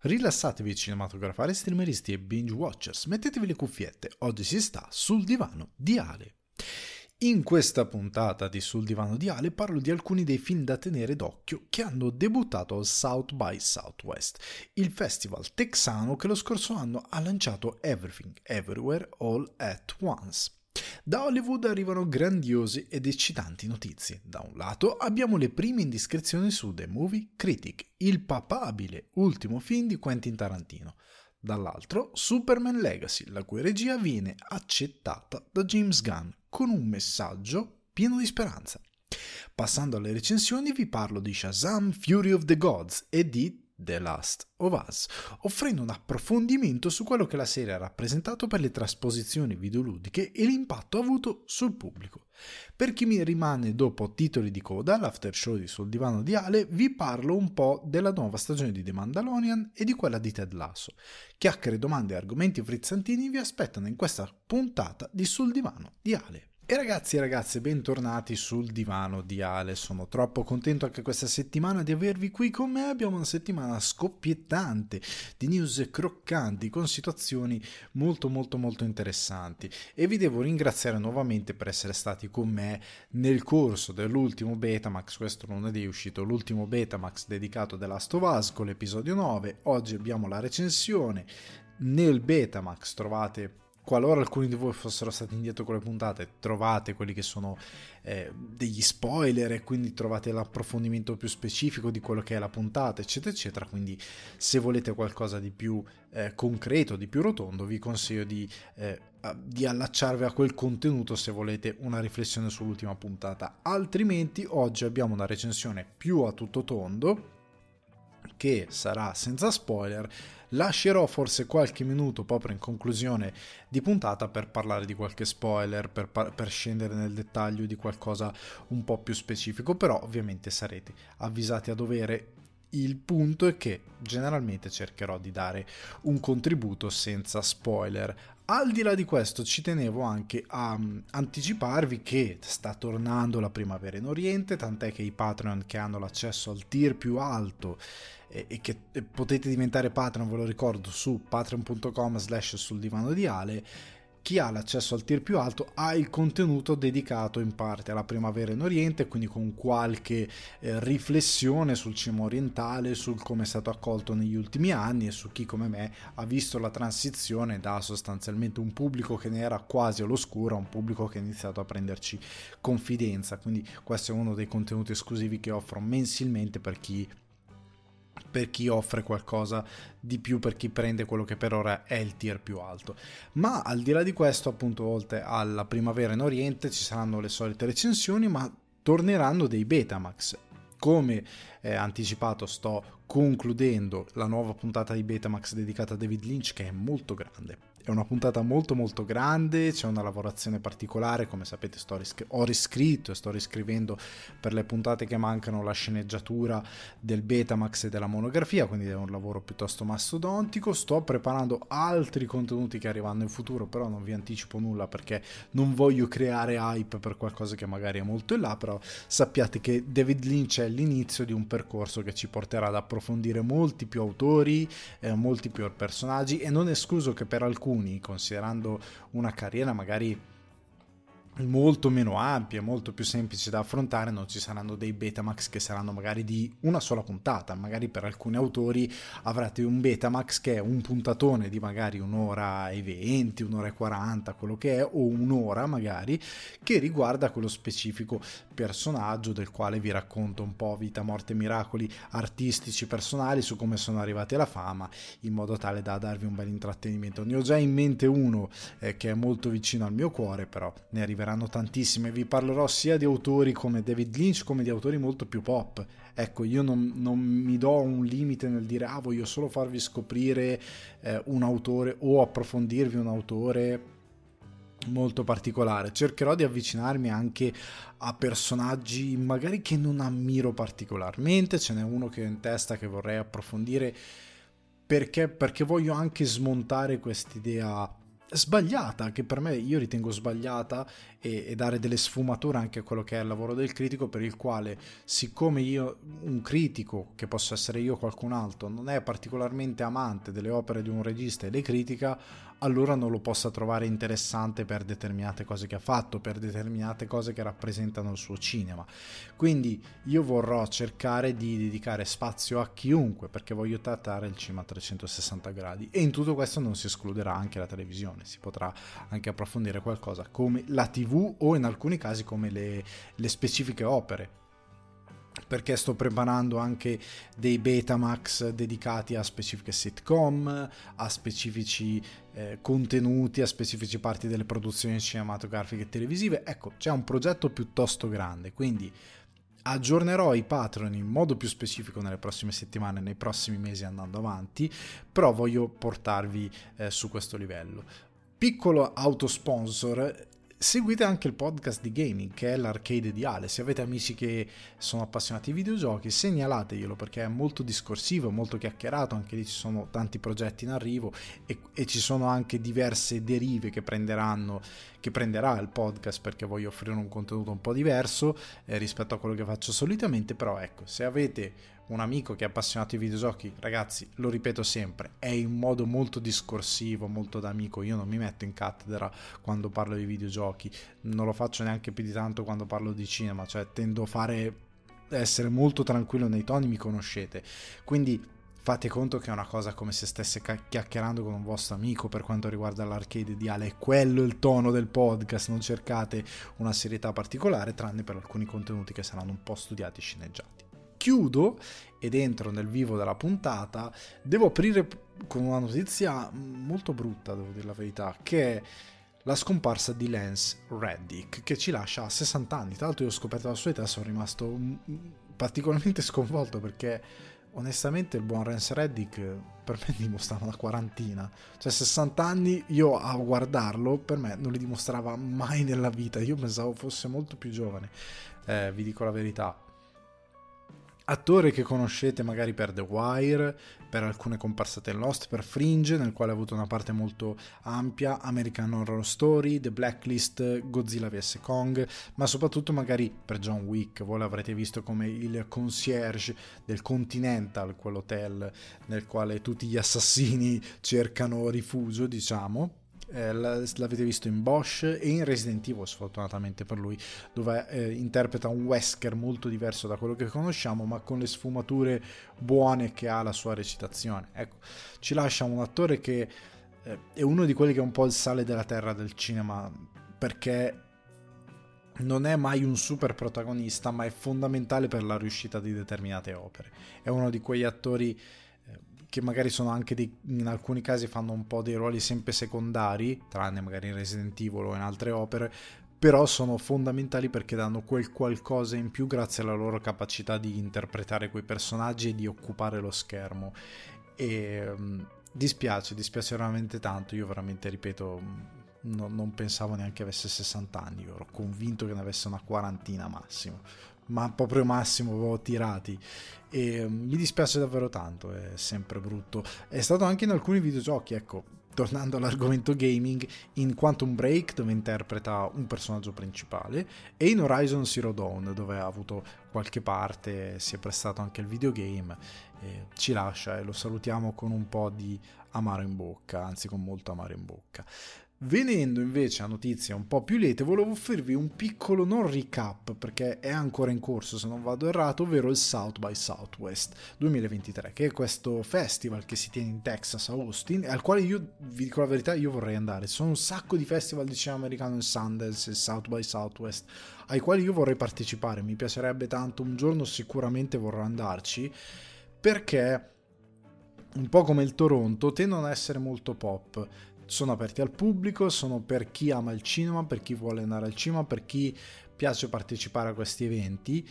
Rilassatevi cinematografari, streameristi e binge watchers, mettetevi le cuffiette, oggi si sta sul divano di Ale. In questa puntata di Sul divano di Ale parlo di alcuni dei film da tenere d'occhio che hanno debuttato al South by Southwest, il festival texano che lo scorso anno ha lanciato Everything Everywhere All at Once. Da Hollywood arrivano grandiose ed eccitanti notizie. Da un lato abbiamo le prime indiscrezioni su The Movie Critic, il papabile ultimo film di Quentin Tarantino. Dall'altro Superman Legacy, la cui regia viene accettata da James Gunn con un messaggio pieno di speranza. Passando alle recensioni vi parlo di Shazam Fury of the Gods e di The Last of Us, offrendo un approfondimento su quello che la serie ha rappresentato per le trasposizioni videoludiche e l'impatto avuto sul pubblico. Per chi mi rimane dopo titoli di coda, l'after show di Sul Divano di Ale, vi parlo un po' della nuova stagione di The Mandalorian e di quella di Ted Lasso. Chiacchiere, domande e argomenti frizzantini vi aspettano in questa puntata di Sul Divano di Ale. E ragazzi e ragazze, bentornati sul divano di Ale. Sono troppo contento anche questa settimana di avervi qui con me. Abbiamo una settimana scoppiettante di news croccanti con situazioni molto molto molto interessanti. E vi devo ringraziare nuovamente per essere stati con me nel corso dell'ultimo Betamax. Questo lunedì è uscito l'ultimo Betamax dedicato a The Last of Us con l'episodio 9. Oggi abbiamo la recensione. Nel Betamax trovate qualora alcuni di voi fossero stati indietro con le puntate, trovate quelli che sono eh, degli spoiler e quindi trovate l'approfondimento più specifico di quello che è la puntata, eccetera, eccetera. Quindi se volete qualcosa di più eh, concreto, di più rotondo, vi consiglio di, eh, di allacciarvi a quel contenuto se volete una riflessione sull'ultima puntata. Altrimenti oggi abbiamo una recensione più a tutto tondo che sarà senza spoiler Lascerò forse qualche minuto proprio in conclusione di puntata per parlare di qualche spoiler, per, per scendere nel dettaglio di qualcosa un po' più specifico, però ovviamente sarete avvisati a dovere il punto è che generalmente cercherò di dare un contributo senza spoiler. Al di là di questo ci tenevo anche a um, anticiparvi che sta tornando la primavera in Oriente, tant'è che i Patreon che hanno l'accesso al tier più alto e, e che potete diventare Patreon, ve lo ricordo, su patreon.com slash sul divano di Ale chi ha l'accesso al tier più alto ha il contenuto dedicato in parte alla primavera in Oriente, quindi con qualche eh, riflessione sul cinema orientale, sul come è stato accolto negli ultimi anni e su chi come me ha visto la transizione da sostanzialmente un pubblico che ne era quasi all'oscuro a un pubblico che ha iniziato a prenderci confidenza. Quindi questo è uno dei contenuti esclusivi che offro mensilmente per chi per chi offre qualcosa di più, per chi prende quello che per ora è il tier più alto. Ma al di là di questo, appunto, oltre alla primavera in Oriente ci saranno le solite recensioni, ma torneranno dei Betamax. Come eh, anticipato sto concludendo la nuova puntata di Betamax dedicata a David Lynch che è molto grande è una puntata molto molto grande, c'è una lavorazione particolare, come sapete riscri- ho riscritto e sto riscrivendo per le puntate che mancano la sceneggiatura del Betamax e della monografia, quindi è un lavoro piuttosto mastodontico, sto preparando altri contenuti che arriveranno in futuro, però non vi anticipo nulla perché non voglio creare hype per qualcosa che magari è molto in là, però sappiate che David Lynch è l'inizio di un percorso che ci porterà ad approfondire molti più autori, eh, molti più personaggi e non è escluso che per alcuni alcuni, considerando una carriera magari molto meno ampia, molto più semplice da affrontare, non ci saranno dei Betamax che saranno magari di una sola puntata, magari per alcuni autori avrete un Betamax che è un puntatone di magari un'ora e 20, un'ora e 40, quello che è, o un'ora magari, che riguarda quello specifico personaggio del quale vi racconto un po' vita, morte, miracoli artistici, personali su come sono arrivati alla fama, in modo tale da darvi un bel intrattenimento. Ne ho già in mente uno eh, che è molto vicino al mio cuore, però ne arriverà arriveranno tantissime. Vi parlerò sia di autori come David Lynch come di autori molto più pop. Ecco, io non, non mi do un limite nel dire ah, voglio solo farvi scoprire eh, un autore o approfondirvi un autore molto particolare. Cercherò di avvicinarmi anche a personaggi magari che non ammiro particolarmente. Ce n'è uno che ho in testa che vorrei approfondire perché, perché voglio anche smontare quest'idea sbagliata, che per me io ritengo sbagliata e, e, dare delle sfumature anche a quello che è il lavoro del critico, per il quale siccome io, un critico, che posso essere io o qualcun altro, non è particolarmente amante delle opere di un regista e le critica, allora non lo possa trovare interessante per determinate cose che ha fatto, per determinate cose che rappresentano il suo cinema. Quindi io vorrò cercare di dedicare spazio a chiunque perché voglio trattare il cinema a 360 gradi e in tutto questo non si escluderà anche la televisione, si potrà anche approfondire qualcosa come la TV o in alcuni casi come le, le specifiche opere perché sto preparando anche dei Betamax dedicati a specifiche sitcom, a specifici eh, contenuti, a specifici parti delle produzioni cinematografiche e televisive. Ecco, c'è un progetto piuttosto grande, quindi aggiornerò i Patreon in modo più specifico nelle prossime settimane, nei prossimi mesi andando avanti, però voglio portarvi eh, su questo livello. Piccolo autosponsor, seguite anche il podcast di gaming che è l'arcade di Ale. Se avete amici che sono appassionati di videogiochi, segnalateglielo perché è molto discorsivo, molto chiacchierato. Anche lì ci sono tanti progetti in arrivo e, e ci sono anche diverse derive che prenderanno che prenderà il podcast perché voglio offrire un contenuto un po' diverso eh, rispetto a quello che faccio solitamente. Però ecco, se avete un amico che è appassionato di videogiochi, ragazzi, lo ripeto sempre, è in modo molto discorsivo, molto da amico. Io non mi metto in cattedra quando parlo di videogiochi, non lo faccio neanche più di tanto quando parlo di cinema, cioè tendo a fare essere molto tranquillo nei toni, mi conoscete. Quindi fate conto che è una cosa come se stesse chiacchierando con un vostro amico per quanto riguarda l'arcade ideale, è quello il tono del podcast, non cercate una serietà particolare, tranne per alcuni contenuti che saranno un po' studiati e sceneggiati chiudo ed entro nel vivo della puntata, devo aprire con una notizia molto brutta, devo dire la verità, che è la scomparsa di Lance Reddick, che ci lascia a 60 anni. Tra l'altro io ho scoperto la sua età e sono rimasto particolarmente sconvolto perché onestamente il buon Lance Reddick per me dimostrava una quarantina. Cioè 60 anni io a guardarlo per me non li dimostrava mai nella vita. Io pensavo fosse molto più giovane, eh, vi dico la verità attore che conoscete magari per The Wire, per alcune comparsate Lost, per Fringe, nel quale ha avuto una parte molto ampia, American Horror Story, The Blacklist, Godzilla vs. Kong, ma soprattutto magari per John Wick, voi l'avrete visto come il concierge del Continental, quell'hotel nel quale tutti gli assassini cercano rifugio, diciamo eh, l'avete visto in Bosch e in Resident Evil sfortunatamente per lui dove eh, interpreta un Wesker molto diverso da quello che conosciamo ma con le sfumature buone che ha la sua recitazione. Ecco ci lascia un attore che eh, è uno di quelli che è un po' il sale della terra del cinema perché non è mai un super protagonista ma è fondamentale per la riuscita di determinate opere. È uno di quegli attori che magari sono anche dei, in alcuni casi fanno un po' dei ruoli sempre secondari, tranne magari in Resident Evil o in altre opere, però sono fondamentali perché danno quel qualcosa in più grazie alla loro capacità di interpretare quei personaggi e di occupare lo schermo. E um, dispiace, dispiace veramente tanto, io veramente ripeto, no, non pensavo neanche avesse 60 anni, io ero convinto che ne avesse una quarantina massimo ma proprio massimo avevo tirati e mm, mi dispiace davvero tanto è sempre brutto. È stato anche in alcuni videogiochi ecco tornando all'argomento gaming in Quantum Break dove interpreta un personaggio principale e in Horizon Zero Dawn dove ha avuto qualche parte si è prestato anche il videogame ci lascia e lo salutiamo con un po' di amaro in bocca anzi con molto amaro in bocca Venendo invece a notizie un po' più liete, volevo offrirvi un piccolo non recap perché è ancora in corso se non vado errato, ovvero il South by Southwest 2023, che è questo festival che si tiene in Texas, Austin, al quale io vi dico la verità, io vorrei andare. Ci sono un sacco di festival di cinema americano in Sundance, il South by Southwest, ai quali io vorrei partecipare. Mi piacerebbe tanto, un giorno sicuramente vorrò andarci perché un po' come il Toronto, tendono ad essere molto pop sono aperti al pubblico, sono per chi ama il cinema, per chi vuole andare al cinema, per chi piace partecipare a questi eventi,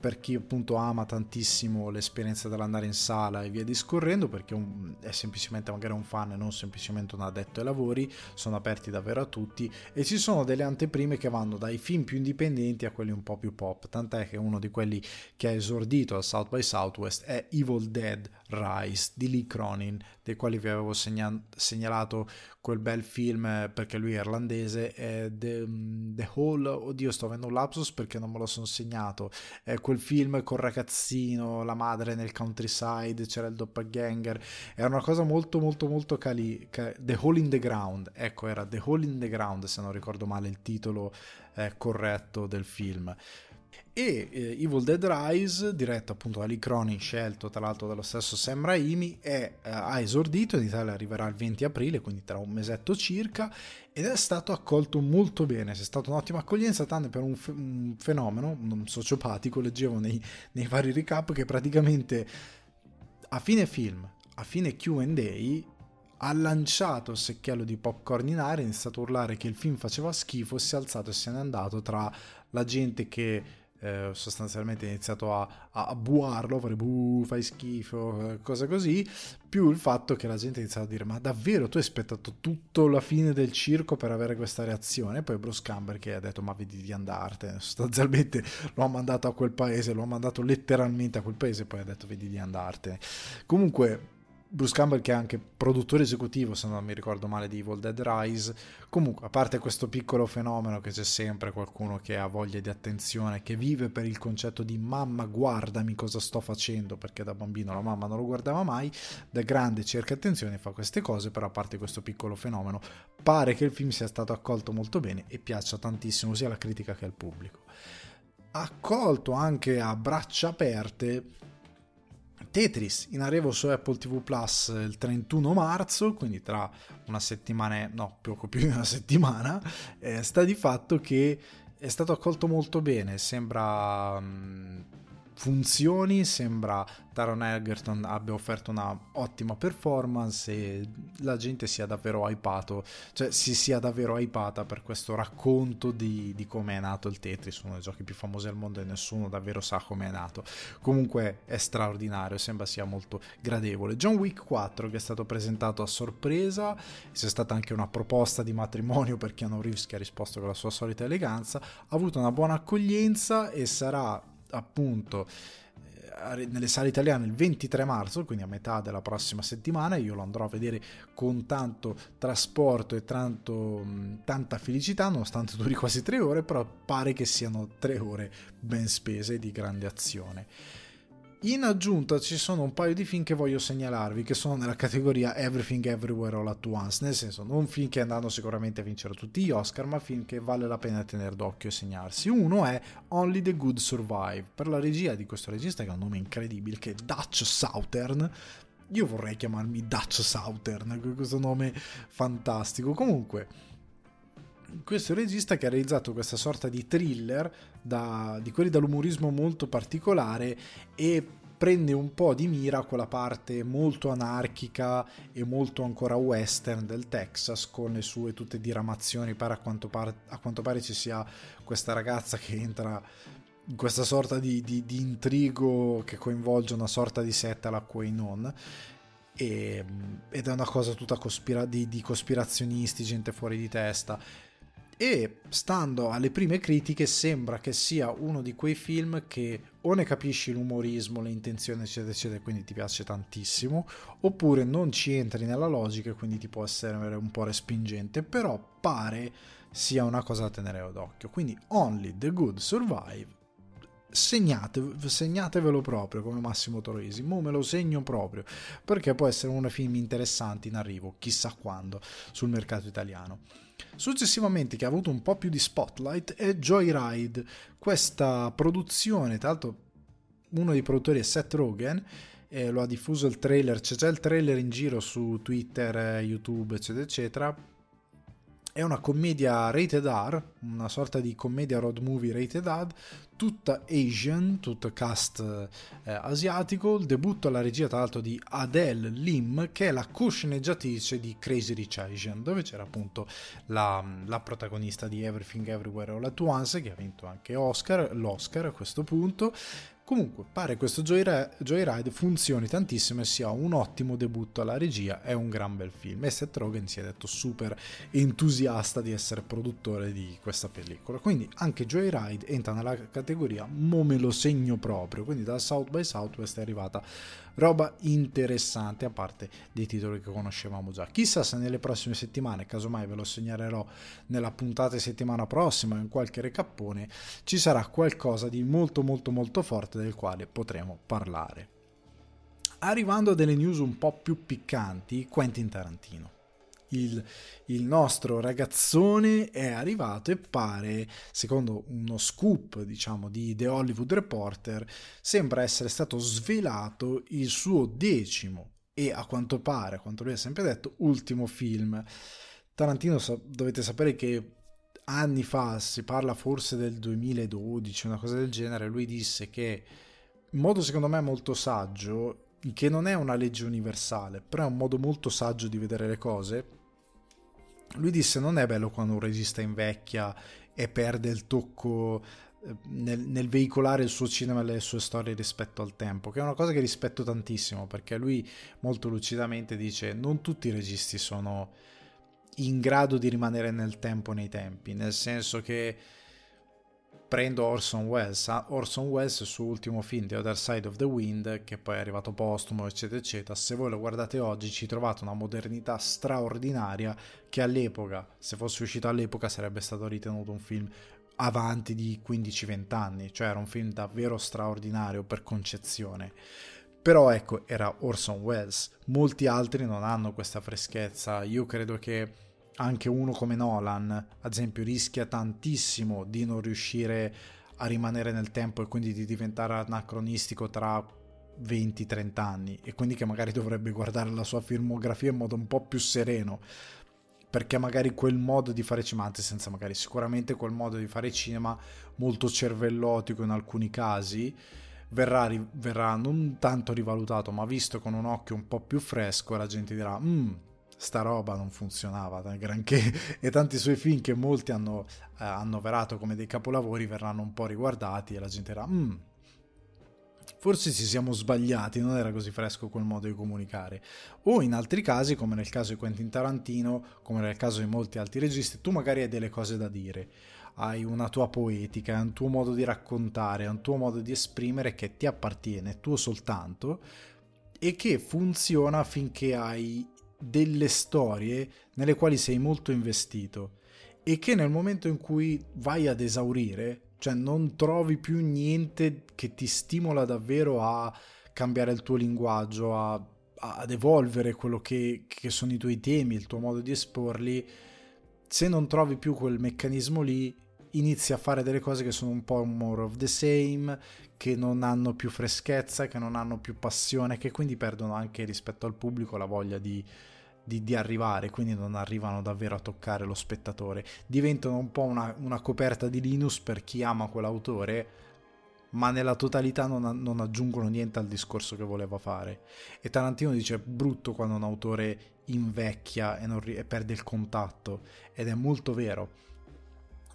per chi appunto ama tantissimo l'esperienza dell'andare in sala e via discorrendo, perché è semplicemente magari un fan e non semplicemente un addetto ai lavori, sono aperti davvero a tutti e ci sono delle anteprime che vanno dai film più indipendenti a quelli un po' più pop, tant'è che uno di quelli che ha esordito al South by Southwest è Evil Dead Rise di Lee Cronin, dei quali vi avevo segna- segnalato quel bel film eh, perché lui è irlandese, è The, mm, The Hall, oddio sto avendo un lapsus perché non me lo sono segnato, è quel film col ragazzino, la madre nel countryside, c'era il doppelganger, era una cosa molto molto molto cali, The Hole in the Ground, ecco era The Hole in the Ground se non ricordo male il titolo eh, corretto del film e eh, Evil Dead Rise, diretto appunto da Lee Cronin, scelto tra l'altro dallo stesso Sam Raimi, è, eh, ha esordito, in Italia arriverà il 20 aprile, quindi tra un mesetto circa, ed è stato accolto molto bene, c'è stata un'ottima accoglienza, tanto per un, fe- un fenomeno, un sociopatico, leggevo nei, nei vari recap che praticamente a fine film, a fine Q&A, ha lanciato il secchiello di popcorn in aria, ha iniziato a urlare che il film faceva schifo, si è alzato e se n'è andato tra la gente che eh, sostanzialmente iniziato a, a, buarlo, fare buh, fai schifo, eh, cose così, più il fatto che la gente ha iniziato a dire ma davvero tu hai aspettato tutta la fine del circo per avere questa reazione? E poi Bruce Camber che ha detto ma vedi di andartene, sostanzialmente lo ha mandato a quel paese, lo ha mandato letteralmente a quel paese e poi ha detto vedi di andartene. Comunque Bruce Campbell che è anche produttore esecutivo se non mi ricordo male di Evil Dead Rise. Comunque a parte questo piccolo fenomeno che c'è sempre qualcuno che ha voglia di attenzione che vive per il concetto di mamma guardami cosa sto facendo perché da bambino la mamma non lo guardava mai da grande cerca attenzione fa queste cose però a parte questo piccolo fenomeno pare che il film sia stato accolto molto bene e piaccia tantissimo sia alla critica che al pubblico. Accolto anche a braccia aperte Tetris in arrivo su Apple TV Plus il 31 marzo, quindi tra una settimana, no, poco più di una settimana, eh, sta di fatto che è stato accolto molto bene, sembra mh, funzioni, sembra Taron Egerton abbia offerto una ottima performance e la gente sia davvero hypato, cioè si sia davvero hypata per questo racconto di, di come è nato il Tetris, uno dei giochi più famosi al mondo e nessuno davvero sa come è nato. Comunque è straordinario, sembra sia molto gradevole. John Wick 4 che è stato presentato a sorpresa, c'è stata anche una proposta di matrimonio per Keanu Reeves che ha risposto con la sua solita eleganza, ha avuto una buona accoglienza e sarà appunto eh, nelle sale italiane il 23 marzo, quindi a metà della prossima settimana. Io lo andrò a vedere con tanto trasporto e tanto, tanta felicità, nonostante duri quasi tre ore, però pare che siano tre ore ben spese di grande azione. In aggiunta ci sono un paio di film che voglio segnalarvi che sono nella categoria Everything Everywhere All At Once, nel senso non film che andranno sicuramente a vincere tutti gli Oscar, ma film che vale la pena tenere d'occhio e segnarsi. Uno è Only the Good Survive, per la regia di questo regista che ha un nome incredibile, che è Dutch Southern, io vorrei chiamarmi Dutch Southern, questo nome fantastico. Comunque, questo regista che ha realizzato questa sorta di thriller da, di quelli dall'umorismo molto particolare e prende un po' di mira quella parte molto anarchica e molto ancora western del Texas con le sue tutte diramazioni pare a quanto pare, a quanto pare ci sia questa ragazza che entra in questa sorta di, di, di intrigo che coinvolge una sorta di setta alla Quainon e, ed è una cosa tutta cospira- di, di cospirazionisti, gente fuori di testa e stando alle prime critiche sembra che sia uno di quei film che o ne capisci l'umorismo, le intenzioni eccetera eccetera quindi ti piace tantissimo oppure non ci entri nella logica e quindi ti può essere un po' respingente però pare sia una cosa da tenere d'occhio quindi Only the Good Survive segnate, segnatevelo proprio come Massimo Toroisi, mo me lo segno proprio, perché può essere uno dei film interessanti in arrivo, chissà quando, sul mercato italiano. Successivamente, che ha avuto un po' più di spotlight, è Joyride, questa produzione, tra l'altro uno dei produttori è Seth Rogen, eh, lo ha diffuso il trailer, c'è già il trailer in giro su Twitter, eh, YouTube, eccetera, eccetera. È una commedia rated R, una sorta di commedia road movie rated R, tutta Asian, tutto cast eh, asiatico, il debutto alla regia tra l'altro di Adele Lim che è la co-sceneggiatrice di Crazy Rich Asian dove c'era appunto la, la, protagonista di Everything Everywhere All At Once che ha vinto anche Oscar, l'Oscar a questo punto Comunque, pare questo Joyride funzioni tantissimo e sia un ottimo debutto alla regia, è un gran bel film e Seth Rogen si è detto super entusiasta di essere produttore di questa pellicola. Quindi anche Joyride entra nella categoria mo me lo segno proprio, quindi da South by Southwest è arrivata roba interessante a parte dei titoli che conoscevamo già. Chissà se nelle prossime settimane, casomai ve lo segnalerò nella puntata settimana prossima in qualche recappone, ci sarà qualcosa di molto molto molto forte del quale potremo parlare. Arrivando a delle news un po' più piccanti, Quentin Tarantino il, il, nostro ragazzone è arrivato e pare, secondo uno scoop diciamo di The Hollywood Reporter, sembra essere stato svelato il suo decimo e a quanto pare, a quanto lui ha sempre detto, ultimo film. Tarantino dovete sapere che anni fa, si parla forse del 2012, una cosa del genere, lui disse che in modo secondo me molto saggio che non è una legge universale, però è un modo molto saggio di vedere le cose lui disse non è bello quando un regista invecchia e perde il tocco eh, nel, nel, veicolare il suo cinema e le sue storie rispetto al tempo, che è una cosa che rispetto tantissimo, perché lui molto lucidamente dice non tutti i registi sono in grado di rimanere nel tempo nei tempi, nel senso che prendo Orson Welles. Orson Welles, il suo ultimo film, The Other Side of the Wind, che poi è arrivato postumo, eccetera, eccetera. Se voi lo guardate oggi, ci trovate una modernità straordinaria che all'epoca, se fosse uscito all'epoca, sarebbe stato ritenuto un film avanti di 15-20 anni, cioè era un film davvero straordinario per concezione. Però ecco, era Orson Welles. Molti altri non hanno questa freschezza. Io credo che anche uno come Nolan, ad esempio, rischia tantissimo di non riuscire a rimanere nel tempo e quindi di diventare anacronistico tra 20-30 anni e quindi che magari dovrebbe guardare la sua filmografia in modo un po' più sereno perché magari quel modo di fare cinema, anzi senza magari sicuramente quel modo di fare cinema molto cervellotico in alcuni casi verrà, verrà non tanto rivalutato ma visto con un occhio un po' più fresco la gente dirà mm, sta roba non funzionava granché e tanti suoi film che molti hanno eh, annoverato come dei capolavori verranno un po' riguardati e la gente dirà mm, forse ci siamo sbagliati, non era così fresco quel modo di comunicare. O in altri casi, come nel caso di Quentin Tarantino, come nel caso di molti altri registi, tu magari hai delle cose da dire, hai una tua poetica, un tuo modo di raccontare, un tuo modo di esprimere che ti appartiene, tuo soltanto, e che funziona finché hai delle storie nelle quali sei molto investito e che nel momento in cui vai ad esaurire, cioè non trovi più niente che ti stimola davvero a cambiare il tuo linguaggio, a, ad evolvere quello che, che sono i tuoi temi, il tuo modo di esporli, se non trovi più quel meccanismo lì, inizi a fare delle cose che sono un po' more of the same, che non hanno più freschezza, che non hanno più passione, che quindi perdono anche rispetto al pubblico la voglia di, di, di, arrivare, quindi non arrivano davvero a toccare lo spettatore. Diventano un po' una, una coperta di Linus per chi ama quell'autore, ma nella totalità non, non, aggiungono niente al discorso che voleva fare. E Tarantino dice: brutto quando un autore invecchia e, non, e perde il contatto, ed è molto vero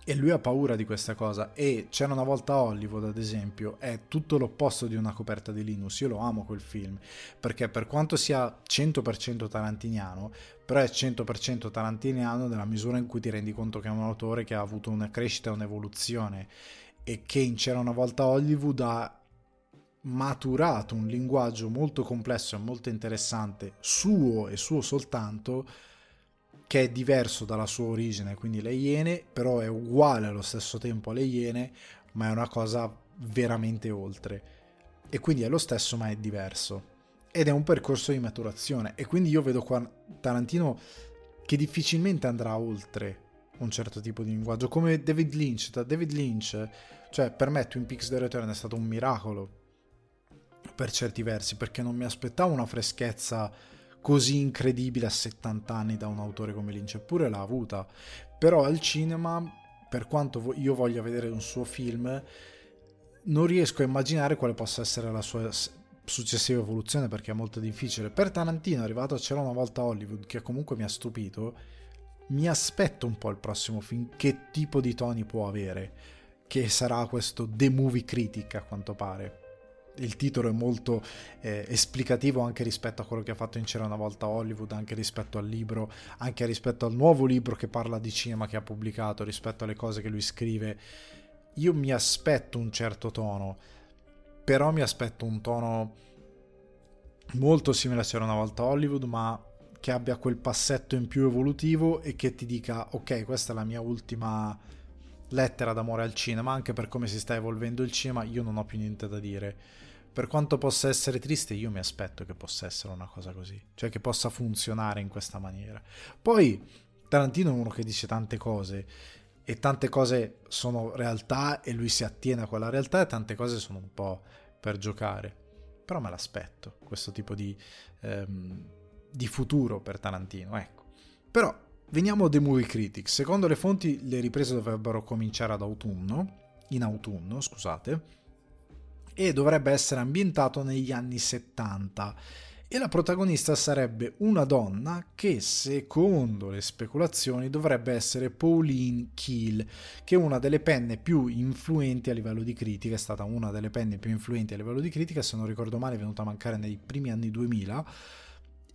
e lui ha paura di questa cosa. E c'era una volta Hollywood ad esempio è tutto l'opposto di una coperta di Linus. Io lo amo quel film perché per quanto sia 100% tarantiniano però è 100% tarantiniano nella misura in cui ti rendi conto che è un autore che ha avuto una crescita un'evoluzione e che in C'era una volta Hollywood ha maturato un linguaggio molto complesso e molto interessante suo e suo soltanto che è diverso dalla sua origine, quindi le Iene, però è uguale allo stesso tempo alle Iene, ma è una cosa veramente oltre. E quindi è lo stesso, ma è diverso. Ed è un percorso di maturazione. E quindi io vedo qua Tarantino che difficilmente andrà oltre un certo tipo di linguaggio, come David Lynch. Da David Lynch, cioè per me Twin Peaks The Return è stato un miracolo per certi versi, perché non mi aspettavo una freschezza così incredibile a 70 anni da un autore come Lynch, eppure l'ha avuta. Però al cinema, per quanto io voglia vedere un suo film, non riesco a immaginare quale possa essere la sua successiva evoluzione perché è molto difficile. Per Tarantino, arrivato a C'era una volta Hollywood, che comunque mi ha stupito, mi aspetto un po' il prossimo film, che tipo di toni può avere, che sarà questo The Movie Critic a quanto pare il titolo è molto eh, esplicativo anche rispetto a quello che ha fatto in C'era una volta Hollywood, anche rispetto al libro, anche rispetto al nuovo libro che parla di cinema che ha pubblicato, rispetto alle cose che lui scrive. Io mi aspetto un certo tono, però mi aspetto un tono molto simile a C'era una volta Hollywood, ma che abbia quel passetto in più evolutivo e che ti dica ok, questa è la mia ultima lettera d'amore al cinema, anche per come si sta evolvendo il cinema, io non ho più niente da dire. Per quanto possa essere triste, io mi aspetto che possa essere una cosa così, cioè che possa funzionare in questa maniera. Poi Tarantino è uno che dice tante cose e tante cose sono realtà e lui si attiene a quella realtà e tante cose sono un po' per giocare. Però me l'aspetto, questo tipo di, ehm, di futuro per Tarantino, ecco. Però Veniamo a The Movie Critics. Secondo le fonti le riprese dovrebbero cominciare ad autunno, in autunno, scusate, e dovrebbe essere ambientato negli anni 70 e la protagonista sarebbe una donna che secondo le speculazioni dovrebbe essere Pauline Keel, che è una delle penne più influenti a livello di critica, è stata una delle penne più influenti a livello di critica, se non ricordo male è venuta a mancare nei primi anni 2000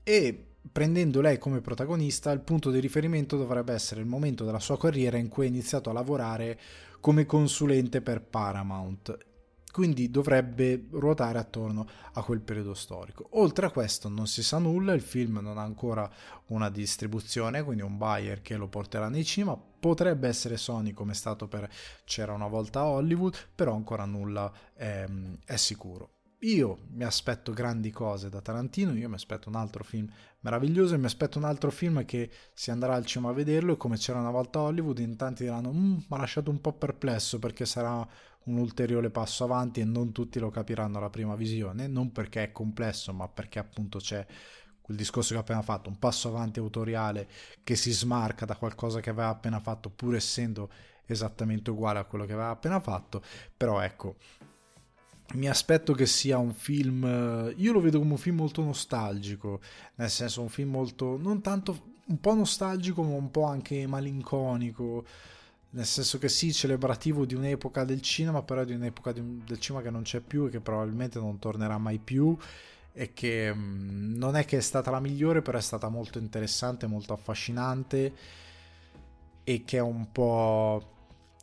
e prendendo lei come protagonista, il punto di riferimento dovrebbe essere il momento della sua carriera in cui ha iniziato a lavorare come consulente per Paramount. Quindi dovrebbe ruotare attorno a quel periodo storico. Oltre a questo non si sa nulla, il film non ha ancora una distribuzione, quindi un buyer che lo porterà nei cinema. Potrebbe essere Sony come è stato per C'era una volta Hollywood, però ancora nulla è, è sicuro. Io mi aspetto grandi cose da Tarantino, io mi aspetto un altro film meraviglioso e mi aspetto un altro film che si andrà al cinema a vederlo e come c'era una volta a Hollywood in tanti diranno mm, mi ha lasciato un po' perplesso perché sarà un ulteriore passo avanti e non tutti lo capiranno alla prima visione, non perché è complesso ma perché appunto c'è quel discorso che ho appena fatto, un passo avanti autoriale che si smarca da qualcosa che aveva appena fatto pur essendo esattamente uguale a quello che aveva appena fatto, però ecco mi aspetto che sia un film, io lo vedo come un film molto nostalgico, nel senso un film molto, non tanto, un po' nostalgico ma un po' anche malinconico, nel senso che sì, celebrativo di un'epoca del cinema, però di un'epoca di del cinema che non c'è più e che probabilmente non tornerà mai più e che mh, mm, non è che è stata la migliore, però è stata molto interessante, molto affascinante e che è un po'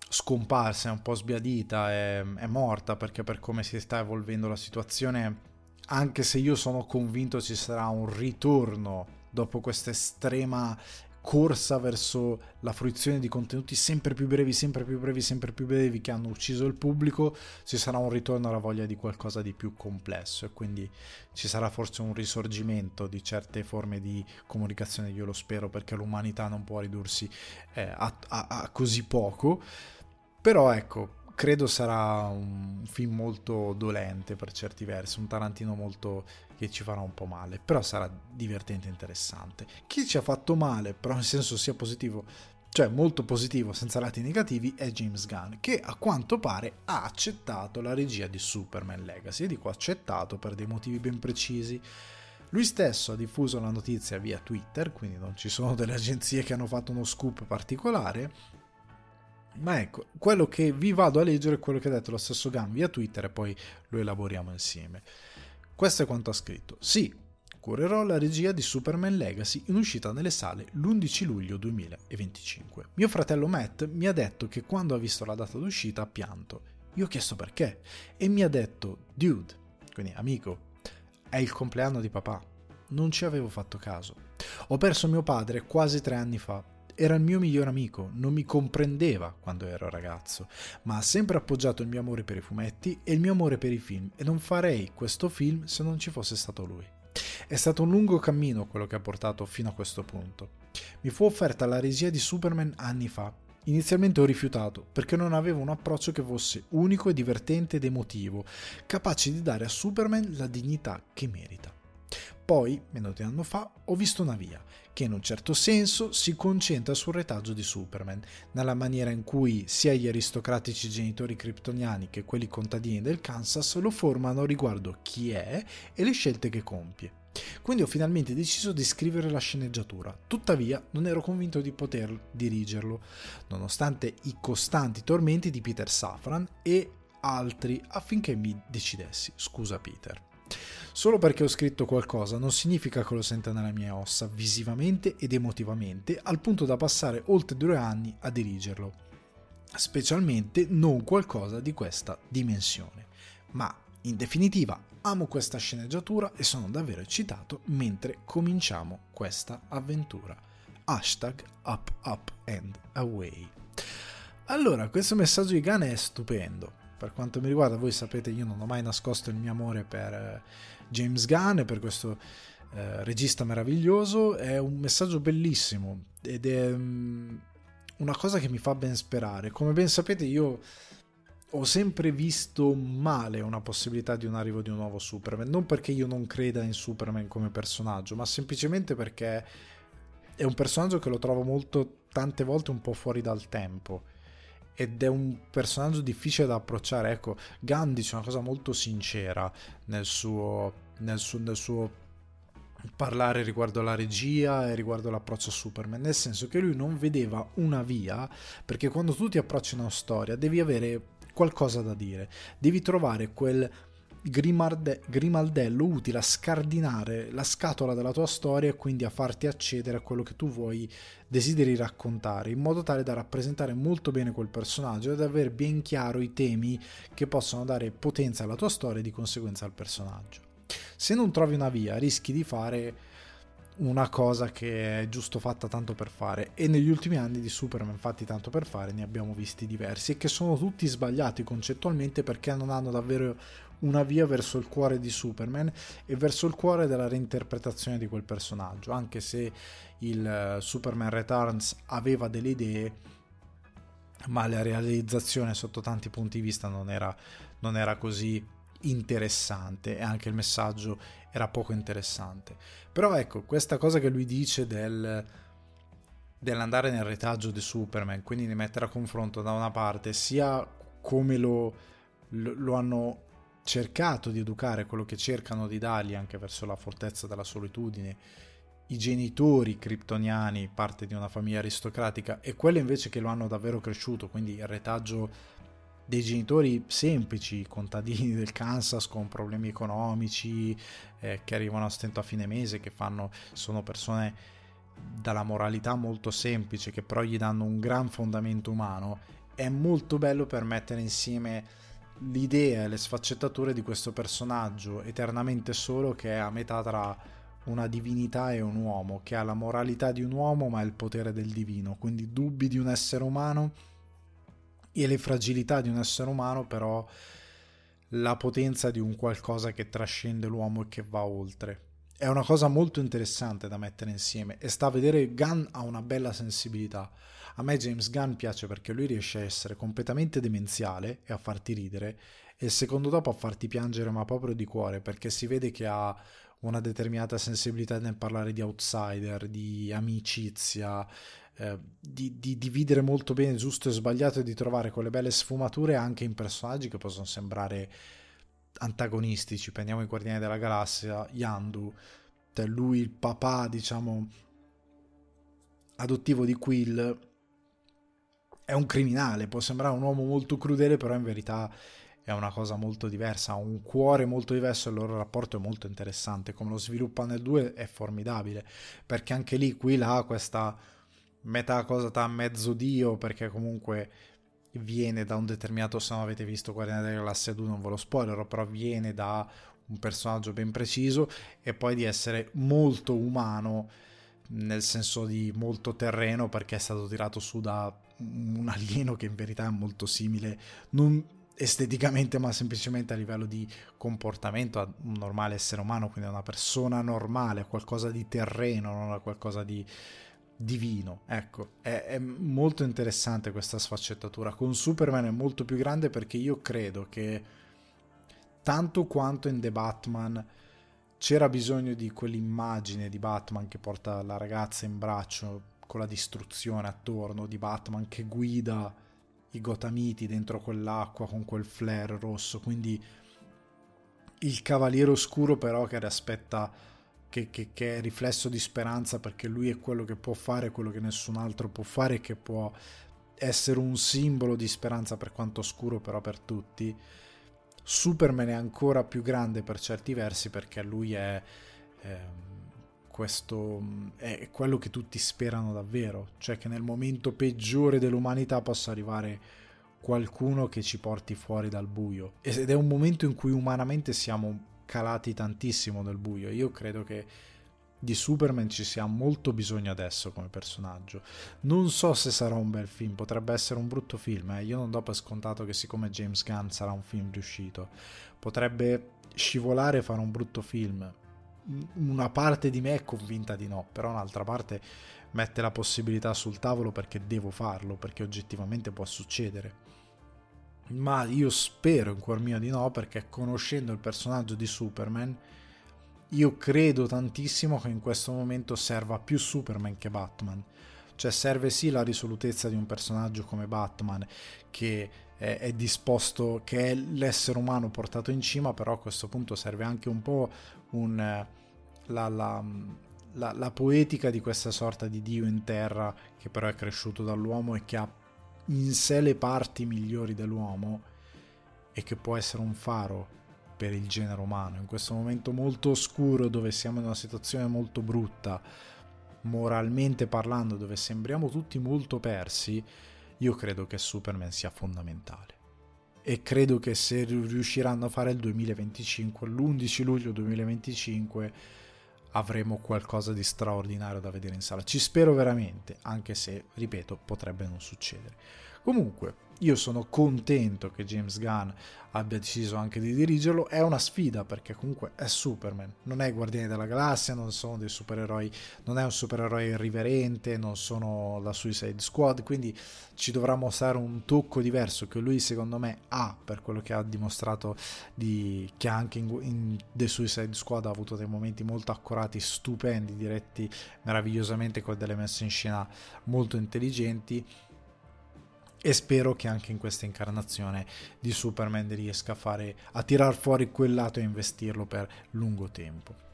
scomparsa, è un po' sbiadita, è, è morta perché per come si sta evolvendo la situazione, anche se io sono convinto ci sarà un ritorno dopo questa estrema corsa verso la fruizione di contenuti sempre più brevi, sempre più brevi, sempre più brevi che hanno ucciso il pubblico, ci sarà un ritorno alla voglia di qualcosa di più complesso. E quindi ci sarà forse un risorgimento di certe forme di comunicazione, io lo spero perché l'umanità non può ridursi eh, a, a, a così poco. Però ecco, credo sarà un film molto dolente per certi versi, un Tarantino molto che ci farà un po' male, però sarà divertente e interessante. Chi ci ha fatto male, però nel senso sia positivo, cioè molto positivo senza lati negativi, è James Gunn, che a quanto pare ha accettato la regia di Superman Legacy, e dico accettato per dei motivi ben precisi. Lui stesso ha diffuso la notizia via Twitter, quindi non ci sono delle agenzie che hanno fatto uno scoop particolare, ma ecco, quello che vi vado a leggere è quello che ha detto lo stesso Gunn via Twitter e poi lo elaboriamo insieme. Questo è quanto ha scritto. Sì, curerò la regia di Superman Legacy in uscita nelle sale l'11 luglio 2025. Mio fratello Matt mi ha detto che quando ha visto la data d'uscita ha pianto. Io ho chiesto perché e mi ha detto, dude, quindi amico, è il compleanno di papà. Non ci avevo fatto caso. Ho perso mio padre quasi tre anni fa era il mio migliore amico, non mi comprendeva quando ero ragazzo, ma ha sempre appoggiato il mio amore per i fumetti e il mio amore per i film e non farei questo film se non ci fosse stato lui. È stato un lungo cammino quello che ha portato fino a questo punto. Mi fu offerta la regia di Superman anni fa. Inizialmente ho rifiutato perché non avevo un approccio che fosse unico e divertente ed emotivo, capace di dare a Superman la dignità che merita. Poi, meno di un anno fa, ho visto una via che in un certo senso si concentra sul retaggio di Superman, nella maniera in cui sia gli aristocratici genitori kryptoniani che quelli contadini del Kansas lo formano riguardo chi è e le scelte che compie. Quindi ho finalmente deciso di scrivere la sceneggiatura, tuttavia non ero convinto di poter dirigerlo, nonostante i costanti tormenti di Peter Safran e altri affinché mi decidessi. Scusa Peter. Solo perché ho scritto qualcosa non significa che lo senta nelle mie ossa, visivamente ed emotivamente, al punto da passare oltre due anni a dirigerlo. Specialmente non qualcosa di questa dimensione. Ma, in definitiva, amo questa sceneggiatura e sono davvero eccitato mentre cominciamo questa avventura. Hashtag up up and away. Allora, questo messaggio di Gun è stupendo. Per quanto mi riguarda, voi sapete, io non ho mai nascosto il mio amore per eh, James Gunn e per questo eh, regista meraviglioso. È un messaggio bellissimo ed è um, una cosa che mi fa ben sperare. Come ben sapete, io ho sempre visto male una possibilità di un arrivo di un nuovo Superman. Non perché io non creda in Superman come personaggio, ma semplicemente perché è un personaggio che lo trovo molto, tante volte un po' fuori dal tempo ed è un personaggio difficile da approcciare. Ecco, Gandhi c'è una cosa molto sincera nel suo, nel suo, nel suo parlare riguardo alla regia e riguardo l'approccio a Superman, nel senso che lui non vedeva una via, perché quando tu ti approcci a una storia devi avere qualcosa da dire, devi trovare quel grimalde- grimaldello utile a scardinare la scatola della tua storia e quindi a farti accedere a quello che tu vuoi desideri raccontare in modo tale da rappresentare molto bene quel personaggio ed avere ben chiaro i temi che possono dare potenza alla tua storia e di conseguenza al personaggio. Se non trovi una via rischi di fare una cosa che è giusto fatta tanto per fare e negli ultimi anni di Superman fatti tanto per fare ne abbiamo visti diversi e che sono tutti sbagliati concettualmente perché non hanno davvero una via verso il cuore di Superman e verso il cuore della reinterpretazione di quel personaggio, anche se il eh, Superman Returns aveva delle idee, ma la realizzazione sotto tanti punti di vista non era, non era così interessante e anche il messaggio era poco interessante. Però ecco, questa cosa che lui dice del dell'andare nel retaggio di Superman, quindi di mettere a confronto da una parte sia come lo, lo, lo hanno cercato di educare quello che cercano di dargli anche verso la fortezza della solitudine i genitori kryptoniani, parte di una famiglia aristocratica, e quello invece che lo hanno davvero cresciuto, quindi il retaggio dei genitori semplici, contadini del Kansas con problemi economici, eh, che arrivano a stento a fine mese, che fanno, sono persone dalla moralità molto semplice, che però gli danno un gran fondamento umano, è molto bello per mettere insieme l'idea e le sfaccettature di questo personaggio eternamente solo che è a metà tra una divinità e un uomo, che ha la moralità di un uomo ma il potere del divino, quindi dubbi di un essere umano e le fragilità di un essere umano, però la potenza di un qualcosa che trascende l'uomo e che va oltre. È una cosa molto interessante da mettere insieme e sta a vedere Gunn ha una bella sensibilità. A me James Gunn piace perché lui riesce a essere completamente demenziale e a farti ridere e il secondo dopo a farti piangere ma proprio di cuore perché si vede che ha una determinata sensibilità nel parlare di outsider, di amicizia, eh, di, di, dividere molto bene giusto e sbagliato e di trovare quelle belle sfumature anche in personaggi che possono sembrare antagonistici. Prendiamo i Guardiani della Galassia, Yandu, cioè lui il papà, diciamo, adottivo di Quill, è un criminale, può sembrare un uomo molto crudele, però in verità è una cosa molto diversa, ha un cuore molto diverso e il loro rapporto è molto interessante. Come lo sviluppa nel 2 è formidabile, perché anche lì Quill ha questa metà cosa da mezzo dio, perché comunque viene da un determinato, se non avete visto Guardiani della Galassia 2 non ve lo spoilerò, però viene da un personaggio ben preciso e poi di essere molto umano nel senso di molto terreno perché è stato tirato su da un alieno che in verità è molto simile non esteticamente ma semplicemente a livello di comportamento a un normale essere umano quindi a una persona normale qualcosa di terreno non a qualcosa di divino. Ecco è, è molto interessante questa sfaccettatura. Con Superman è molto più grande perché io credo che tanto quanto in The Batman c'era bisogno di quell'immagine di Batman che porta la ragazza in braccio con la distruzione attorno, di Batman che guida i Gothamiti dentro quell'acqua con quel flare rosso, quindi il cavaliere oscuro però che aspetta che, che, che, è riflesso di speranza perché lui è quello che può fare quello che nessun altro può fare e che può essere un simbolo di speranza per quanto oscuro però per tutti, Superman è ancora più grande per certi versi perché lui è, eh, questo, è quello che tutti sperano davvero, cioè che nel momento peggiore dell'umanità possa arrivare qualcuno che ci porti fuori dal buio. Ed è un momento in cui umanamente siamo calati tantissimo nel buio. Io credo che di Superman ci sia molto bisogno adesso come personaggio. Non so se sarà un bel film, potrebbe essere un brutto film. Eh? Io non do per scontato che siccome James Gunn sarà un film riuscito, potrebbe scivolare e fare un brutto film. Una parte di me è convinta di no, però un'altra parte mette la possibilità sul tavolo perché devo farlo, perché oggettivamente può succedere. Ma io spero in cuor mio di no, perché conoscendo il personaggio di Superman io credo tantissimo che in questo momento serva più Superman che Batman. Cioè serve sì la risolutezza di un personaggio come Batman che è, disposto, che è l'essere umano portato in cima, però a questo punto serve anche un po' un, la, la, la, la poetica di questa sorta di Dio in terra che però è cresciuto dall'uomo e che ha in sé le parti migliori dell'uomo e che può essere un faro per il genere umano, in questo momento molto oscuro dove siamo in una situazione molto brutta, moralmente parlando, dove sembriamo tutti molto persi, io credo che Superman sia fondamentale. E credo che se riusciranno a fare il 2025, l'11 luglio 2025, avremo qualcosa di straordinario da vedere in sala. Ci spero veramente, anche se, ripeto, potrebbe non succedere. Comunque, io sono contento che James Gunn abbia deciso anche di dirigerlo. È una sfida perché comunque è Superman, non è Guardiani della Galassia, non sono dei supereroi, non è un supereroe irriverente, non sono la Suicide Squad, quindi ci dovrà mostrare un tocco diverso che lui secondo me ha per quello che ha dimostrato di, che anche in, in The Suicide Squad ha avuto dei momenti molto accurati, stupendi, diretti meravigliosamente con delle messe in scena molto intelligenti e spero che anche in questa incarnazione di Superman riesca a, fare, a tirar fuori quel lato e investirlo per lungo tempo.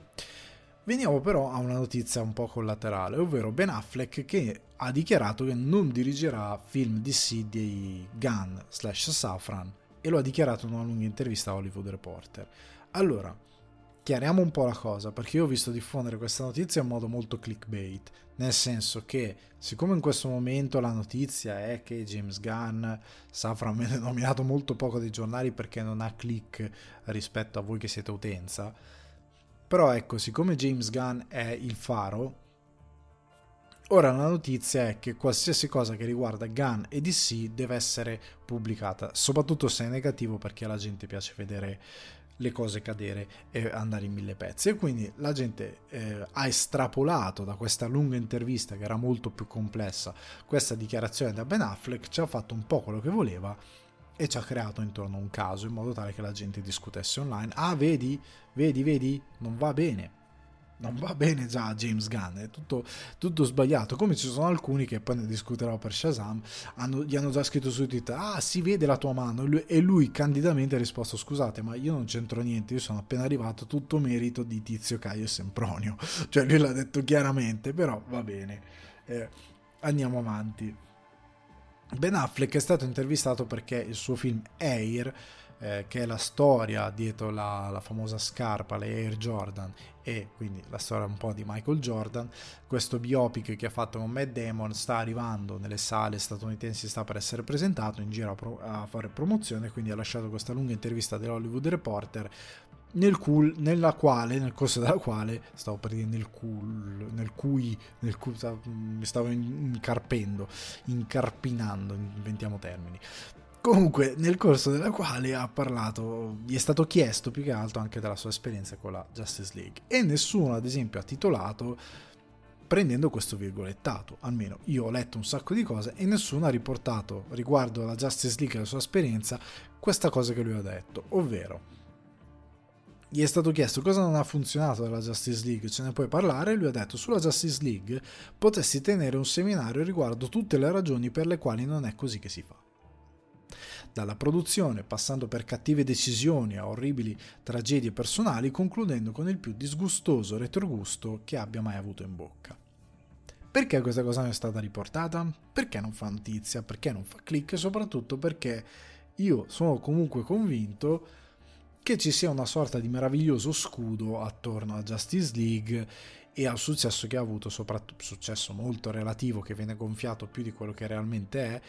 Veniamo però a una notizia un po' collaterale, ovvero Ben Affleck che ha dichiarato che non dirigerà film DC di Gunn slash Safran e lo ha dichiarato in una lunga intervista a Hollywood Reporter. Allora, chiariamo un po' la cosa, perché io ho visto diffondere questa notizia in modo molto clickbait, nel senso che siccome in questo momento la notizia è che James Gunn Safran viene nominato molto poco dai giornali perché non ha click rispetto a voi che siete utenza, però ecco, siccome James Gunn è il faro, Ora la notizia è che qualsiasi cosa che riguarda Gunn e DC deve essere pubblicata, soprattutto se è negativo perché alla gente piace vedere le cose cadere e andare in mille pezzi. E quindi la gente eh, ha estrapolato da questa lunga intervista, che era molto più complessa, questa dichiarazione da Ben Affleck, ci ha fatto un po' quello che voleva e ci ha creato intorno un caso in modo tale che la gente discutesse online. Ah, vedi, vedi, vedi, non va bene non va bene già James Gunn, è tutto, tutto, sbagliato, come ci sono alcuni che poi ne discuterò per Shazam, hanno, gli hanno già scritto su Twitter, ah si vede la tua mano, e lui, e lui, candidamente ha risposto, scusate ma io non c'entro niente, io sono appena arrivato, tutto merito di Tizio Caio Sempronio, cioè lui l'ha detto chiaramente, però va bene, eh, andiamo avanti. Ben Affleck è stato intervistato perché il suo film Air eh, che è la storia dietro la, la, famosa scarpa, le Air Jordan, e quindi la storia un po' di Michael Jordan. Questo biopic che ha fatto con Matt Damon sta arrivando nelle sale statunitensi, sta per essere presentato in giro a, pro- a fare promozione, quindi ha lasciato questa lunga intervista dell'Hollywood Reporter nel cool, nella quale, nel corso della quale, stavo per dire nel cool, nel cui, nel cui mi stavo incarpendo, incarpinando, inventiamo termini, Comunque, nel corso della quale ha parlato, gli è stato chiesto più che altro anche della sua esperienza con la Justice League. E nessuno, ad esempio, ha titolato prendendo questo virgolettato. Almeno io ho letto un sacco di cose e nessuno ha riportato riguardo alla Justice League e la sua esperienza questa cosa che lui ha detto, ovvero gli è stato chiesto cosa non ha funzionato della Justice League, ce ne puoi parlare? Lui ha detto sulla Justice League potessi tenere un seminario riguardo tutte le ragioni per le quali non è così che si fa dalla produzione, passando per cattive decisioni a orribili tragedie personali, concludendo con il più disgustoso retrogusto che abbia mai avuto in bocca. Perché questa cosa non è stata riportata? Perché non fa notizia? Perché non fa click? E soprattutto perché io sono comunque convinto che ci sia una sorta di meraviglioso scudo attorno a Justice League e al successo che ha avuto, soprattutto successo molto relativo che viene gonfiato più di quello che realmente è,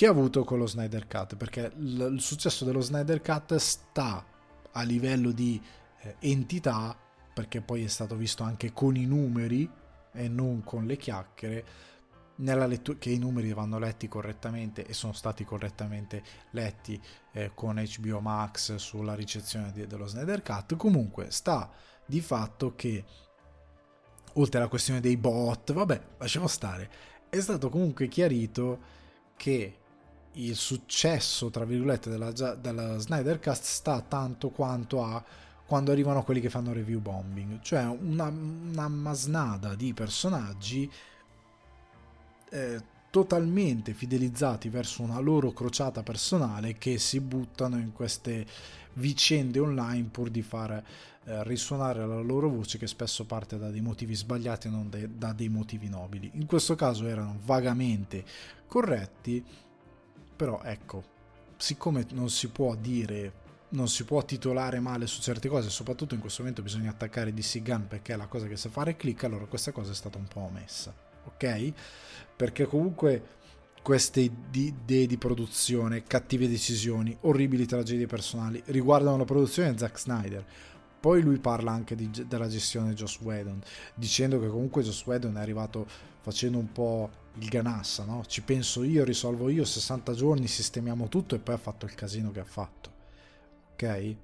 che ha avuto con lo Snyder Cut, perché il, il successo dello Snyder Cut sta a livello di eh, entità, perché poi è stato visto anche con i numeri e non con le chiacchiere, nella lettura, che i numeri vanno letti correttamente e sono stati correttamente letti eh, con HBO Max sulla ricezione di, dello Snyder Cut. Comunque sta di fatto che, oltre alla questione dei bot, vabbè, lasciamo stare, è stato comunque chiarito che il successo, tra virgolette, della, della Snyder Cast sta tanto quanto a quando arrivano quelli che fanno review bombing, cioè una, una masnada di personaggi eh, totalmente fidelizzati verso una loro crociata personale che si buttano in queste vicende online pur di far eh, risuonare la loro voce che spesso parte da dei motivi sbagliati e non de- da dei motivi nobili. In questo caso erano vagamente corretti, però ecco, siccome non si può dire non si può titolare male su certe cose, soprattutto in questo momento bisogna attaccare DC Gun perché è la cosa che sa fare click, allora questa cosa è stata un po' omessa, ok? Perché comunque queste idee di produzione, cattive decisioni, orribili tragedie personali riguardano la produzione di Zack Snyder. Poi lui parla anche di, della gestione di Joss Whedon, dicendo che comunque Joss Whedon è arrivato facendo un po' il ganassa, no? Ci penso io, risolvo io, 60 giorni, sistemiamo tutto e poi ha fatto il casino che ha fatto ok?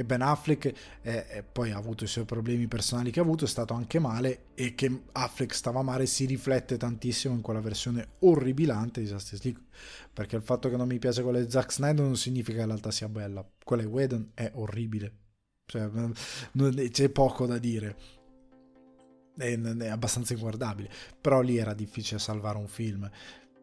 E Ben Affleck eh, eh, poi ha avuto i suoi problemi personali che ha avuto, è stato anche male e che Affleck stava male si riflette tantissimo in quella versione orribilante di Justice League, perché il fatto che non mi piace quella di Zack Snyder non significa che realtà sia bella, quella di Whedon è orribile, cioè, c'è poco da dire, è, è abbastanza inguardabile, però lì era difficile salvare un film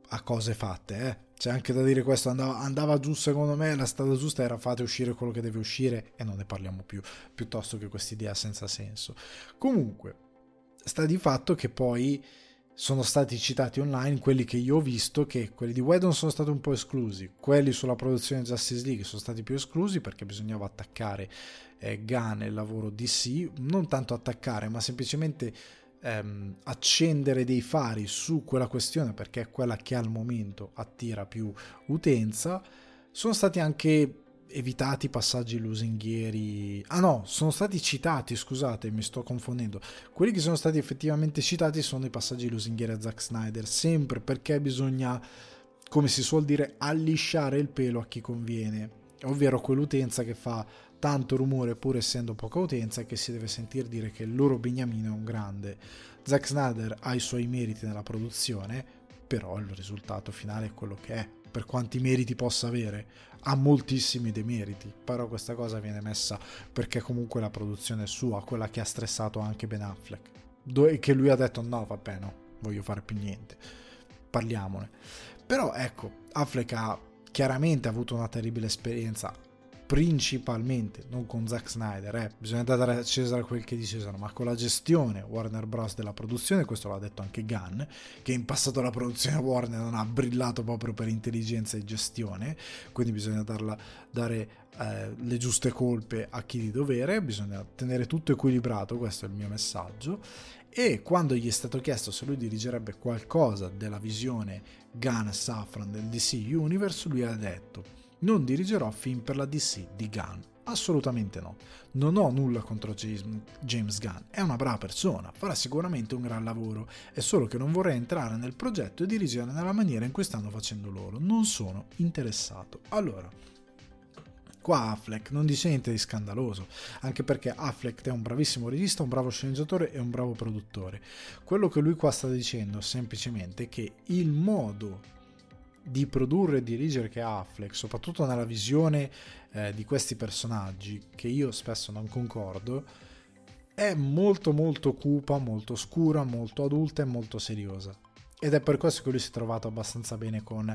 a cose fatte, eh c'è anche da dire questo, andava, andava, giù secondo me, la strada giusta era fate uscire quello che deve uscire e non ne parliamo più, piuttosto che quest'idea senza senso. Comunque, sta di fatto che poi sono stati citati online quelli che io ho visto che quelli di Whedon sono stati un po' esclusi, quelli sulla produzione Justice League sono stati più esclusi perché bisognava attaccare eh, Gunn e il lavoro DC, non tanto attaccare ma semplicemente ehm, accendere dei fari su quella questione perché è quella che al momento attira più utenza, sono stati anche evitati passaggi lusinghieri. Ah no, sono stati citati, scusate, mi sto confondendo. Quelli che sono stati effettivamente citati sono i passaggi lusinghieri a Zack Snyder, sempre perché bisogna, come si suol dire, allisciare il pelo a chi conviene, ovvero quell'utenza che fa tanto rumore pur essendo poca utenza che si deve sentire dire che il loro Beniamino è un grande. Zack Snyder ha i suoi meriti nella produzione, però il risultato finale è quello che è. Per quanti meriti possa avere, ha moltissimi demeriti, però questa cosa viene messa perché comunque la produzione è sua, quella che ha stressato anche Ben Affleck, e che lui ha detto no, vabbè no, voglio fare più niente, parliamone. Però ecco, Affleck ha chiaramente avuto una terribile esperienza principalmente, non con Zack Snyder, eh, bisogna dare a Cesare quel che di Cesare, ma con la gestione Warner Bros. della produzione, questo l'ha detto anche Gunn, che in passato la produzione Warner non ha brillato proprio per intelligenza e gestione, quindi bisogna darla, dare eh, le giuste colpe a chi di dovere, bisogna tenere tutto equilibrato, questo è il mio messaggio, e quando gli è stato chiesto se lui dirigerebbe qualcosa della visione Gunn Safran del DC Universe, lui ha detto non dirigerò film per la DC di Gunn. Assolutamente no. Non ho nulla contro James Gunn, è una brava persona, farà sicuramente un gran lavoro, è solo che non vorrei entrare nel progetto e dirigere nella maniera in cui stanno facendo loro. Non sono interessato. Allora, qua Affleck non dice niente di scandaloso, anche perché Affleck è un bravissimo regista, un bravo sceneggiatore e un bravo produttore. Quello che lui qua sta dicendo semplicemente è che il modo di produrre e dirigere che ha Affleck, soprattutto nella visione eh, di questi personaggi, che io spesso non concordo, è molto molto cupa, molto scura, molto adulta e molto seriosa. Ed è per questo che lui si è trovato abbastanza bene con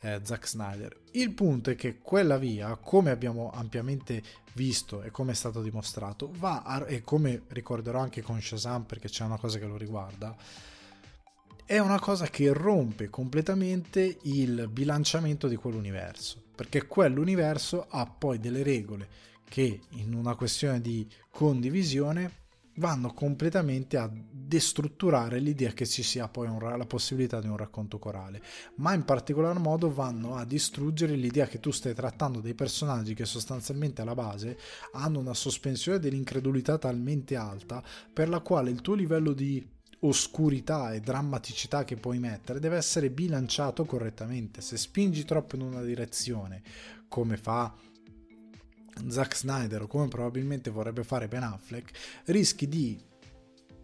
eh, Zack Snyder. Il punto è che quella via, come abbiamo ampiamente visto e come è stato dimostrato, va a, e come ricorderò anche con Shazam perché c'è una cosa che lo riguarda, è una cosa che rompe completamente il bilanciamento di quell'universo, perché quell'universo ha poi delle regole che in una questione di condivisione vanno completamente a destrutturare l'idea che ci sia poi un, la possibilità di un racconto corale, ma in particolar modo vanno a distruggere l'idea che tu stai trattando dei personaggi che sostanzialmente alla base hanno una sospensione dell'incredulità talmente alta per la quale il tuo livello di oscurità e drammaticità che puoi mettere deve essere bilanciato correttamente. Se spingi troppo in una direzione, come fa Zack Snyder o come probabilmente vorrebbe fare Ben Affleck, rischi di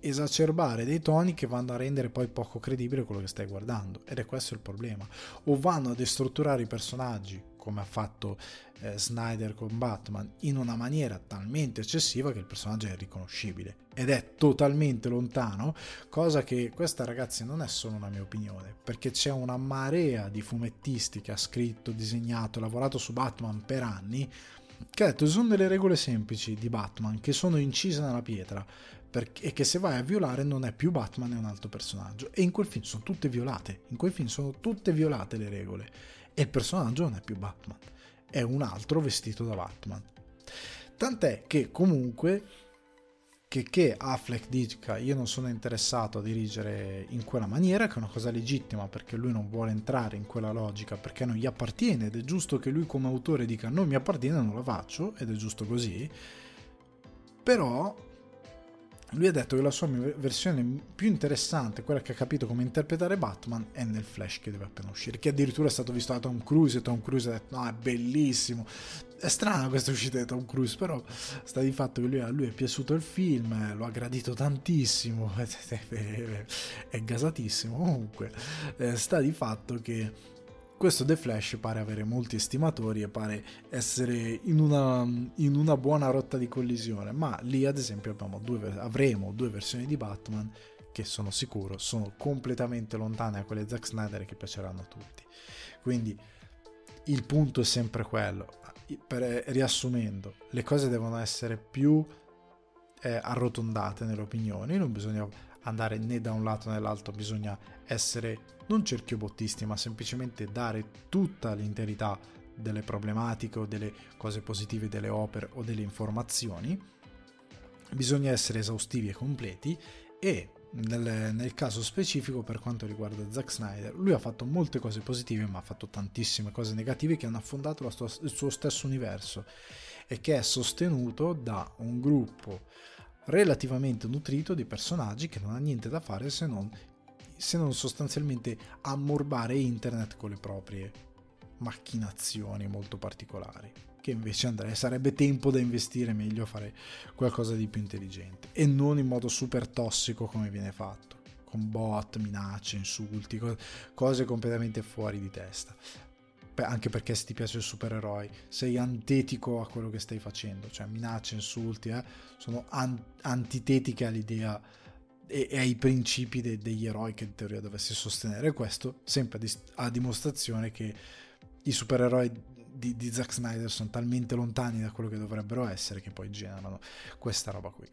esacerbare dei toni che vanno a rendere poi poco credibile quello che stai guardando ed è questo il problema o vanno a destrutturare i personaggi come ha fatto eh, Snyder con Batman in una maniera talmente eccessiva che il personaggio è riconoscibile ed è totalmente lontano cosa che questa ragazzi non è solo una mia opinione perché c'è una marea di fumettisti che ha scritto, disegnato, lavorato su Batman per anni che ha detto sono delle regole semplici di Batman che sono incise nella pietra e che se vai a violare non è più Batman è un altro personaggio. E in quel film sono tutte violate in quel film sono tutte violate le regole e il personaggio non è più Batman è un altro vestito da Batman tant'è che comunque che, che Affleck dica io non sono interessato a dirigere in quella maniera, che è una cosa legittima perché lui non vuole entrare in quella logica perché non gli appartiene ed è giusto che lui come autore dica non mi appartiene, non la faccio ed è giusto così. Però lui ha detto che la sua versione più interessante, quella che ha capito come interpretare Batman, è nel Flash che deve appena uscire, che addirittura è stato visto da Tom Cruise e Tom Cruise ha detto no è bellissimo. È strana questa uscita di Tom Cruise, però sta di fatto che lui, a lui è piaciuto il film, lo ha gradito tantissimo, è gasatissimo comunque, eh, sta di fatto che questo The Flash pare avere molti estimatori e pare essere in una, in una buona rotta di collisione, ma lì ad esempio due, avremo due versioni di Batman che sono sicuro sono completamente lontane da quelle Zack Snyder che piaceranno a tutti. Quindi il punto è sempre quello. Per, riassumendo, le cose devono essere più eh, arrotondate nelle opinioni, non bisogna andare né da un lato né dall'altro, bisogna essere non cerchiobottisti, ma semplicemente dare tutta l'interità delle problematiche o delle cose positive delle opere o delle informazioni. Bisogna essere esaustivi e completi e nel, nel, caso specifico per quanto riguarda Zack Snyder, lui ha fatto molte cose positive ma ha fatto tantissime cose negative che hanno affondato sua, il suo stesso universo e che è sostenuto da un gruppo relativamente nutrito di personaggi che non ha niente da fare se non se non sostanzialmente ammorbare internet con le proprie macchinazioni molto particolari che invece andrei, sarebbe tempo da investire meglio a fare qualcosa di più intelligente. E non in modo super tossico come viene fatto con bot, minacce, insulti, cose completamente fuori di testa. Beh, anche perché se ti piace il supereroe sei antetico a quello che stai facendo cioè minacce, insulti eh, sono an- antitetiche all'idea e, e ai principi de, degli eroi che in teoria dovessi sostenere. Questo sempre a, a dimostrazione che i supereroi di, di, Zack Snyder sono talmente lontani da quello che dovrebbero essere che poi generano questa roba qui.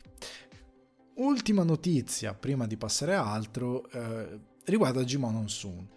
Ultima notizia, prima di passare a altro, eh, riguarda Jimon Onsun.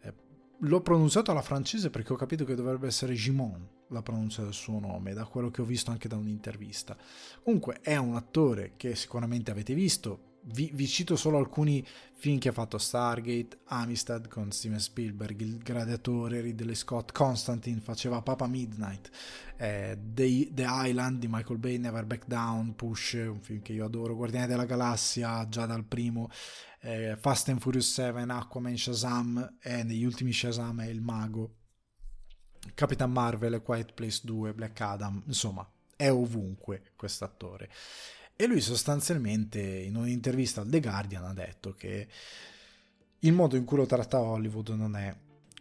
Eh, l'ho pronunciato alla francese perché ho capito che dovrebbe essere Jimon la pronuncia del suo nome, da quello che ho visto anche da un'intervista. Comunque è un attore che sicuramente avete visto, vi, vi, cito solo alcuni film che ha fatto Stargate, Amistad con Steven Spielberg, Il Gladiatore, Ridley Scott, Constantine faceva Papa Midnight, eh, The, The, Island di Michael Bay, Never Back Down, Push, un film che io adoro, Guardiani della Galassia già dal primo, eh, Fast and Furious 7, Aquaman, Shazam e negli ultimi Shazam è Il Mago, Capitan Marvel, Quiet Place 2, Black Adam, insomma è ovunque questo attore. E lui sostanzialmente in un'intervista al The Guardian ha detto che il modo in cui lo tratta Hollywood non è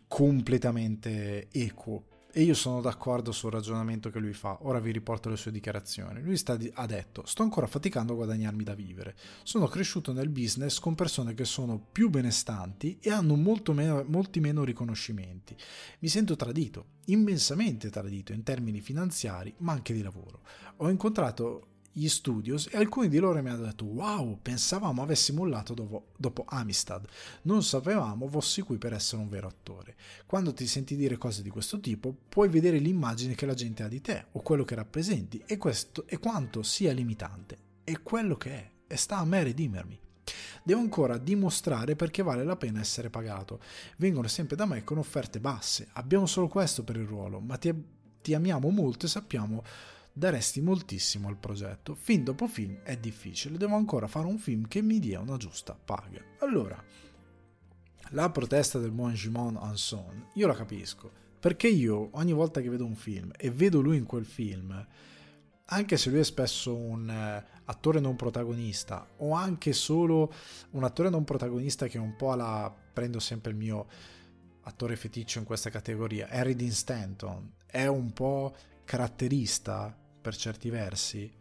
completamente equo. E io sono d'accordo sul ragionamento che lui fa. Ora vi riporto le sue dichiarazioni. Lui di- ha detto: Sto ancora faticando a guadagnarmi da vivere. Sono cresciuto nel business con persone che sono più benestanti e hanno meno, molti meno riconoscimenti. Mi sento tradito, immensamente tradito in termini finanziari, ma anche di lavoro. Ho incontrato gli studios e alcuni di loro mi hanno detto wow, pensavamo avessi mollato dopo, dopo Amistad, non sapevamo fossi qui per essere un vero attore. Quando ti senti dire cose di questo tipo, puoi vedere l'immagine che la gente ha di te o quello che rappresenti e questo è quanto sia limitante. È quello che è e sta a me redimermi. Devo ancora dimostrare perché vale la pena essere pagato. Vengono sempre da me con offerte basse. Abbiamo solo questo per il ruolo, ma ti, ti amiamo molto e sappiamo daresti moltissimo al progetto. Film dopo film è difficile, devo ancora fare un film che mi dia una giusta paga. Allora, la protesta del buon Jimon Anson, io la capisco, perché io ogni volta che vedo un film e vedo lui in quel film, anche se lui è spesso un eh, attore non protagonista o anche solo un attore non protagonista che un po' la prendo sempre il mio attore feticcio in questa categoria, Harry Dean Stanton, è un po' caratterista per certi versi,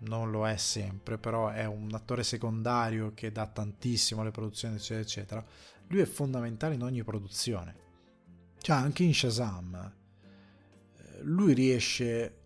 non lo è sempre, però è un attore secondario che dà tantissimo alle produzioni, eccetera, eccetera. Lui è fondamentale in ogni produzione. Cioè, anche in Shazam, eh, lui riesce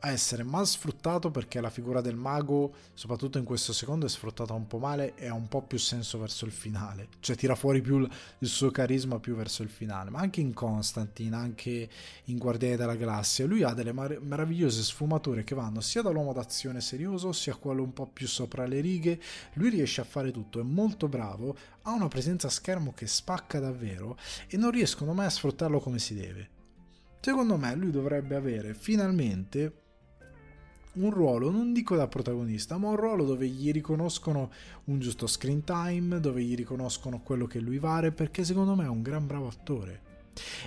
a essere mal sfruttato perché la figura del mago, soprattutto in questo secondo, è sfruttata un po' male e ha un po' più senso verso il finale, cioè tira fuori più il suo carisma più verso il finale, ma anche in Constantine, anche in Guardiani della Galassia, lui ha delle mar- meravigliose sfumature che vanno sia dall'uomo d'azione serioso, sia quello un po' più sopra le righe, lui riesce a fare tutto, è molto bravo, ha una presenza a schermo che spacca davvero e non riescono mai a sfruttarlo come si deve. Secondo me lui dovrebbe avere finalmente un ruolo, non dico da protagonista, ma un ruolo dove gli riconoscono un giusto screen time, dove gli riconoscono quello che lui vale, perché secondo me è un gran bravo attore.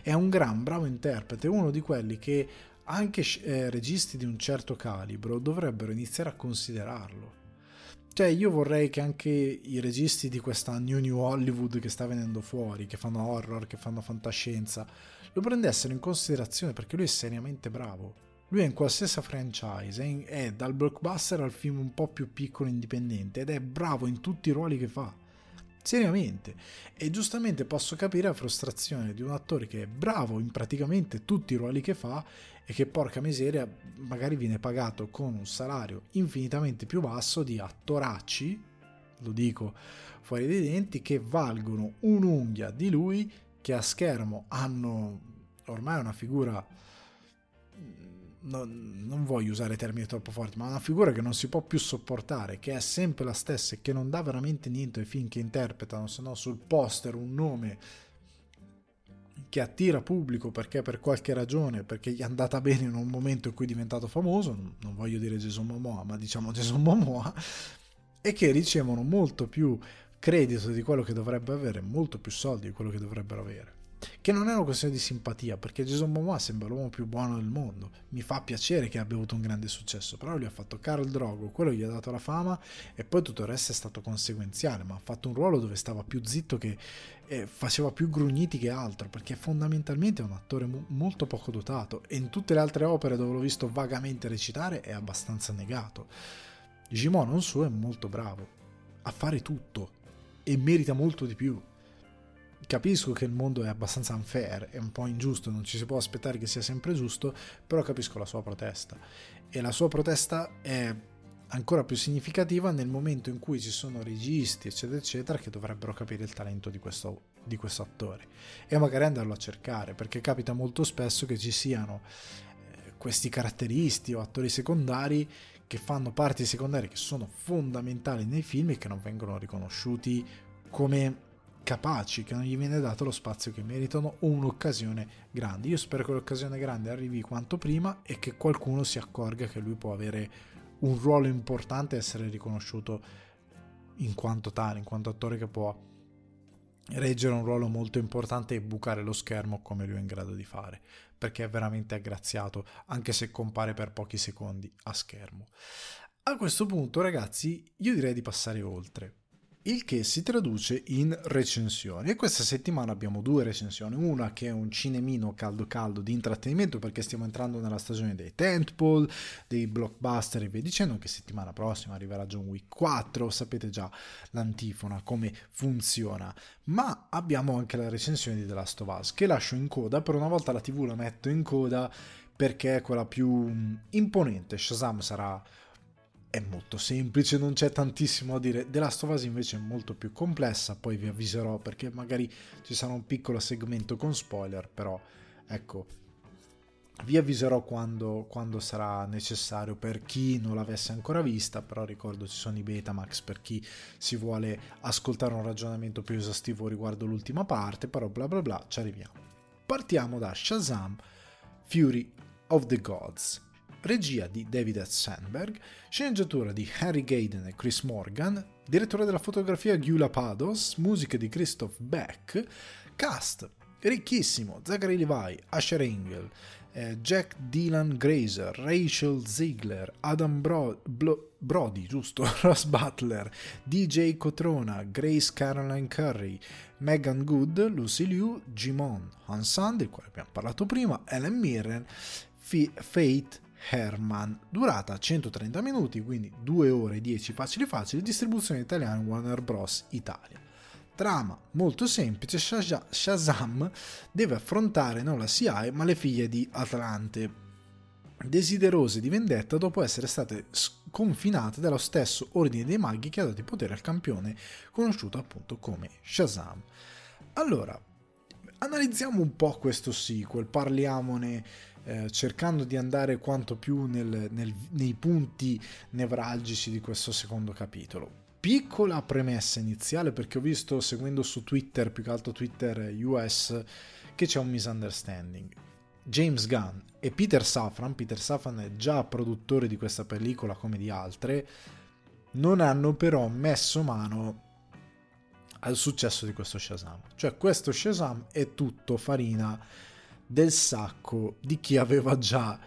È un gran bravo interprete, uno di quelli che anche eh, registi di un certo calibro dovrebbero iniziare a considerarlo. Cioè, io vorrei che anche i registi di questa New New Hollywood che sta venendo fuori, che fanno horror, che fanno fantascienza, lo prendessero in considerazione perché lui è seriamente bravo. Lui è in qualsiasi franchise, è, dal blockbuster al film un po' più piccolo e indipendente ed è bravo in tutti i ruoli che fa. Seriamente. E giustamente posso capire la frustrazione di un attore che è bravo in praticamente tutti i ruoli che fa e che porca miseria magari viene pagato con un salario infinitamente più basso di attoracci, lo dico fuori dai denti, che valgono un'unghia di lui che a schermo hanno ormai una figura non, non, voglio usare termini troppo forti, ma una figura che non si può più sopportare, che è sempre la stessa e che non dà veramente niente ai film che interpretano, se no sul poster un nome che attira pubblico perché per qualche ragione, perché gli è andata bene in un momento in cui è diventato famoso, non voglio dire Jason Momoa, ma diciamo Jason Momoa, e che ricevono molto più credito di quello che dovrebbe avere, molto più soldi di quello che dovrebbero avere che non è una questione di simpatia, perché Jason Momoa sembra l'uomo più buono del mondo. Mi fa piacere che abbia avuto un grande successo, però lui ha fatto Carl Drogo, quello gli ha dato la fama e poi tutto il resto è stato conseguenziale, ma ha fatto un ruolo dove stava più zitto che eh, faceva più grugniti che altro, perché fondamentalmente è un attore mo- molto poco dotato e in tutte le altre opere dove l'ho visto vagamente recitare è abbastanza negato. Jimon non suo è molto bravo a fare tutto e merita molto di più capisco che il mondo è abbastanza unfair, è un po' ingiusto, non ci si può aspettare che sia sempre giusto, però capisco la sua protesta. E la sua protesta è ancora più significativa nel momento in cui ci sono registi, eccetera, eccetera, che dovrebbero capire il talento di questo, di questo attore e magari andarlo a cercare, perché capita molto spesso che ci siano eh, questi caratteristi o attori secondari che fanno parti secondarie che sono fondamentali nei film e che non vengono riconosciuti come capaci, che non gli viene dato lo spazio che meritano o un'occasione grande. Io spero che l'occasione grande arrivi quanto prima e che qualcuno si accorga che lui può avere un ruolo importante e essere riconosciuto in quanto tale, in quanto attore che può reggere un ruolo molto importante e bucare lo schermo come lui è in grado di fare, perché è veramente aggraziato, anche se compare per pochi secondi a schermo. A questo punto, ragazzi, io direi di passare oltre il che si traduce in recensioni. E questa settimana abbiamo due recensioni. Una che è un cinemino caldo caldo di intrattenimento perché stiamo entrando nella stagione dei tentpole dei blockbuster e via dicendo che settimana prossima arriverà John Wick 4 sapete già l'antifona come funziona. Ma abbiamo anche la recensione di The Last of Us che lascio in coda per una volta la tv la metto in coda perché è quella più imponente. Shazam sarà è molto semplice, non c'è tantissimo da dire. The Last of Us invece è molto più complessa, poi vi avviserò perché magari ci sarà un piccolo segmento con spoiler, però ecco, vi avviserò quando, quando, sarà necessario per chi non l'avesse ancora vista, però ricordo ci sono i Betamax per chi si vuole ascoltare un ragionamento più esaustivo riguardo l'ultima parte, però bla bla bla, ci arriviamo. Partiamo da Shazam, Fury of the Gods regia di David. Sandberg, sceneggiatura di Harry Gayden e Chris Morgan, direttore della fotografia Gyula Pados, musiche di Christoph Beck, cast ricchissimo, Zachary Levi, Asher Engel, eh, Jack Dylan Grazer, Rachel Ziegler, Adam Bro- Blo- Brody, giusto, Ross Butler, DJ Cotrona, Grace Caroline Curry, Megan Good, Lucy Liu, Jimon Hansan, del quale abbiamo parlato prima, Ellen Mirren, F- Fate Herman, durata 130 minuti, quindi 2 ore e 10 facili facili, distribuzione italiana Warner Bros. Italia. Trama molto semplice, Shazam deve affrontare non la CIA ma le figlie di Atlante, desiderose di vendetta dopo essere state sconfinate dallo stesso ordine dei maghi che ha dato i poteri al campione conosciuto appunto come Shazam. Allora, analizziamo un po' questo sequel, parliamone eh, cercando di andare quanto più nel, nel, nei punti nevralgici di questo secondo capitolo. Piccola premessa iniziale perché ho visto seguendo su Twitter, più che altro Twitter US, che c'è un misunderstanding. James Gunn e Peter Safran, Peter Safran è già produttore di questa pellicola come di altre, non hanno però messo mano al successo di questo Shazam. Cioè questo Shazam è tutto farina del sacco di chi aveva già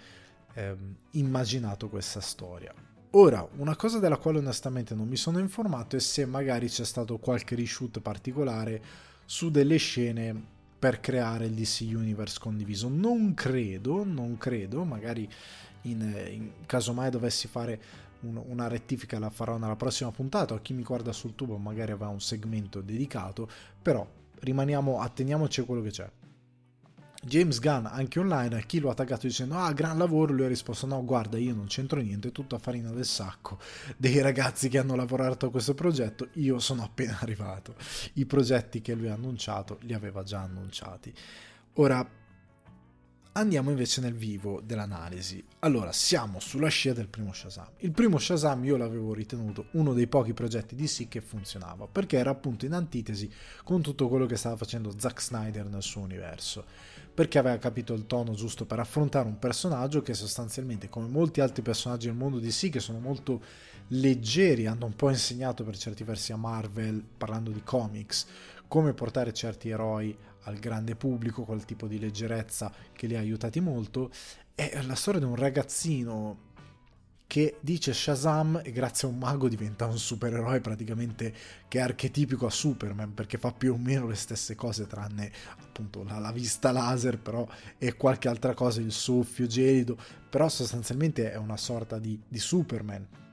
eh, immaginato questa storia. Ora, una cosa della quale onestamente non mi sono informato è se magari c'è stato qualche reshoot particolare su delle scene per creare il DC Universe condiviso. Non credo, non credo, magari in, in caso mai dovessi fare un, una rettifica la farò nella prossima puntata, o chi mi guarda sul tubo magari avrà un segmento dedicato, però rimaniamo, atteniamoci a quello che c'è. James Gunn anche online a chi lo ha taggato dicendo ah gran lavoro lui ha risposto no guarda io non c'entro niente è tutta farina del sacco dei ragazzi che hanno lavorato a questo progetto io sono appena arrivato i progetti che lui ha annunciato li aveva già annunciati ora Andiamo invece nel vivo dell'analisi. Allora, siamo sulla scia del primo Shazam. Il primo Shazam io l'avevo ritenuto uno dei pochi progetti di sì che funzionava, perché era appunto in antitesi con tutto quello che stava facendo Zack Snyder nel suo universo perché aveva capito il tono giusto per affrontare un personaggio che sostanzialmente, come molti altri personaggi del mondo di sì, che sono molto leggeri, hanno un po' insegnato per certi versi a Marvel, parlando di comics, come portare certi eroi al grande pubblico, quel tipo di leggerezza che li ha aiutati molto, è la storia di un ragazzino che dice Shazam e grazie a un mago diventa un supereroe praticamente che è archetipico a Superman perché fa più o meno le stesse cose tranne appunto la, la vista laser però e qualche altra cosa, il soffio gelido, però sostanzialmente è una sorta di, di Superman.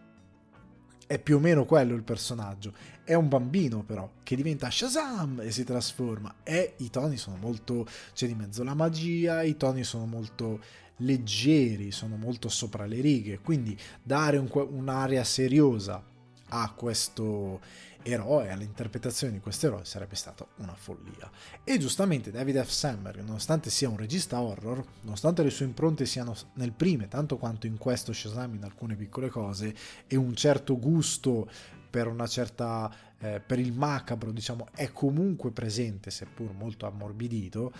È più o meno quello il personaggio. È un bambino però che diventa Shazam e si trasforma e i toni sono molto... c'è di mezzo la magia, i toni sono molto leggeri, sono molto sopra le righe, quindi dare un, un'area seriosa a questo eroe, all'interpretazione di questo eroe sarebbe stata una follia. E giustamente David F. Sandberg, nonostante sia un regista horror, nonostante le sue impronte siano nel prime, tanto quanto in questo Shazam in alcune piccole cose, e un certo gusto per una certa eh, per il macabro, diciamo, è comunque presente, seppur molto ammorbidito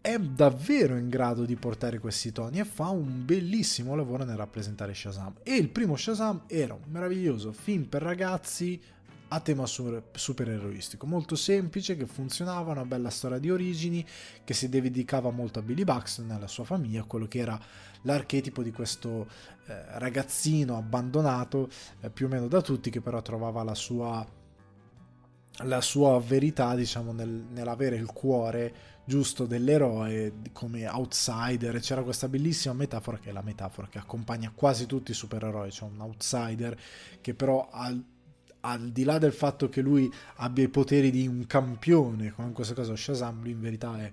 è davvero in grado di portare questi toni e fa un bellissimo lavoro nel rappresentare Shazam. E il primo Shazam era un meraviglioso film per ragazzi a tema supereroistico, molto semplice, che funzionava, una bella storia di origini, che si dedicava molto a Billy Buxton e alla sua famiglia, quello che era l'archetipo di questo eh, ragazzino abbandonato eh, più o meno da tutti, che però trovava la sua, la sua verità, diciamo, nel, nell'avere il cuore giusto dell'eroe come outsider. C'era questa bellissima metafora che è la metafora che accompagna quasi tutti i supereroi. C'è un outsider che però al, al di là del fatto che lui abbia i poteri di un campione, come in questo caso Shazam, lui in verità è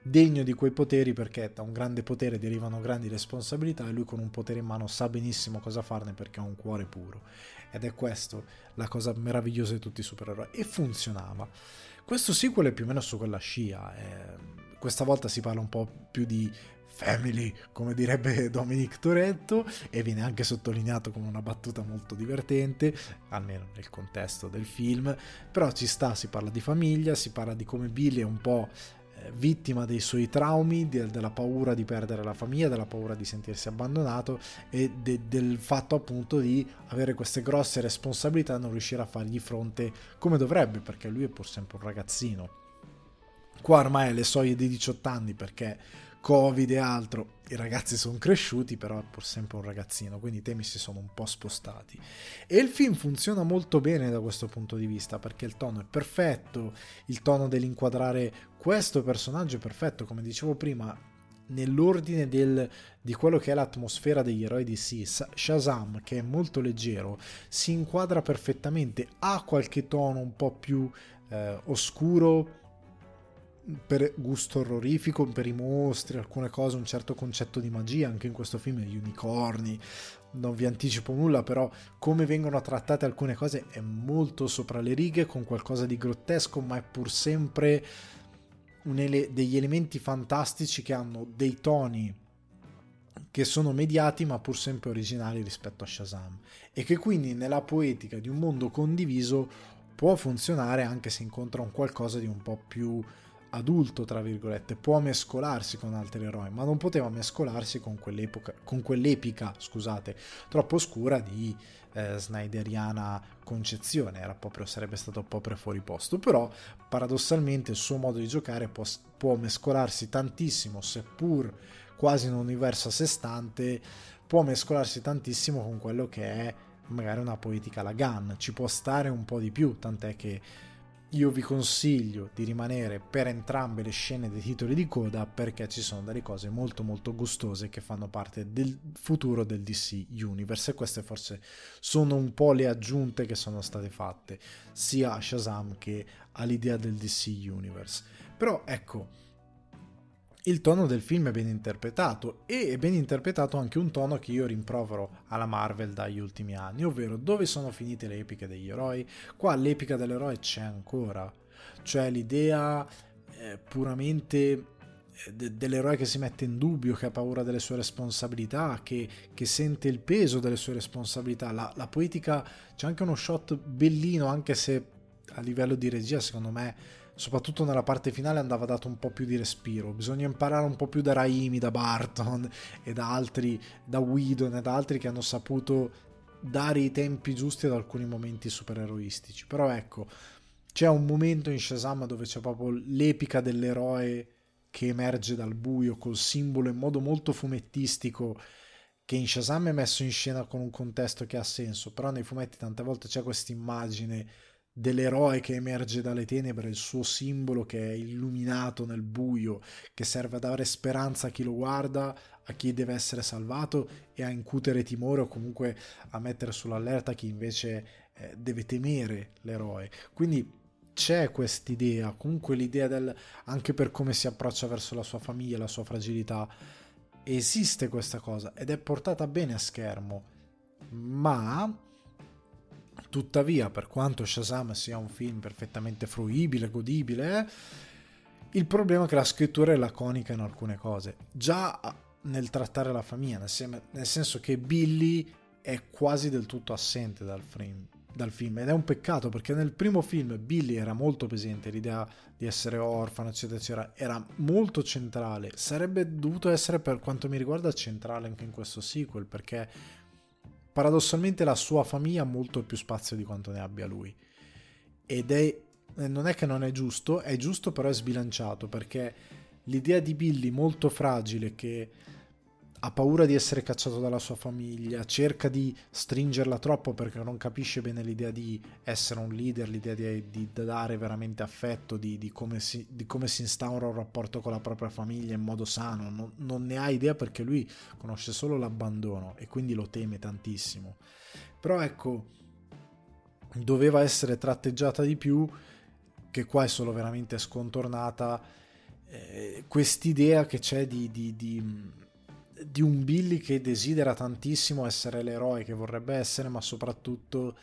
degno di quei poteri perché da un grande potere derivano grandi responsabilità e lui con un potere in mano sa benissimo cosa farne perché ha un cuore puro. Ed è questo la cosa meravigliosa di tutti i supereroi. E funzionava. Questo sequel è più o meno su quella scia. Eh, questa volta si parla un po' più di family, come direbbe Dominic Toretto, e viene anche sottolineato come una battuta molto divertente, almeno nel contesto del film, però ci sta, si parla di famiglia, si parla di come Billy è un po' vittima dei suoi traumi, de- della paura di perdere la famiglia, della paura di sentirsi abbandonato e de- del fatto appunto di avere queste grosse responsabilità e non riuscire a fargli fronte come dovrebbe, perché lui è pur sempre un ragazzino. Qua ormai è le soglie dei 18 anni perché Covid e altro, i ragazzi sono cresciuti, però è pur sempre un ragazzino, quindi i temi si sono un po' spostati. E il film funziona molto bene da questo punto di vista, perché il tono è perfetto, il tono dell'inquadrare questo personaggio è perfetto, come dicevo prima, nell'ordine del, di quello che è l'atmosfera degli eroi di DC. Shazam, che è molto leggero, si inquadra perfettamente, ha qualche tono un po' più eh, oscuro, per gusto orrorifico, per i mostri, alcune cose, un certo concetto di magia, anche in questo film gli unicorni, non vi anticipo nulla, però come vengono trattate alcune cose è molto sopra le righe, con qualcosa di grottesco, ma è pur sempre ele- degli elementi fantastici che hanno dei toni che sono mediati ma pur sempre originali rispetto a Shazam. E che quindi nella poetica di un mondo condiviso può funzionare anche se incontra un qualcosa di un po' più adulto, tra virgolette, può mescolarsi con altri eroi, ma non poteva mescolarsi con, quell'epoca, con quell'epica, scusate, troppo oscura di eh, snyderiana concezione, era proprio, sarebbe stato proprio fuori posto, però paradossalmente il suo modo di giocare può, può mescolarsi tantissimo, seppur quasi in un universo a sé stante, può mescolarsi tantissimo con quello che è magari una poetica alla Gunn, ci può stare un po' di più, tant'è che io vi consiglio di rimanere per entrambe le scene dei titoli di coda perché ci sono delle cose molto molto gustose che fanno parte del futuro del DC Universe e queste forse sono un po' le aggiunte che sono state fatte sia a Shazam che all'idea del DC Universe. Però ecco, il tono del film è ben interpretato e è ben interpretato anche un tono che io rimprovero alla Marvel dagli ultimi anni, ovvero dove sono finite le epiche degli eroi? Qua l'epica dell'eroe c'è ancora, cioè l'idea eh, puramente eh, de- dell'eroe che si mette in dubbio, che ha paura delle sue responsabilità, che, che sente il peso delle sue responsabilità. La, la poetica c'è anche uno shot bellino, anche se a livello di regia secondo me soprattutto nella parte finale andava dato un po' più di respiro. Bisogna imparare un po' più da Raimi, da Barton e da altri, da Whedon e da altri che hanno saputo dare i tempi giusti ad alcuni momenti supereroistici. Però ecco, c'è un momento in Shazam dove c'è proprio l'epica dell'eroe che emerge dal buio col simbolo in modo molto fumettistico che in Shazam è messo in scena con un contesto che ha senso, però nei fumetti tante volte c'è questa immagine dell'eroe che emerge dalle tenebre, il suo simbolo che è illuminato nel buio, che serve a dare speranza a chi lo guarda, a chi deve essere salvato e a incutere timore o comunque a mettere sull'allerta chi invece eh, deve temere l'eroe. Quindi c'è quest'idea, comunque l'idea del anche per come si approccia verso la sua famiglia, la sua fragilità, esiste questa cosa ed è portata bene a schermo, ma Tuttavia, per quanto Shazam sia un film perfettamente fruibile, godibile, eh, il problema è che la scrittura è laconica in alcune cose. Già nel trattare la famiglia, nel, senso che Billy è quasi del tutto assente dal film, dal film ed è un peccato perché nel primo film Billy era molto presente, l'idea di essere orfano, eccetera, eccetera, era molto centrale. Sarebbe dovuto essere, per quanto mi riguarda, centrale anche in questo sequel perché paradossalmente la sua famiglia ha molto più spazio di quanto ne abbia lui. Ed è, non è che non è giusto, è giusto però è sbilanciato perché l'idea di Billy molto fragile che ha paura di essere cacciato dalla sua famiglia, cerca di stringerla troppo perché non capisce bene l'idea di essere un leader, l'idea di, di dare veramente affetto, di, di, come si, di, come si, instaura un rapporto con la propria famiglia in modo sano, non, non ne ha idea perché lui conosce solo l'abbandono e quindi lo teme tantissimo. Però ecco, doveva essere tratteggiata di più, che qua è solo veramente scontornata eh, quest'idea che c'è di, di, di, un Billy che desidera tantissimo essere l'eroe che vorrebbe essere, ma soprattutto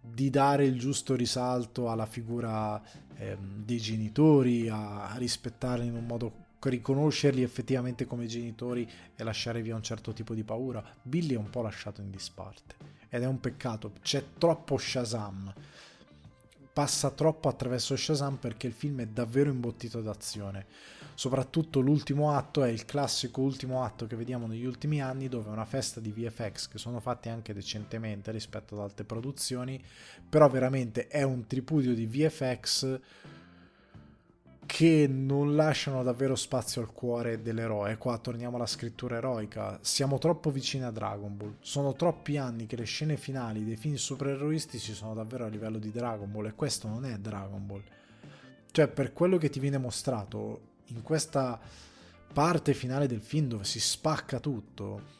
di dare il giusto risalto alla figura eh, dei genitori, a, a rispettarli in un modo riconoscerli effettivamente come genitori e lasciare via un certo tipo di paura. Billy è un po' lasciato in disparte ed è un peccato, c'è troppo Shazam. Passa troppo attraverso Shazam perché il film è davvero imbottito d'azione. Soprattutto l'ultimo atto è il classico ultimo atto che vediamo negli ultimi anni dove una festa di VFX che sono fatti anche decentemente rispetto ad altre produzioni, però veramente è un tripudio di VFX che non lasciano davvero spazio al cuore dell'eroe. Qua torniamo alla scrittura eroica. Siamo troppo vicini a Dragon Ball. Sono troppi anni che le scene finali dei film supereroistici sono davvero a livello di Dragon Ball e questo non è Dragon Ball. Cioè, per quello che ti viene mostrato in questa parte finale del film dove si spacca tutto.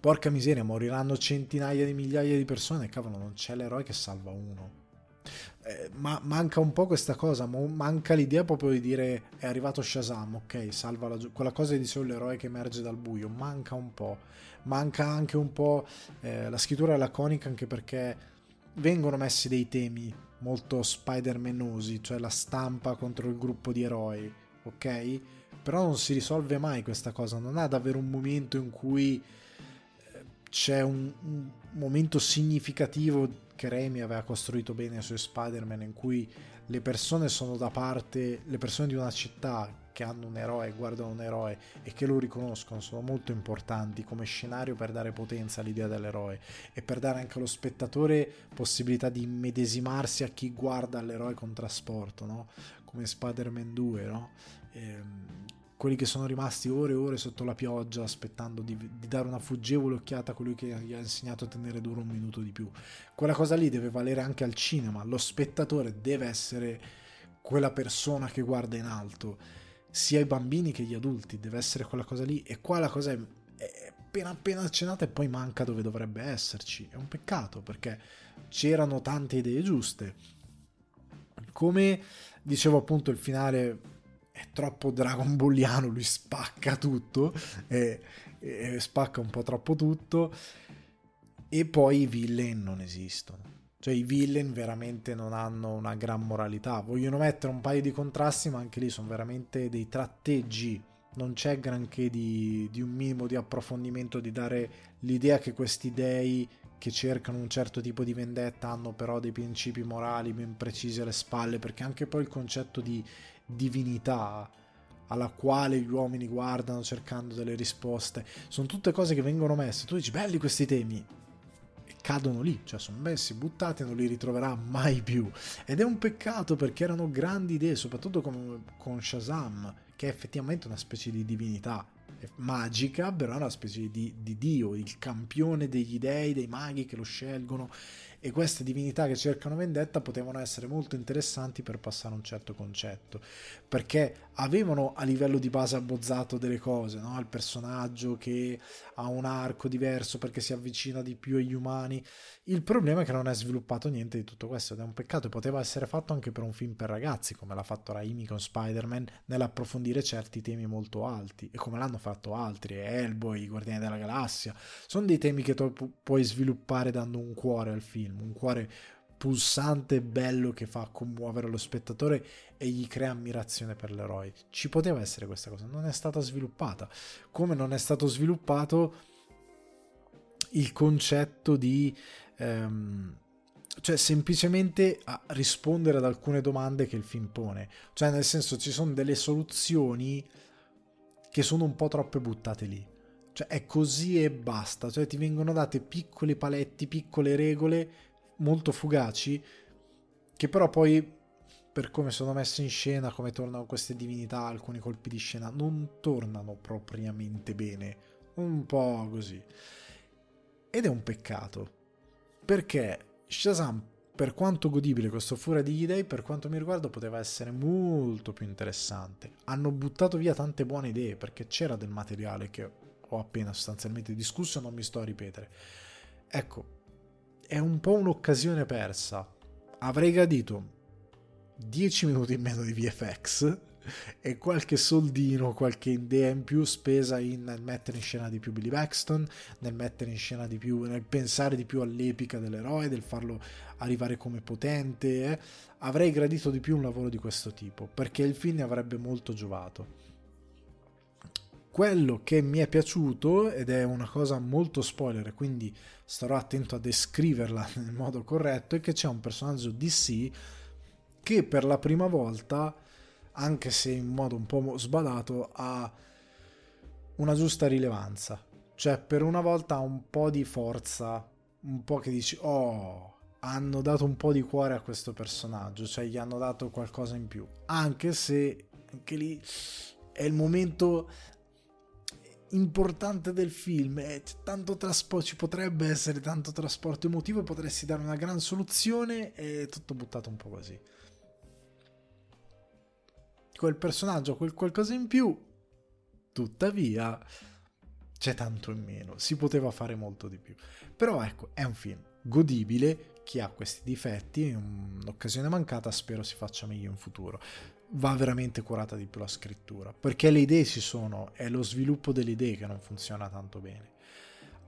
Porca miseria, moriranno centinaia di migliaia di persone. Cavolo, non c'è l'eroe che salva uno eh, ma manca un po' questa cosa, manca l'idea proprio di dire è arrivato Shazam, ok, salva la gio- quella cosa di solo l'eroe che emerge dal buio, manca un po', manca anche un po' eh, la scrittura laconica anche perché vengono messi dei temi molto Spider-Manosi, cioè la stampa contro il gruppo di eroi, ok? Però non si risolve mai questa cosa, non ha davvero un momento in cui eh, c'è un, un momento significativo che Raimi aveva costruito bene su Spider-Man in cui le persone sono da parte, le persone di una città che hanno un eroe, guardano un eroe e che lo riconoscono sono molto importanti come scenario per dare potenza all'idea dell'eroe e per dare anche allo spettatore possibilità di immedesimarsi a chi guarda l'eroe con trasporto, no? come Spider-Man 2, no? ehm, quelli che sono rimasti ore e ore sotto la pioggia aspettando di, di, dare una fuggevole occhiata a colui che gli ha insegnato a tenere duro un minuto di più. Quella cosa lì deve valere anche al cinema, lo spettatore deve essere quella persona che guarda in alto, sia i bambini che gli adulti, deve essere quella cosa lì e qua la cosa è, è appena appena accennata e poi manca dove dovrebbe esserci. È un peccato perché c'erano tante idee giuste. Come dicevo appunto il finale è troppo Dragon Balliano, lui spacca tutto, e, e spacca un po' troppo tutto, e poi i villain non esistono. Cioè i villain veramente non hanno una gran moralità, vogliono mettere un paio di contrasti, ma anche lì sono veramente dei tratteggi. Non c'è granché di, di un minimo di approfondimento, di dare l'idea che questi dei che cercano un certo tipo di vendetta hanno però dei principi morali ben precisi alle spalle, perché anche poi il concetto di divinità alla quale gli uomini guardano cercando delle risposte. Sono tutte cose che vengono messe. Tu dici, belli questi temi. Cadono lì, cioè sono messi, buttati e non li ritroverà mai più. Ed è un peccato perché erano grandi idee, soprattutto con, con Shazam, che è effettivamente una specie di divinità magica, però è una specie di, di dio, il campione degli dei, dei maghi che lo scelgono e queste divinità che cercano vendetta potevano essere molto interessanti per passare un certo concetto perché avevano a livello di base abbozzato delle cose no? il personaggio che ha un arco diverso perché si avvicina di più agli umani. Il problema è che non è sviluppato niente di tutto questo ed è un peccato. Poteva essere fatto anche per un film per ragazzi come l'ha fatto Raimi con Spider-Man nell'approfondire certi temi molto alti e come l'hanno fatto altri Hellboy, Guardiani della Galassia. Sono dei temi che tu puoi sviluppare dando un cuore al film, un cuore pulsante bello che fa commuovere lo spettatore e gli crea ammirazione per l'eroe. Ci poteva essere questa cosa, non è stata sviluppata. Come non è stato sviluppato il concetto di... Ehm, cioè semplicemente rispondere ad alcune domande che il film pone. Cioè nel senso ci sono delle soluzioni che sono un po' troppe buttate lì. Cioè è così e basta, cioè ti vengono date piccoli paletti, piccole regole molto fugaci che però poi per come sono messe in scena, come tornano queste divinità, alcuni colpi di scena non tornano propriamente bene, un po' così. Ed è un peccato, perché Shazam, per quanto godibile questo furia degli dei, per quanto mi riguarda poteva essere molto più interessante. Hanno buttato via tante buone idee, perché c'era del materiale che ho appena sostanzialmente discusso, non mi sto a ripetere. Ecco, è un po' un'occasione persa. Avrei gradito 10 minuti in meno di VFX e qualche soldino, qualche idea in più spesa in, nel mettere in scena di più Billy Baxton, nel mettere in scena di più, nel pensare di più all'epica dell'eroe, del farlo arrivare come potente. Eh. Avrei gradito di più un lavoro di questo tipo, perché il film ne avrebbe molto giovato. Quello che mi è piaciuto, ed è una cosa molto spoiler, quindi starò attento a descriverla nel modo corretto, è che c'è un personaggio DC che per la prima volta, anche se in modo un po' sbadato, ha una giusta rilevanza. Cioè, per una volta ha un po' di forza, un po' che dici, oh, hanno dato un po' di cuore a questo personaggio, cioè gli hanno dato qualcosa in più. Anche se anche lì è il momento importante del film, è tanto trasporto, ci potrebbe essere tanto trasporto emotivo, potresti dare una gran soluzione e tutto buttato un po' così quel personaggio, quel qualcosa in più, tuttavia c'è tanto in meno, si poteva fare molto di più. Però ecco, è un film godibile, chi ha questi difetti, un'occasione mancata, spero si faccia meglio in futuro. Va veramente curata di più la scrittura, perché le idee ci sono, è lo sviluppo delle idee che non funziona tanto bene.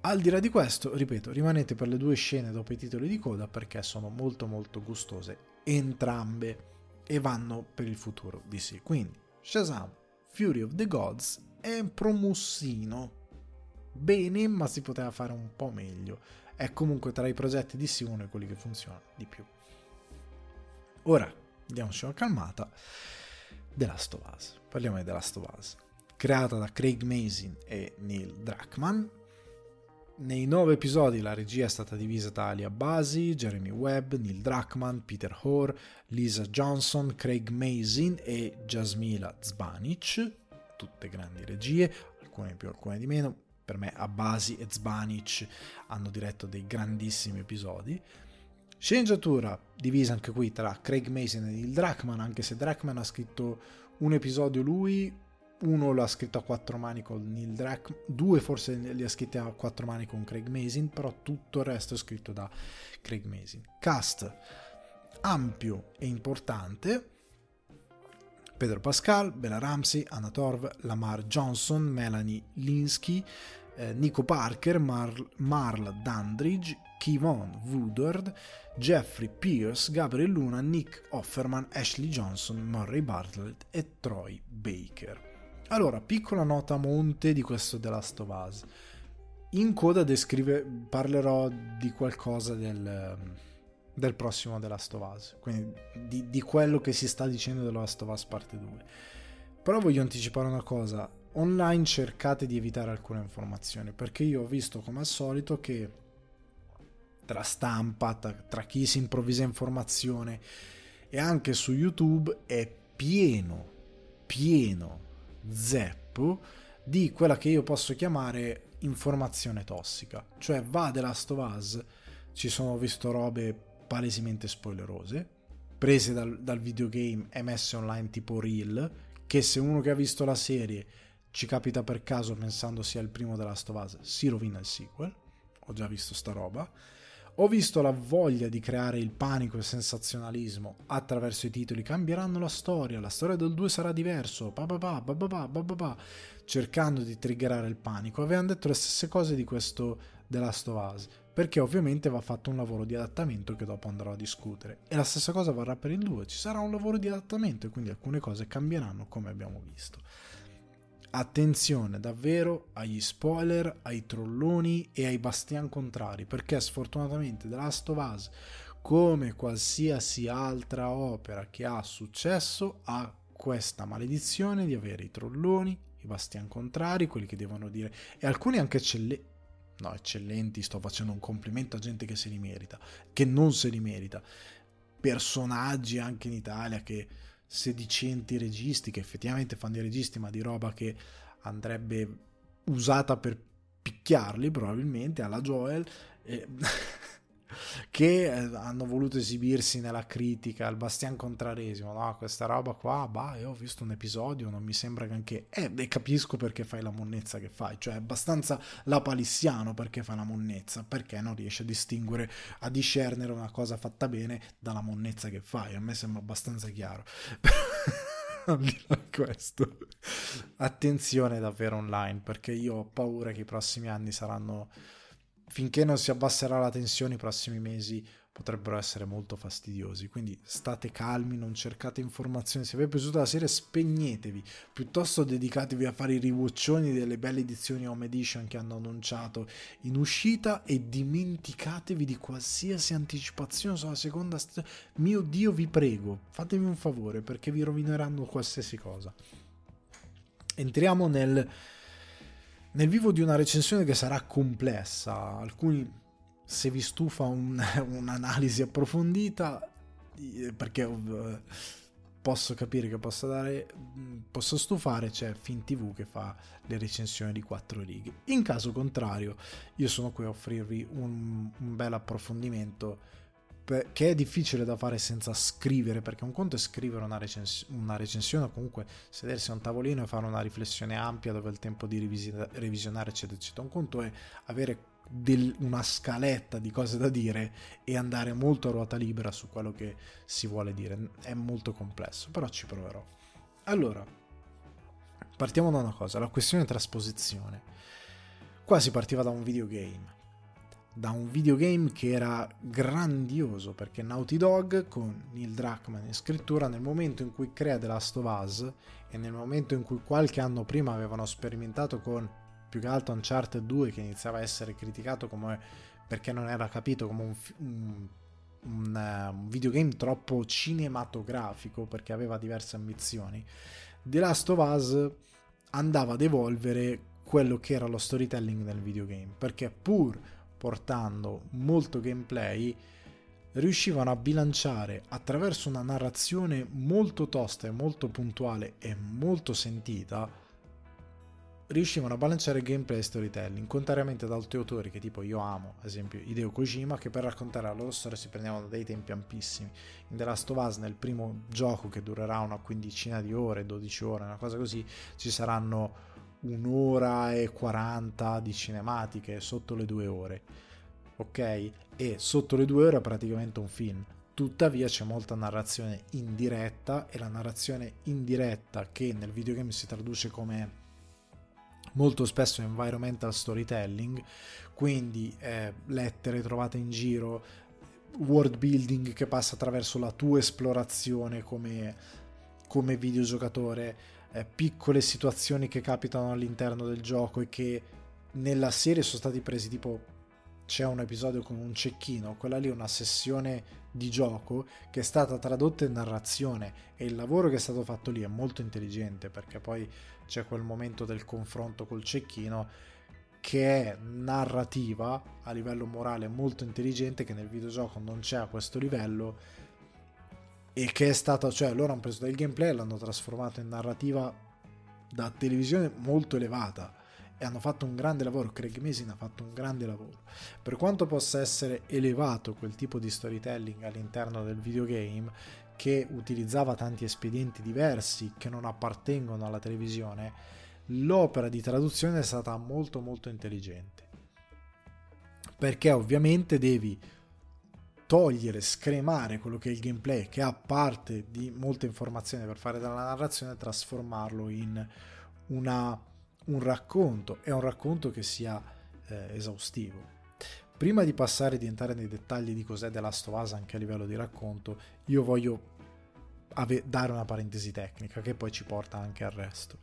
Al di là di questo, ripeto, rimanete per le due scene dopo i titoli di coda perché sono molto molto gustose entrambe e vanno per il futuro di sì. Quindi Shazam, Fury of the Gods è un promussino. Bene, ma si poteva fare un po' meglio. È comunque tra i progetti di sì uno di quelli che funziona di più. Ora, diamoci una calmata. The Last of Us. Parliamo di The Last of Us. Creata da Craig Mazin e Neil Druckmann, nei nove episodi la regia è stata divisa da Alia Basi, Jeremy Webb, Neil Druckmann, Peter Hoare, Lisa Johnson, Craig Mazin e Jasmila Zbanic, tutte grandi regie, alcune più, alcune di meno. Per me Abbasi e Zbanic hanno diretto dei grandissimi episodi. Sceneggiatura divisa anche qui tra Craig Mazin e Neil Druckmann, anche se Druckmann ha scritto un episodio lui, uno l'ha scritto a quattro mani con Neil Druckmann, due forse li ha scritti a quattro mani con Craig Mazin, però tutto il resto è scritto da Craig Mazin. Cast ampio e importante. Pedro Pascal, Bella Ramsey, Anna Torv, Lamar Johnson, Melanie Linsky, eh, Nico Parker, Mar- Marl Dandridge, Kivon Woodward, Jeffrey Pierce, Gabriel Luna, Nick Offerman, Ashley Johnson, Murray Bartlett e Troy Baker. Allora, piccola nota a monte di questo The Last of Us. In coda descrive, parlerò di qualcosa del, del prossimo The Last of Us, quindi di, di quello che si sta dicendo The Last of Us parte 2. Però voglio anticipare una cosa, online cercate di evitare alcune informazioni, perché io ho visto come al solito che tra stampa, tra, tra chi si improvvisa informazione e anche su YouTube è pieno, pieno zeppo di quella che io posso chiamare informazione tossica. Cioè va The Last of Us, ci sono visto robe palesemente spoilerose, prese dal, dal videogame e messe online tipo Reel, che se uno che ha visto la serie ci capita per caso pensando sia il primo The Last of Us, si rovina il sequel. Ho già visto sta roba ho visto la voglia di creare il panico e il sensazionalismo attraverso i titoli. Cambieranno la storia, la storia del 2 sarà diverso, pa pa pa, pa pa pa pa pa, cercando di triggerare il panico. Avevano detto le stesse cose di questo The Last of Us, perché ovviamente va fatto un lavoro di adattamento che dopo andrò a discutere. E la stessa cosa varrà per il 2, ci sarà un lavoro di adattamento e quindi alcune cose cambieranno come abbiamo visto attenzione davvero agli spoiler, ai trolloni e ai bastian contrari, perché sfortunatamente The Last of Us, come qualsiasi altra opera che ha successo, ha questa maledizione di avere i trolloni, i bastian contrari, quelli che devono dire, e alcuni anche eccellenti. No, eccellenti, sto facendo un complimento a gente che se li merita, che non se li merita. Personaggi anche in Italia che sedicenti registi che effettivamente fanno dei registi ma di roba che andrebbe usata per picchiarli probabilmente alla Joel eh, che eh, hanno voluto esibirsi nella critica al Bastian Contraresimo no? Questa roba qua bah io ho visto un episodio non mi sembra che eh e capisco perché fai la monnezza che fai cioè è abbastanza lapalissiano perché fa la monnezza perché non riesce a distinguere a discernere una cosa fatta bene dalla monnezza che fai a me sembra abbastanza chiaro. Questo, attenzione davvero online perché io ho paura che i prossimi anni saranno, finché non si abbasserà la tensione, i prossimi mesi potrebbero essere molto fastidiosi. Quindi state calmi, non cercate informazioni. Se vi è piaciuta la serie, spegnetevi. Piuttosto dedicatevi a fare i riwatchoni delle belle edizioni Home Edition che hanno annunciato in uscita e dimenticatevi di qualsiasi anticipazione sulla seconda stagione. Mio Dio, vi prego, fatemi un favore perché vi rovineranno qualsiasi cosa. Entriamo nel, nel vivo di una recensione che sarà complessa. Alcuni se vi stufa un, un'analisi approfondita, perché posso capire che possa dare, posso stufare, c'è FinTV che fa le recensioni di quattro righe. In caso contrario, io sono qui a offrirvi un, un bel approfondimento che è difficile da fare senza scrivere, perché un conto è scrivere una, recens- una, recensione o comunque sedersi a un tavolino e fare una riflessione ampia dove il tempo di revis- revisionare, eccetera, eccetera. Un conto è avere del, una scaletta di cose da dire e andare molto a ruota libera su quello che si vuole dire. È molto complesso, però ci proverò. Allora, partiamo da una cosa, la questione trasposizione. Qua si partiva da un videogame. Da un videogame che era grandioso perché Naughty Dog con Neil Druckmann in scrittura nel momento in cui crea The Last of Us e nel momento in cui qualche anno prima avevano sperimentato con più che altro Uncharted 2 che iniziava a essere criticato come perché non era capito come un, un, un, uh, un videogame troppo cinematografico perché aveva diverse ambizioni. The Last of Us andava ad evolvere quello che era lo storytelling nel videogame perché pur portando molto gameplay riuscivano a bilanciare attraverso una narrazione molto tosta e molto puntuale e molto sentita riuscivano a bilanciare gameplay e storytelling, contrariamente ad altri autori che tipo io amo, ad esempio Hideo Kojima, che per raccontare la loro storia si prendevano dei tempi ampissimi. In The Last of Us, nel primo gioco che durerà una quindicina di ore, 12 ore, una cosa così, ci saranno un'ora e 40 di cinematiche sotto le due ore. Ok? E sotto le due ore è praticamente un film. Tuttavia c'è molta narrazione indiretta e la narrazione indiretta che nel videogame si traduce come molto spesso environmental storytelling, quindi eh, lettere trovate in giro, world building che passa attraverso la tua esplorazione come, come videogiocatore, eh, piccole situazioni che capitano all'interno del gioco e che nella serie sono stati presi tipo c'è un episodio con un cecchino, quella lì è una sessione di gioco che è stata tradotta in narrazione e il lavoro che è stato fatto lì è molto intelligente perché poi c'è quel momento del confronto col cecchino che è narrativa a livello morale molto intelligente che nel videogioco non c'è a questo livello e che è stata cioè loro hanno preso del gameplay e l'hanno trasformato in narrativa da televisione molto elevata e hanno fatto un grande lavoro Craig Mason ha fatto un grande lavoro per quanto possa essere elevato quel tipo di storytelling all'interno del videogame che utilizzava tanti espedienti diversi che non appartengono alla televisione, l'opera di traduzione è stata molto molto intelligente. Perché ovviamente devi togliere, scremare quello che è il gameplay, che ha parte di molte informazioni per fare dalla narrazione, e trasformarlo in una, un racconto e un racconto che sia eh, esaustivo. Prima di passare di entrare nei dettagli di cos'è The Last of Us anche a livello di racconto, io voglio ave- dare una parentesi tecnica che poi ci porta anche al resto.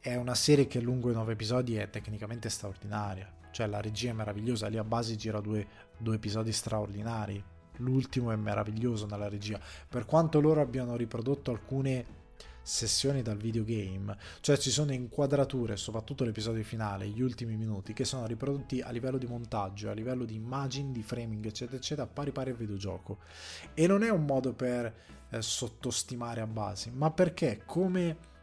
È una serie che lungo i nove episodi è tecnicamente straordinaria, cioè la regia è meravigliosa, lì a base gira due, due episodi straordinari, l'ultimo è meraviglioso nella regia, per quanto loro abbiano riprodotto alcune sessioni dal videogame, cioè ci sono inquadrature, soprattutto l'episodio finale, gli ultimi minuti, che sono riprodotti a livello di montaggio, a livello di immagini, di framing, eccetera, eccetera, pari pari al videogioco. E non è un modo per eh, sottostimare a base, ma perché come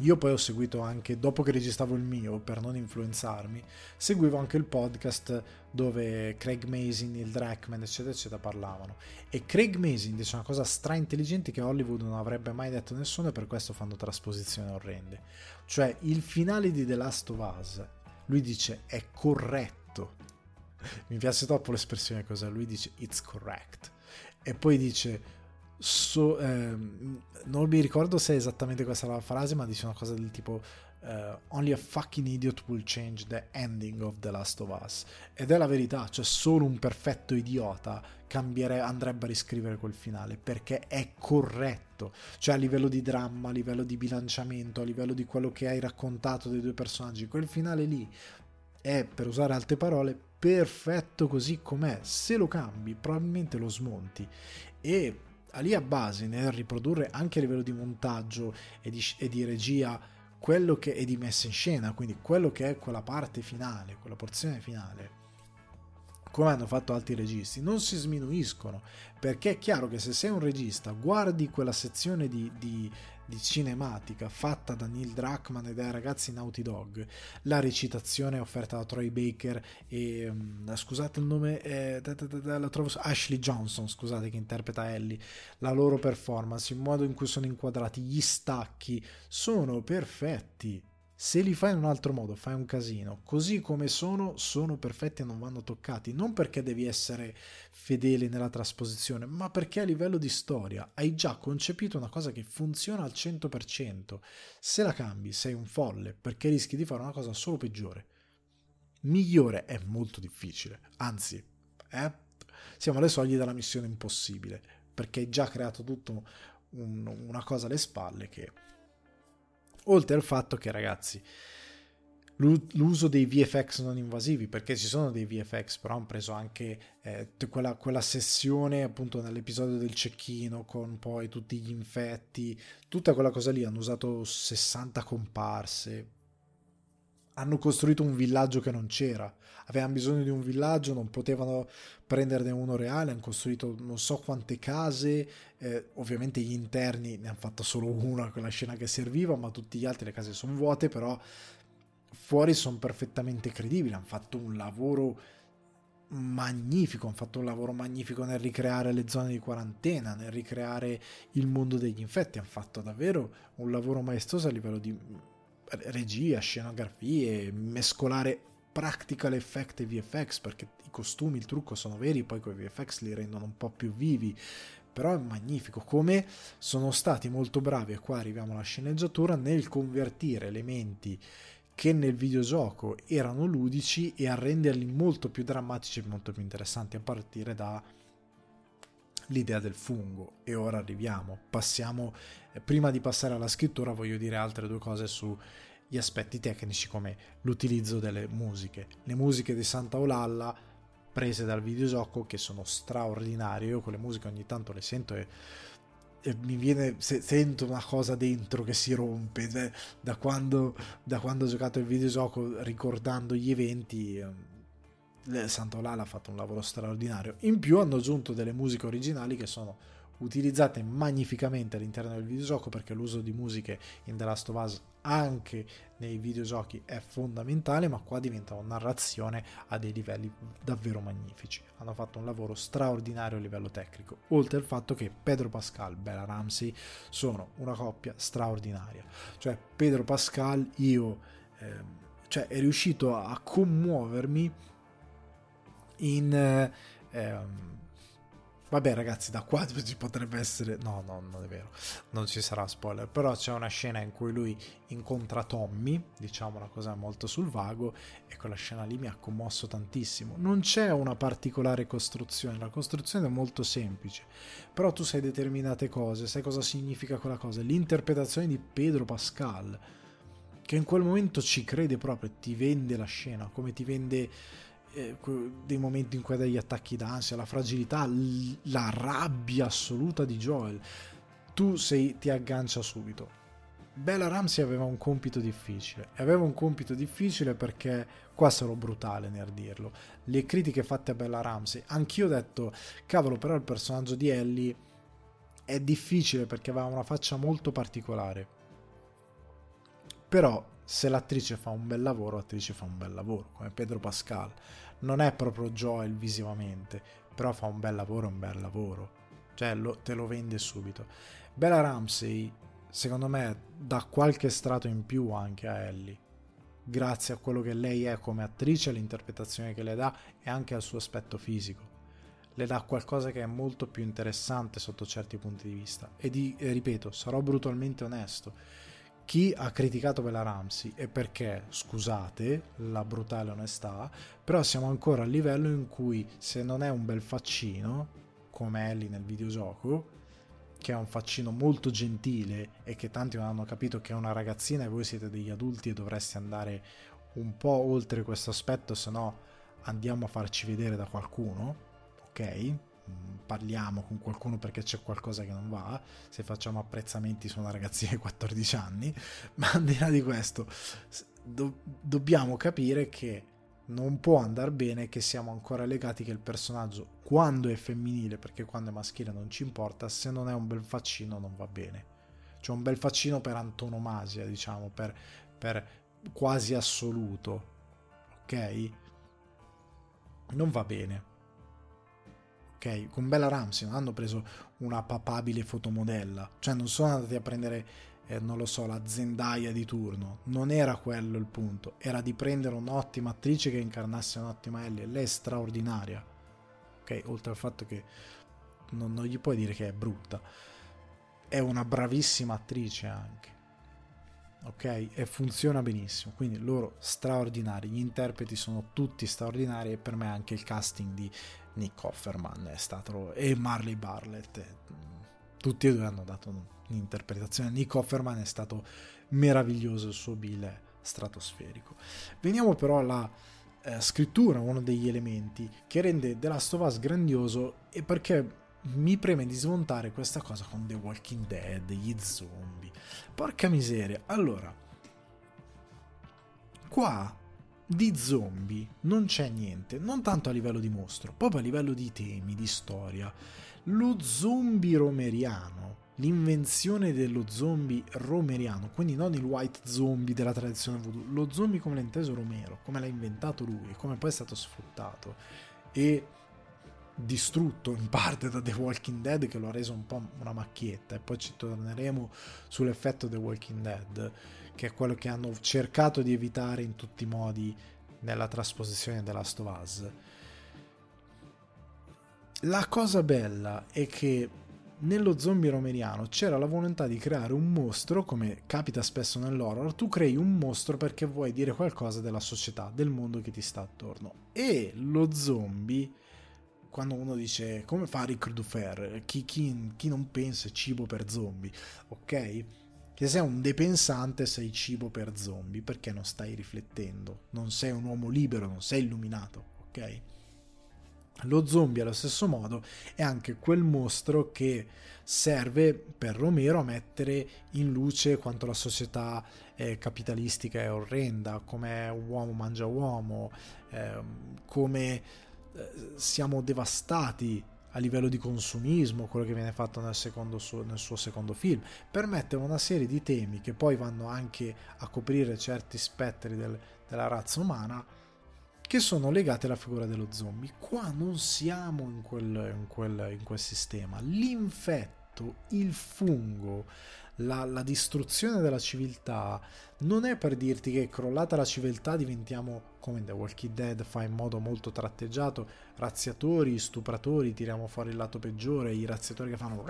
io poi ho seguito anche, dopo che registravo il mio, per non influenzarmi, seguivo anche il podcast dove Craig Mason, il Drackman, eccetera, eccetera, parlavano. E Craig Mason dice una cosa stra intelligente che Hollywood non avrebbe mai detto a nessuno e per questo fanno trasposizioni orrende. Cioè, il finale di The Last of Us, lui dice, è corretto. Mi piace troppo l'espressione cosa, lui dice, it's correct. E poi dice, so, ehm, non mi ricordo se è esattamente questa la frase, ma dice una cosa del tipo uh, Only a fucking idiot will change the ending of The Last of Us. Ed è la verità, cioè solo un perfetto idiota cambiere, andrebbe a riscrivere quel finale perché è corretto, cioè a livello di dramma, a livello di bilanciamento, a livello di quello che hai raccontato dei due personaggi, quel finale lì è, per usare altre parole, perfetto così com'è. Se lo cambi, probabilmente lo smonti. E lì a base, nel riprodurre anche a livello di montaggio e di, e di regia, quello che è di messa in scena, quindi quello che è quella parte finale, quella porzione finale, come hanno fatto altri registi, non si sminuiscono, perché è chiaro che se sei un regista, guardi quella sezione di, di, di cinematica fatta da Neil Druckmann e dai ragazzi Naughty Dog, la recitazione offerta da Troy Baker e um, scusate il nome, eh, la trovo Ashley Johnson, scusate che interpreta Ellie, la loro performance, il modo in cui sono inquadrati, gli stacchi sono perfetti se li fai in un altro modo, fai un casino. Così come sono, sono perfetti e non vanno toccati. Non perché devi essere fedele nella trasposizione, ma perché a livello di storia hai già concepito una cosa che funziona al 100%. Se la cambi, sei un folle, perché rischi di fare una cosa solo peggiore. Migliore è molto difficile. Anzi, eh? siamo alle soglie della missione impossibile, perché hai già creato tutto un, una cosa alle spalle che Oltre al fatto che, ragazzi, l'uso dei VFX non invasivi, perché ci sono dei VFX, però hanno preso anche eh, quella, quella, sessione appunto nell'episodio del cecchino con poi tutti gli infetti, tutta quella cosa lì, hanno usato 60 comparse, hanno costruito un villaggio che non c'era, avevano bisogno di un villaggio, non potevano prenderne uno reale, hanno costruito non so quante case, eh, ovviamente gli interni ne hanno fatto solo una, quella scena che serviva, ma tutti gli altri le case sono vuote, però fuori sono perfettamente credibili, hanno fatto un lavoro magnifico, hanno fatto un lavoro magnifico nel ricreare le zone di quarantena, nel ricreare il mondo degli infetti, hanno fatto davvero un lavoro maestoso a livello di regia, scenografie, mescolare practical effect e VFX perché i costumi, il trucco sono veri, poi quei VFX li rendono un po' più vivi. Però è magnifico come sono stati molto bravi, e qua arriviamo alla sceneggiatura, nel convertire elementi che nel videogioco erano ludici e a renderli molto più drammatici e molto più interessanti, a partire da l'idea del fungo. E ora arriviamo, passiamo, eh, prima di passare alla scrittura voglio dire altre due cose su gli aspetti tecnici come l'utilizzo delle musiche. Le musiche di Santa Olalla prese dal videogioco che sono straordinarie, io con le musiche ogni tanto le sento e, e mi viene, se, sento una cosa dentro che si rompe da, da, quando, da quando ho giocato il videogioco ricordando gli eventi. Santa Olalla ha fatto un lavoro straordinario. In più hanno aggiunto delle musiche originali che sono utilizzate magnificamente all'interno del videogioco perché l'uso di musiche in The Last of Us anche nei videogiochi è fondamentale ma qua diventa una narrazione a dei livelli davvero magnifici hanno fatto un lavoro straordinario a livello tecnico oltre al fatto che Pedro Pascal e Bella Ramsey sono una coppia straordinaria cioè Pedro Pascal io eh, cioè è riuscito a commuovermi in eh, ehm, Vabbè ragazzi, da qua ci potrebbe essere... No, no, non è vero, non ci sarà spoiler, però c'è una scena in cui lui incontra Tommy, diciamo una cosa molto sul vago, e quella scena lì mi ha commosso tantissimo. Non c'è una particolare costruzione, la costruzione è molto semplice, però tu sai determinate cose, sai cosa significa quella cosa. L'interpretazione di Pedro Pascal, che in quel momento ci crede proprio, ti vende la scena, come ti vende eh, dei momenti in cui hai degli attacchi d'ansia, la fragilità, l- la rabbia assoluta di Joel, tu sei, ti aggancia subito. Bella Ramsey aveva un compito difficile, e aveva un compito difficile perché qua sarò brutale nel dirlo. Le critiche fatte a Bella Ramsey, anch'io ho detto, cavolo, però il personaggio di Ellie è difficile perché aveva una faccia molto particolare. Però se l'attrice fa un bel lavoro, l'attrice fa un bel lavoro, come Pedro Pascal. Non è proprio Joel visivamente, però fa un bel lavoro, un bel lavoro. Cioè, lo, te lo vende subito. Bella Ramsey, secondo me, dà qualche strato in più anche a Ellie. Grazie a quello che lei è come attrice, all'interpretazione che le dà e anche al suo aspetto fisico. le dà qualcosa che è molto più interessante sotto certi punti di vista. E, di, e ripeto, sarò brutalmente onesto. Chi ha criticato Bella Ramsey è perché, scusate la brutale onestà, però siamo ancora al livello in cui se non è un bel faccino, come Ellie nel videogioco, che è un faccino molto gentile e che tanti non hanno capito che è una ragazzina e voi siete degli adulti e dovreste andare un po' oltre questo aspetto, se no andiamo a farci vedere da qualcuno, ok? Parliamo con qualcuno perché c'è qualcosa che non va, se facciamo apprezzamenti su una ragazzina di 14 anni, ma al di là di questo do- dobbiamo capire che non può andare bene che siamo ancora legati che il personaggio quando è femminile, perché quando è maschile non ci importa, se non è un bel faccino non va bene. Cioè un bel faccino per antonomasia, diciamo, per, per quasi assoluto, ok? Non va bene. Ok, con Bella Ramsey non hanno preso una papabile fotomodella, cioè non sono andati a prendere eh, non lo so, la Zendaya di turno. Non era quello il punto, era di prendere un'ottima attrice che incarnasse un'ottima Ellie. Lei è straordinaria. Ok, oltre al fatto che non, non gli puoi dire che è brutta. È una bravissima attrice anche. Ok, e funziona benissimo. Quindi loro straordinari, gli interpreti sono tutti straordinari e per me anche il casting di Nick Offerman è stato e Marley Barlett. Tutti e due hanno dato l'interpretazione. Nick Offerman è stato meraviglioso, il suo Bill stratosferico. Veniamo però alla eh, scrittura, uno degli elementi che rende The Last of Us grandioso e perché mi preme di smontare questa cosa con The Walking Dead, gli zombie. Porca miseria. Allora, qua di zombie non c'è niente, non tanto a livello di mostro, proprio a livello di temi, di storia. Lo zombie romeriano l'invenzione dello zombie romeriano, quindi non il white zombie della tradizione voodoo, lo zombie come l'ha inteso Romero, come l'ha inventato lui come poi è stato sfruttato e distrutto in parte da The Walking Dead che lo ha reso un po' una macchietta e poi ci torneremo sull'effetto The Walking Dead che è quello che hanno cercato di evitare in tutti i modi nella trasposizione della Last of Us. La cosa bella è che nello zombie romeriano c'era la volontà di creare un mostro, come capita spesso nell'horror, tu crei un mostro perché vuoi dire qualcosa della società, del mondo che ti sta attorno. E lo zombie, quando uno dice come fa Rick Dufer, chi, chi, chi non pensa è cibo per zombie, ok? Che sei un depensante sei cibo per zombie perché non stai riflettendo, non sei un uomo libero, non sei illuminato, ok? Lo zombie allo stesso modo è anche quel mostro che serve per Romero a mettere in luce quanto la società eh, capitalistica è orrenda, come uomo mangia uomo, eh, come siamo devastati a livello di consumismo, quello che viene fatto nel, suo, nel suo secondo film, permette una serie di temi che poi vanno anche a coprire certi spettri del, della razza umana che sono legate alla figura dello zombie. Qua non siamo in quel, in quel, in quel sistema. L'infetto, il fungo, la, la, distruzione della civiltà non è per dirti che crollata la civiltà diventiamo come The Walking Dead fa in modo molto tratteggiato razziatori, stupratori, tiriamo fuori il lato peggiore, i razziatori che fanno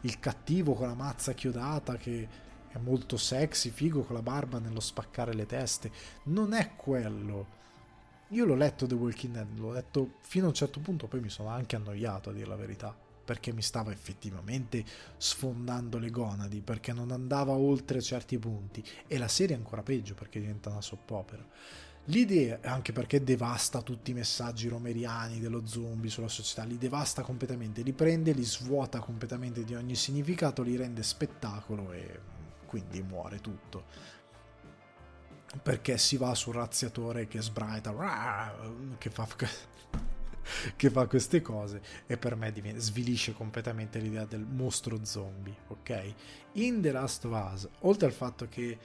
il cattivo con la mazza chiodata che è molto sexy, figo con la barba nello spaccare le teste. Non è quello io l'ho letto The Walking Dead, l'ho letto fino a un certo punto, poi mi sono anche annoiato a dire la verità, perché mi stava effettivamente sfondando le gonadi, perché non andava oltre certi punti, e la serie è ancora peggio perché diventa una soppopera. L'idea, anche perché devasta tutti i messaggi romeriani dello zombie sulla società, li devasta completamente, li prende, li svuota completamente di ogni significato, li rende spettacolo e quindi muore tutto perché si va sul razziatore che sbraita, che fa, che fa queste cose e per me diviene, svilisce completamente l'idea del mostro zombie, ok? In The Last of Us, oltre al fatto che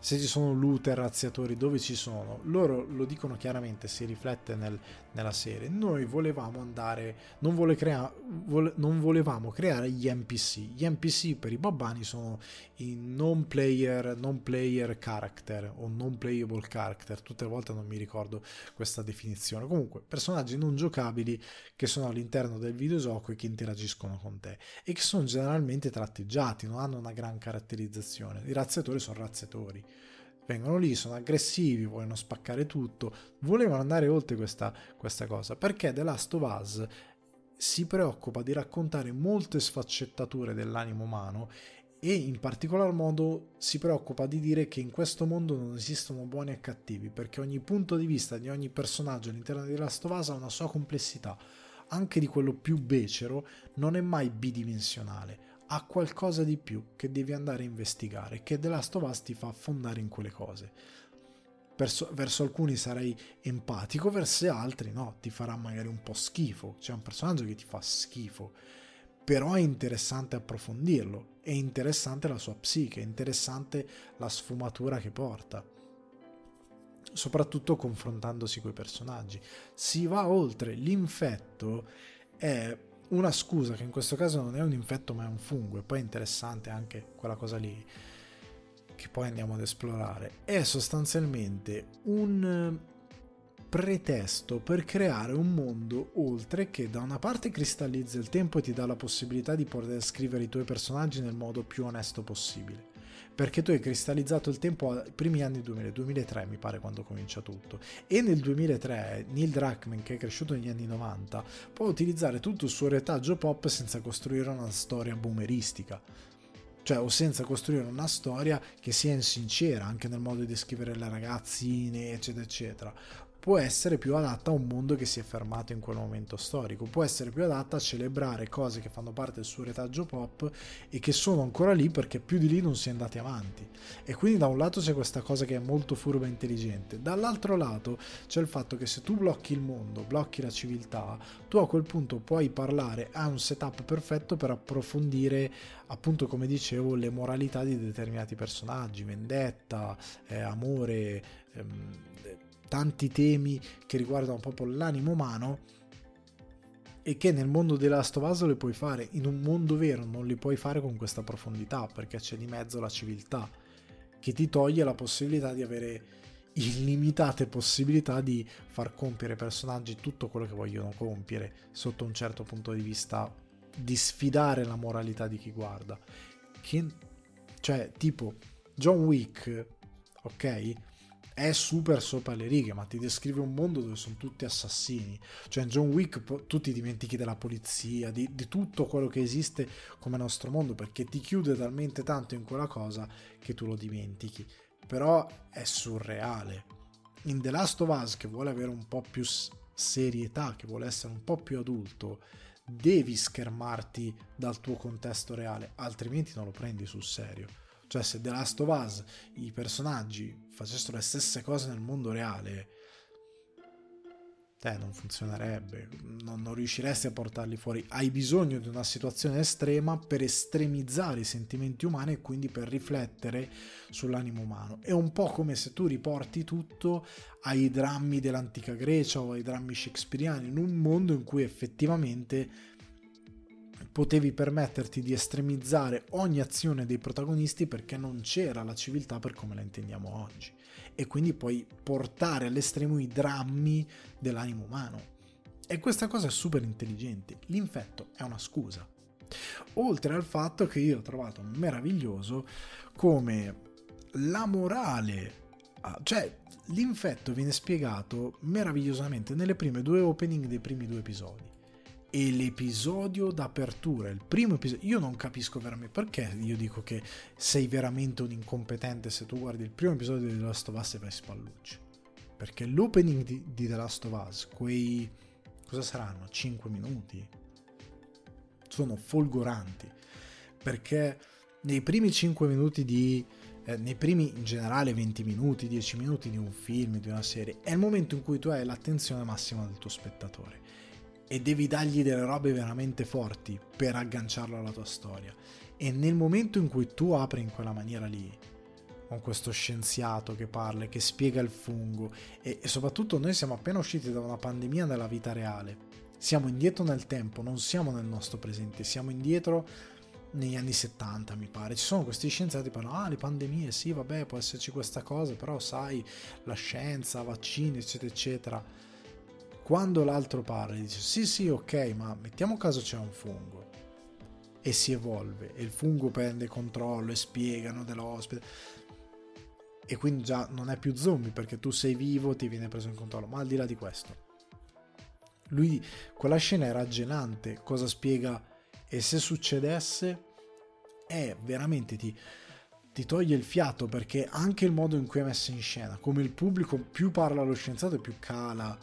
se ci sono looter, razziatori, dove ci sono, loro lo dicono chiaramente, si riflette nel, nella serie. Noi volevamo andare, non, vole crea, vole, non, volevamo creare gli NPC. Gli NPC per i babbani sono i non player, non player character o non playable character. Tutte le volte non mi ricordo questa definizione. Comunque, personaggi non giocabili che sono all'interno del videogioco e che interagiscono con te e che sono generalmente tratteggiati, non hanno una gran caratterizzazione. I razziatori sono razziatori vengono lì, sono aggressivi, vogliono spaccare tutto, volevano andare oltre questa, questa cosa, perché The Last of Us si preoccupa di raccontare molte sfaccettature dell'animo umano e in particolar modo si preoccupa di dire che in questo mondo non esistono buoni e cattivi, perché ogni punto di vista di ogni personaggio all'interno di Last of Us ha una sua complessità, anche di quello più becero, non è mai bidimensionale ha qualcosa di più che devi andare a investigare, che The Last of Us ti fa affondare in quelle cose. Verso, verso, alcuni sarai empatico, verso altri no, ti farà magari un po' schifo. C'è un personaggio che ti fa schifo, però è interessante approfondirlo, è interessante la sua psiche, è interessante la sfumatura che porta. Soprattutto confrontandosi con i personaggi. Si va oltre, l'infetto è una scusa che in questo caso non è un infetto ma è un fungo e poi è interessante anche quella cosa lì che poi andiamo ad esplorare. È sostanzialmente un pretesto per creare un mondo oltre che da una parte cristallizza il tempo e ti dà la possibilità di poter scrivere i tuoi personaggi nel modo più onesto possibile perché tu hai cristallizzato il tempo ai primi anni 2000, 2003 mi pare quando comincia tutto, e nel 2003 Neil Druckmann che è cresciuto negli anni 90 può utilizzare tutto il suo retaggio pop senza costruire una storia boomeristica. Cioè o senza costruire una storia che sia insincera anche nel modo di descrivere le ragazzine eccetera eccetera può essere più adatta a un mondo che si è fermato in quel momento storico, può essere più adatta a celebrare cose che fanno parte del suo retaggio pop e che sono ancora lì perché più di lì non si è andati avanti. E quindi da un lato c'è questa cosa che è molto furba e intelligente, dall'altro lato c'è il fatto che se tu blocchi il mondo, blocchi la civiltà, tu a quel punto puoi parlare, a un setup perfetto per approfondire appunto come dicevo le moralità di determinati personaggi, vendetta, eh, amore, ehm, tanti temi che riguardano proprio l'animo umano e che nel mondo della Last le puoi fare, in un mondo vero non li puoi fare con questa profondità perché c'è di mezzo la civiltà che ti toglie la possibilità di avere illimitate possibilità di far compiere ai personaggi tutto quello che vogliono compiere sotto un certo punto di vista di sfidare la moralità di chi guarda. Che, cioè tipo John Wick ok è super sopra le righe, ma ti descrive un mondo dove sono tutti assassini. Cioè in John Wick tu ti dimentichi della polizia, di, di, tutto quello che esiste come nostro mondo, perché ti chiude talmente tanto in quella cosa che tu lo dimentichi. Però è surreale. In The Last of Us, che vuole avere un po' più serietà, che vuole essere un po' più adulto, devi schermarti dal tuo contesto reale, altrimenti non lo prendi sul serio. Cioè, se The Last of Us i personaggi facessero le stesse cose nel mondo reale, eh, non funzionerebbe, non, non, riusciresti a portarli fuori. Hai bisogno di una situazione estrema per estremizzare i sentimenti umani e quindi per riflettere sull'animo umano. È un po' come se tu riporti tutto ai drammi dell'antica Grecia o ai drammi shakespeariani, in un mondo in cui effettivamente potevi permetterti di estremizzare ogni azione dei protagonisti perché non c'era la civiltà per come la intendiamo oggi e quindi puoi portare all'estremo i drammi dell'animo umano. E questa cosa è super intelligente. L'infetto è una scusa. Oltre al fatto che io ho trovato meraviglioso come la morale, ah, cioè l'infetto viene spiegato meravigliosamente nelle prime due opening dei primi due episodi e l'episodio d'apertura, il primo episodio, io non capisco veramente perché io dico che sei veramente un incompetente se tu guardi il primo episodio di The Last of Us e fai spallucci. Perché l'opening di, di The Last of Us, quei cosa saranno? 5 minuti? Sono folgoranti. Perché nei primi 5 minuti di eh, nei primi in generale 20 minuti, 10 minuti di un film, di una serie, è il momento in cui tu hai l'attenzione massima del tuo spettatore e devi dargli delle robe veramente forti per agganciarlo alla tua storia. E nel momento in cui tu apri in quella maniera lì, con questo scienziato che parla, che spiega il fungo e, e soprattutto noi siamo appena usciti da una pandemia nella vita reale. Siamo indietro nel tempo, non siamo nel nostro presente, siamo indietro negli anni 70 mi pare ci sono questi scienziati che parlano ah le pandemie sì vabbè può esserci questa cosa però sai la scienza vaccini eccetera eccetera quando l'altro parla dice sì sì ok ma mettiamo caso c'è un fungo. E si evolve e il fungo prende controllo e spiegano dell'ospite. E quindi già non è più zombie perché tu sei vivo ti viene preso in controllo. Ma al di là di questo lui quella scena è raggenante cosa spiega e se succedesse è veramente ti, ti toglie il fiato perché anche il modo in cui è messo in scena come il pubblico più parla lo scienziato e più cala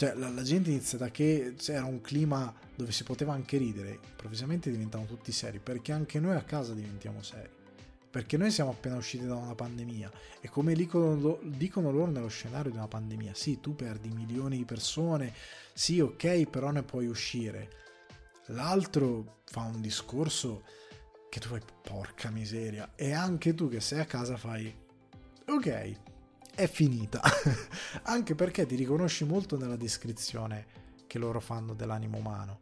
cioè la, la gente inizia da che c'era un clima dove si poteva anche ridere improvvisamente diventano tutti seri perché anche noi a casa diventiamo seri perché noi siamo appena usciti da una pandemia e come dicono, dicono, loro nello scenario di una pandemia, sì, tu perdi milioni di persone, sì, ok, però ne puoi uscire. L'altro fa un discorso che tu fai, porca miseria, e anche tu che sei a casa fai, ok, è finita. anche perché ti riconosci molto nella descrizione che loro fanno dell'animo umano,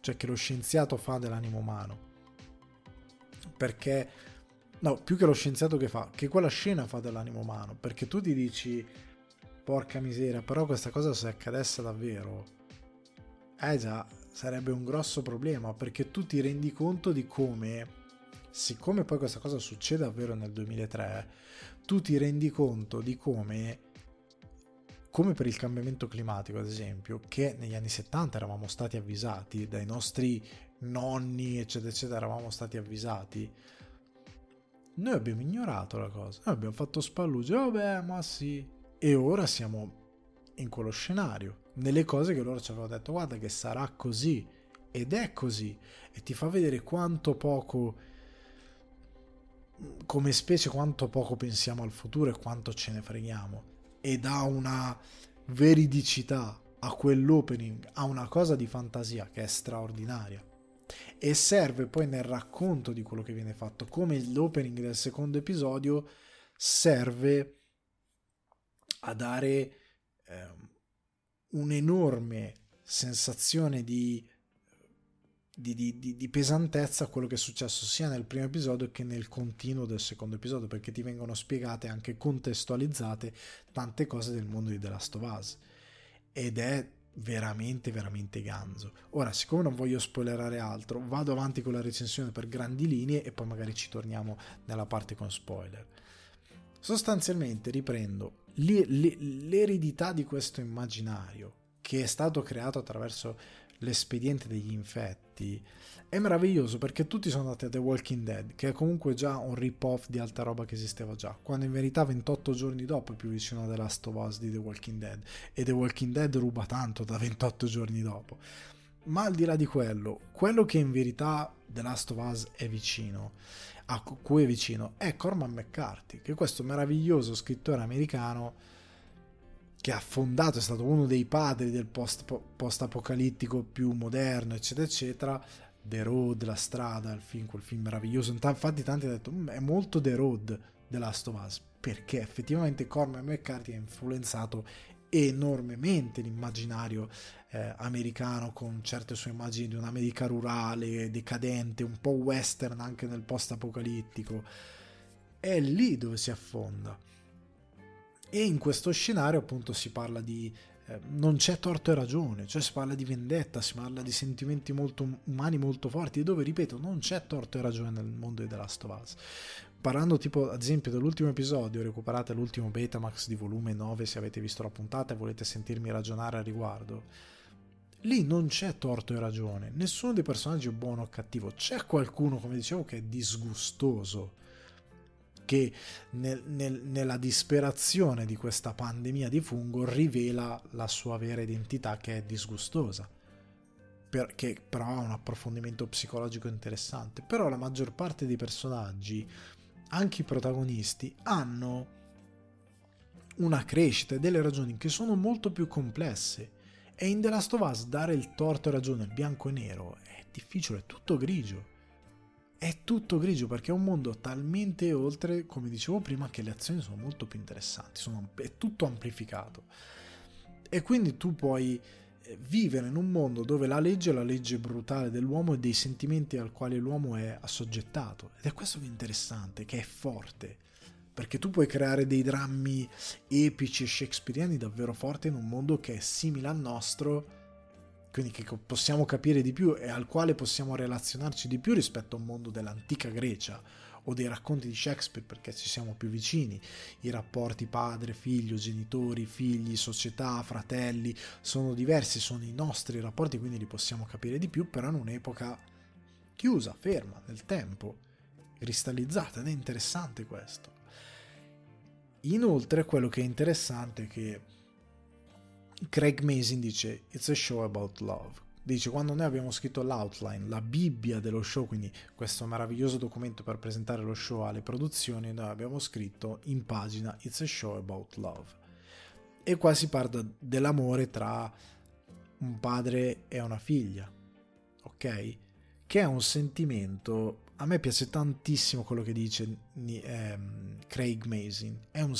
cioè che lo scienziato fa dell'animo umano. Perché No, più che lo scienziato che fa, che quella scena fa dell'animo umano, perché tu ti dici, porca miseria, però questa cosa se accadesse davvero, eh già, sarebbe un grosso problema, perché tu ti rendi conto di come, siccome poi questa cosa succede davvero nel 2003, tu ti rendi conto di come, come per il cambiamento climatico ad esempio, che negli anni 70 eravamo stati avvisati dai nostri nonni, eccetera, eccetera, eravamo stati avvisati, noi abbiamo ignorato la cosa, noi abbiamo fatto spallucce, vabbè, ma sì. E ora siamo in quello scenario, nelle cose che loro ci avevano detto, guarda che sarà così, ed è così, e ti fa vedere quanto poco, come specie, quanto poco pensiamo al futuro e quanto ce ne freghiamo, e dà una veridicità a quell'opening, a una cosa di fantasia che è straordinaria. E serve poi nel racconto di quello che viene fatto, come l'opening del secondo episodio serve a dare eh, un'enorme sensazione di, di, di, di, pesantezza quello che è successo sia nel primo episodio che nel continuo del secondo episodio, perché ti vengono spiegate anche contestualizzate tante cose del mondo di The Last of Us. Ed è veramente veramente ganzo. Ora, siccome non voglio spoilerare altro, vado avanti con la recensione per grandi linee e poi magari ci torniamo nella parte con spoiler. Sostanzialmente riprendo l'eredità di questo immaginario che è stato creato attraverso l'espediente degli infetti è meraviglioso perché tutti sono andati a The Walking Dead che è comunque già un rip-off di altra roba che esisteva già quando in verità 28 giorni dopo è più vicino a The Last of Us di The Walking Dead e The Walking Dead ruba tanto da 28 giorni dopo. Ma al di là di quello quello che in verità The Last of Us è vicino a cui è vicino è Corman McCarthy che è questo meraviglioso scrittore americano che ha fondato, è stato uno dei padri del post, post-apocalittico più moderno, eccetera, eccetera. The Road, la strada, il film, quel film meraviglioso. Infatti, tanti hanno detto: mm, è molto The Road The Last of Us perché effettivamente Cormac McCarthy ha influenzato enormemente l'immaginario eh, americano con certe sue immagini di un'America rurale, decadente, un po' western anche nel post-apocalittico. È lì dove si affonda. E in questo scenario appunto si parla di eh, non c'è torto e ragione, cioè si parla di vendetta, si parla di sentimenti molto umani molto forti, dove ripeto, non c'è torto e ragione nel mondo di The Last of Us. Parlando tipo ad esempio dell'ultimo episodio, recuperate l'ultimo Betamax di volume 9 se avete visto la puntata e volete sentirmi ragionare al riguardo. Lì non c'è torto e ragione, nessuno dei personaggi è buono o cattivo, c'è qualcuno, come dicevo, che è disgustoso che nel, nel, nella disperazione di questa pandemia di fungo rivela la sua vera identità che è disgustosa che però ha un approfondimento psicologico interessante. Però la maggior parte dei personaggi anche i protagonisti hanno una crescita e delle ragioni che sono molto più complesse. E in The Last of Us dare il torto e ragione, il bianco e nero, è difficile, è tutto grigio è tutto grigio perché è un mondo talmente oltre, come dicevo prima, che le azioni sono molto più interessanti, sono, è tutto amplificato. E quindi tu puoi eh, vivere in un mondo dove la legge è la legge brutale dell'uomo e dei sentimenti al quale l'uomo è assoggettato. Ed è questo che è interessante, che è forte. Perché tu puoi creare dei drammi epici e shakespeariani davvero forti in un mondo che è simile al nostro, quindi che possiamo capire di più e al quale possiamo relazionarci di più rispetto a un mondo dell'antica Grecia o dei racconti di Shakespeare perché ci siamo più vicini. I rapporti padre, figlio, genitori, figli, società, fratelli sono diversi, sono i nostri rapporti, quindi li possiamo capire di più, però in un'epoca chiusa, ferma, nel tempo, cristallizzata ed è interessante questo. Inoltre quello che è interessante è che Craig Mason dice It's a show about love. Dice quando noi abbiamo scritto l'outline, la Bibbia dello show, quindi questo meraviglioso documento per presentare lo show alle produzioni, noi abbiamo scritto in pagina It's a show about love. E qua si parla dell'amore tra un padre e una figlia, ok? Che è un sentimento a me piace tantissimo quello che dice ehm, Craig Mason. È un,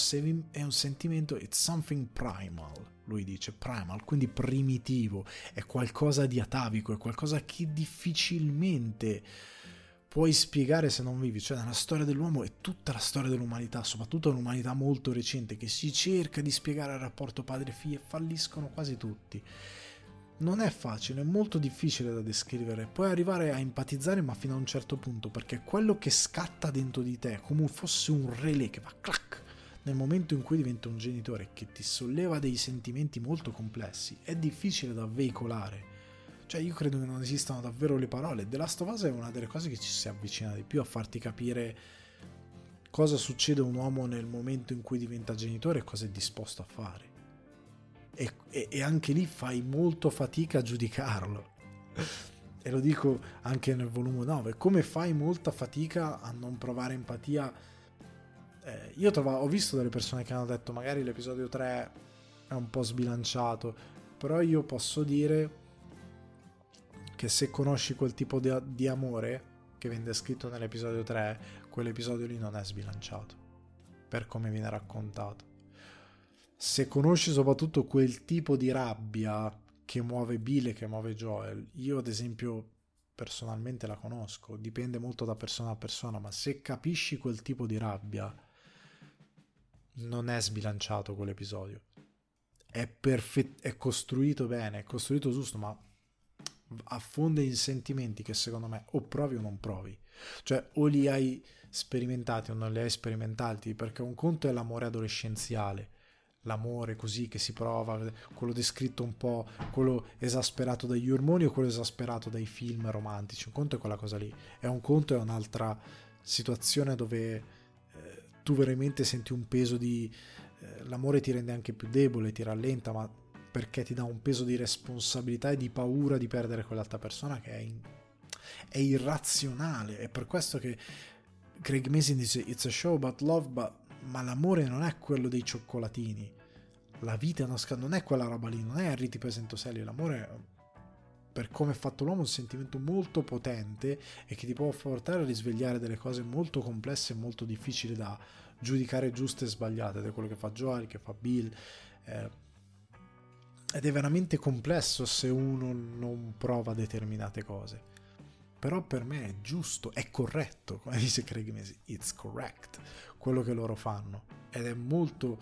è un sentimento, it's something primal lui dice primal, quindi primitivo, è qualcosa di atavico, è qualcosa che difficilmente puoi spiegare se non vivi, cioè nella storia dell'uomo è tutta la storia dell'umanità, soprattutto l'umanità molto recente, che si cerca di spiegare il rapporto padre-figlio e falliscono quasi tutti. Non è facile, è molto difficile da descrivere, puoi arrivare a empatizzare ma fino a un certo punto, perché quello che scatta dentro di te, come fosse un relè che va clac, nel momento in cui diventa un genitore che ti solleva dei sentimenti molto complessi, è difficile da veicolare. Cioè, io credo che non esistano davvero le parole. The Last of Us è una delle cose che ci si avvicina di più a farti capire cosa succede a un uomo nel momento in cui diventa genitore e cosa è disposto a fare. E, e, e anche lì fai molto fatica a giudicarlo. e lo dico anche nel volume 9. Come fai molta fatica a non provare empatia? Eh, io trovo, ho visto delle persone che hanno detto magari l'episodio 3 è un po' sbilanciato, però io posso dire che se conosci quel tipo di, di amore che viene descritto nell'episodio 3, quell'episodio lì non è sbilanciato, per come viene raccontato. Se conosci soprattutto quel tipo di rabbia che muove Bill e che muove Joel, io ad esempio personalmente la conosco, dipende molto da persona a persona, ma se capisci quel tipo di rabbia, non è sbilanciato quell'episodio. È, perfet- è costruito bene, è costruito giusto, ma affonda in sentimenti che secondo me o provi o non provi. Cioè o li hai sperimentati o non li hai sperimentati, perché un conto è l'amore adolescenziale, l'amore così che si prova, quello descritto un po', quello esasperato dagli ormoni o quello esasperato dai film romantici. Un conto è quella cosa lì, è un conto è un'altra situazione dove tu veramente senti un peso di... Eh, l'amore ti rende anche più debole, ti rallenta, ma perché ti dà un peso di responsabilità e di paura di perdere quell'altra persona che è, in, è irrazionale. È per questo che Craig Mason dice It's a show about love, but, ma l'amore non è quello dei cioccolatini. La vita non è quella roba lì, non è Harry ti presento Sally, l'amore per come è fatto l'uomo, un sentimento molto potente e che ti può portare a risvegliare delle cose molto complesse e molto difficili da giudicare giuste e sbagliate, ed è quello che fa Joel, che fa Bill. Eh, ed è veramente complesso se uno non prova determinate cose. Però per me è giusto, è corretto, come dice Craig Mesi, it's correct, quello che loro fanno. Ed è molto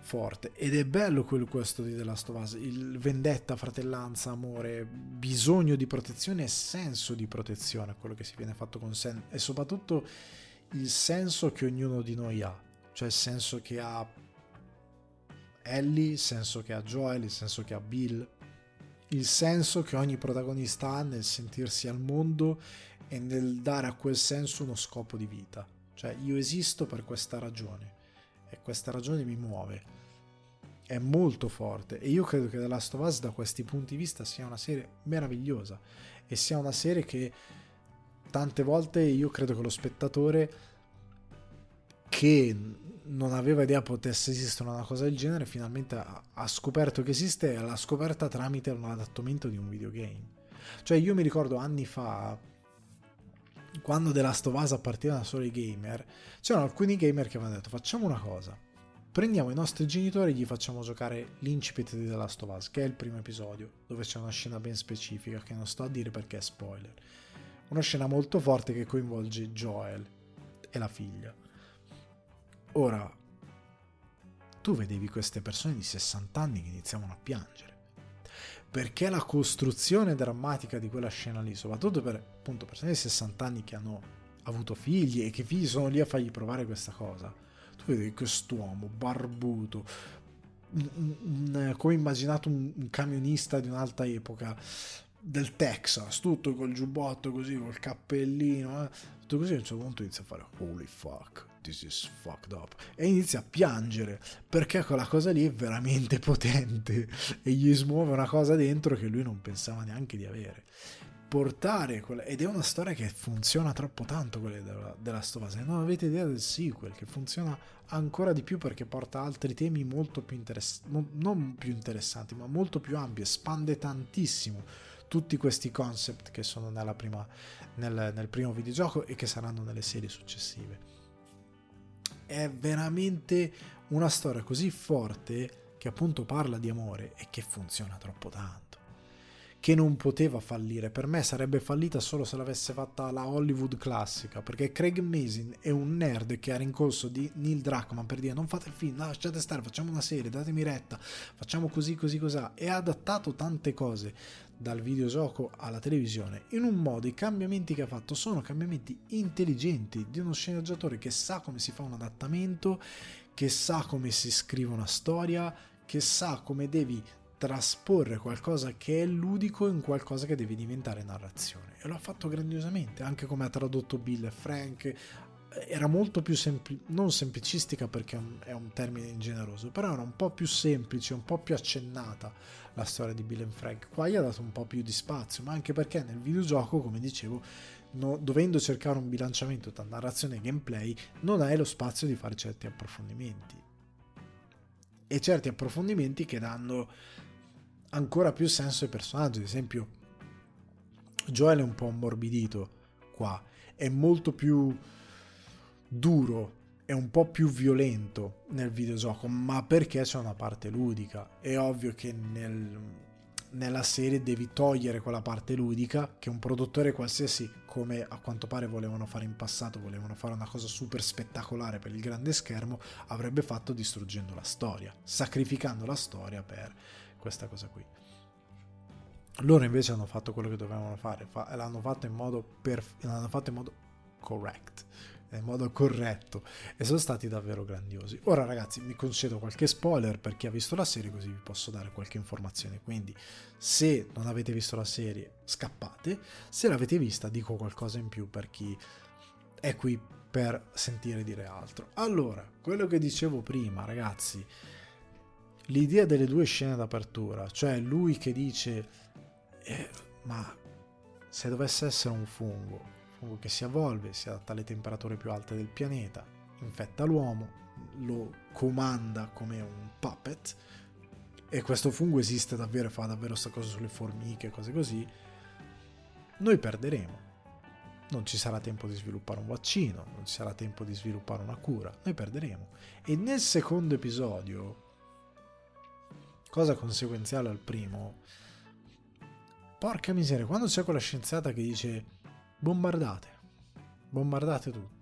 forte. Ed è bello quello questo di The Last of Us il vendetta, fratellanza, amore bisogno di protezione e senso di protezione quello che si viene fatto con Sam e soprattutto il senso che ognuno di noi ha cioè il senso che ha Ellie il senso che ha Joel il senso che ha Bill il senso che ogni protagonista ha nel sentirsi al mondo e nel dare a quel senso uno scopo di vita. Cioè io esisto per questa ragione e questa ragione mi muove. È molto forte e io credo che The Last of Us da questi punti di vista sia una serie meravigliosa e sia una serie che tante volte io credo che lo spettatore che non aveva idea potesse esistere una cosa del genere finalmente ha, scoperto che esiste e l'ha scoperta tramite un adattamento di un videogame. Cioè io mi ricordo anni fa quando The Last of Us apparteneva solo ai gamer, c'erano alcuni gamer che avevano detto facciamo una cosa, prendiamo i nostri genitori e gli facciamo giocare l'incipit di The Last of Us, che è il primo episodio, dove c'è una scena ben specifica che non sto a dire perché è spoiler. Una scena molto forte che coinvolge Joel e la figlia. Ora, tu vedevi queste persone di 60 anni che iniziavano a piangere perché la costruzione drammatica di quella scena lì, soprattutto per appunto persone di 60 anni che hanno avuto figli e che figli sono lì a fargli provare questa cosa. Tu vedi quest'uomo barbuto, un, un, come immaginato un, un camionista di un'altra epoca del Texas, tutto col giubbotto così, col cappellino, eh, tutto così a un certo punto inizia a fare holy fuck this is fucked up. E inizia a piangere perché quella cosa lì è veramente potente. E gli smuove una cosa dentro che lui non pensava neanche di avere. Portare quella, ed è una storia che funziona troppo tanto quella della, della Stovase non avete idea del sequel che funziona ancora di più perché porta altri temi molto più interessanti non, più interessanti ma molto più ampi espande tantissimo tutti questi concept che sono prima, nel, nel primo videogioco e che saranno nelle serie successive è veramente una storia così forte che appunto parla di amore e che funziona troppo tanto. Che non poteva fallire. Per me sarebbe fallita solo se l'avesse fatta la Hollywood classica. Perché Craig Mason è un nerd che ha rincorso di Neil Druckmann per dire: Non fate il film, no, lasciate stare, facciamo una serie, datemi retta, facciamo così, così, così. E ha adattato tante cose dal videogioco alla televisione in un modo i cambiamenti che ha fatto sono cambiamenti intelligenti di uno sceneggiatore che sa come si fa un adattamento, che sa come si scrive una storia, che sa come devi trasporre qualcosa che è ludico in qualcosa che deve diventare narrazione. E lo ha fatto grandiosamente anche come ha tradotto Bill e Frank. Era molto più semplice, non semplicistica perché è un, termine ingeneroso, però era un po' più semplice, un po' più accennata la storia di Bill and Frank. Qua gli ha dato un po' più di spazio, ma anche perché nel videogioco, come dicevo, no, dovendo cercare un bilanciamento tra narrazione e gameplay, non hai lo spazio di fare certi approfondimenti. E certi approfondimenti che danno ancora più senso ai personaggi. Ad esempio, Joel è un po' ammorbidito qua, è molto più duro e un po' più violento nel videogioco, ma perché c'è una parte ludica. È ovvio che nel, nella serie devi togliere quella parte ludica che un produttore qualsiasi, come a quanto pare volevano fare in passato, volevano fare una cosa super spettacolare per il grande schermo, avrebbe fatto distruggendo la storia, sacrificando la storia per questa cosa qui. Loro invece hanno fatto quello che dovevano fare, l'hanno fatto in modo, perf- l'hanno fatto in modo correct in modo corretto e sono stati davvero grandiosi. Ora ragazzi vi concedo qualche spoiler per chi ha visto la serie così vi posso dare qualche informazione, quindi se non avete visto la serie scappate, se l'avete vista dico qualcosa in più per chi è qui per sentire dire altro. Allora, quello che dicevo prima ragazzi, l'idea delle due scene d'apertura, cioè lui che dice eh, ma se dovesse essere un fungo fungo che si evolve, si adatta alle temperature più alte del pianeta, infetta l'uomo, lo comanda come un puppet e questo fungo esiste davvero, fa davvero questa cosa sulle formiche, cose così, noi perderemo. Non ci sarà tempo di sviluppare un vaccino, non ci sarà tempo di sviluppare una cura, noi perderemo. E nel secondo episodio, cosa conseguenziale al primo, porca miseria, quando c'è quella scienziata che dice bombardate, bombardate tutto.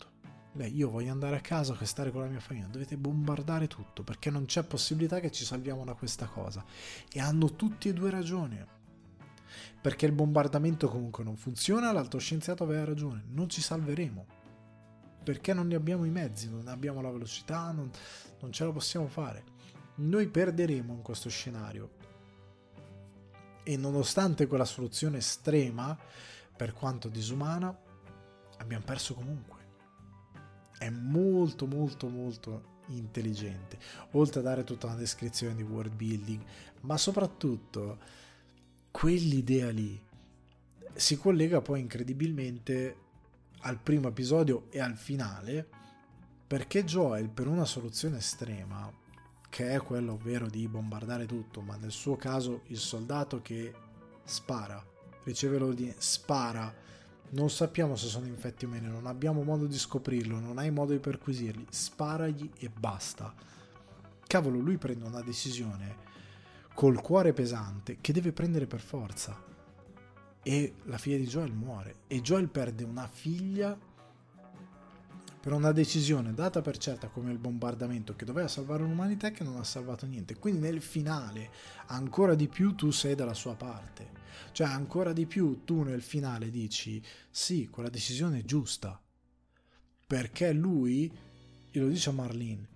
Lei, io voglio andare a casa a stare con la mia famiglia, dovete bombardare tutto perché non c'è possibilità che ci salviamo da questa cosa. E hanno tutti e due ragione. Perché il bombardamento comunque non funziona, l'altro scienziato aveva ragione, non ci salveremo. Perché non ne abbiamo i mezzi, non abbiamo la velocità, non, non ce la possiamo fare. Noi perderemo in questo scenario. E nonostante quella soluzione estrema, per quanto disumana, abbiamo perso comunque. È molto molto molto intelligente, oltre a dare tutta una descrizione di world building, ma soprattutto quell'idea lì si collega poi incredibilmente al primo episodio e al finale, perché Joel per una soluzione estrema, che è quello ovvero di bombardare tutto, ma nel suo caso il soldato che spara riceve l'ordine, spara Non sappiamo se sono infetti o meno, non abbiamo modo di scoprirlo, non hai modo di perquisirli. Sparagli e basta. Cavolo, lui prende una decisione col cuore pesante che deve prendere per forza. E la figlia di Joel muore. E Joel perde una figlia per una decisione data per certa come il bombardamento che doveva salvare l'umanità e che non ha salvato niente. Quindi nel finale ancora di più tu sei dalla sua parte. Cioè, ancora di più tu nel finale dici: sì, quella decisione è giusta. Perché lui, glielo dice a Marlene,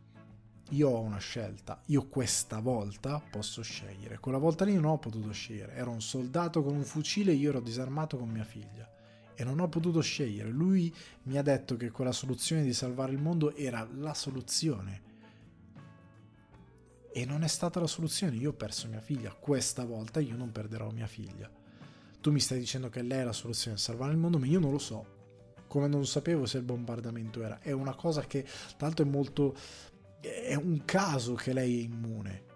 io ho una scelta, io questa volta posso scegliere. Quella volta lì non ho potuto scegliere, ero un soldato con un fucile, io ero disarmato con mia figlia e non ho potuto scegliere. Lui mi ha detto che quella soluzione di salvare il mondo era la soluzione. E non è stata la soluzione, io ho perso mia figlia, questa volta io non perderò mia figlia tu mi stai dicendo che lei è la soluzione a salvare il mondo, ma io non lo so. Come non sapevo se il bombardamento era. È una cosa che, l'altro, è molto. È un caso che lei è immune.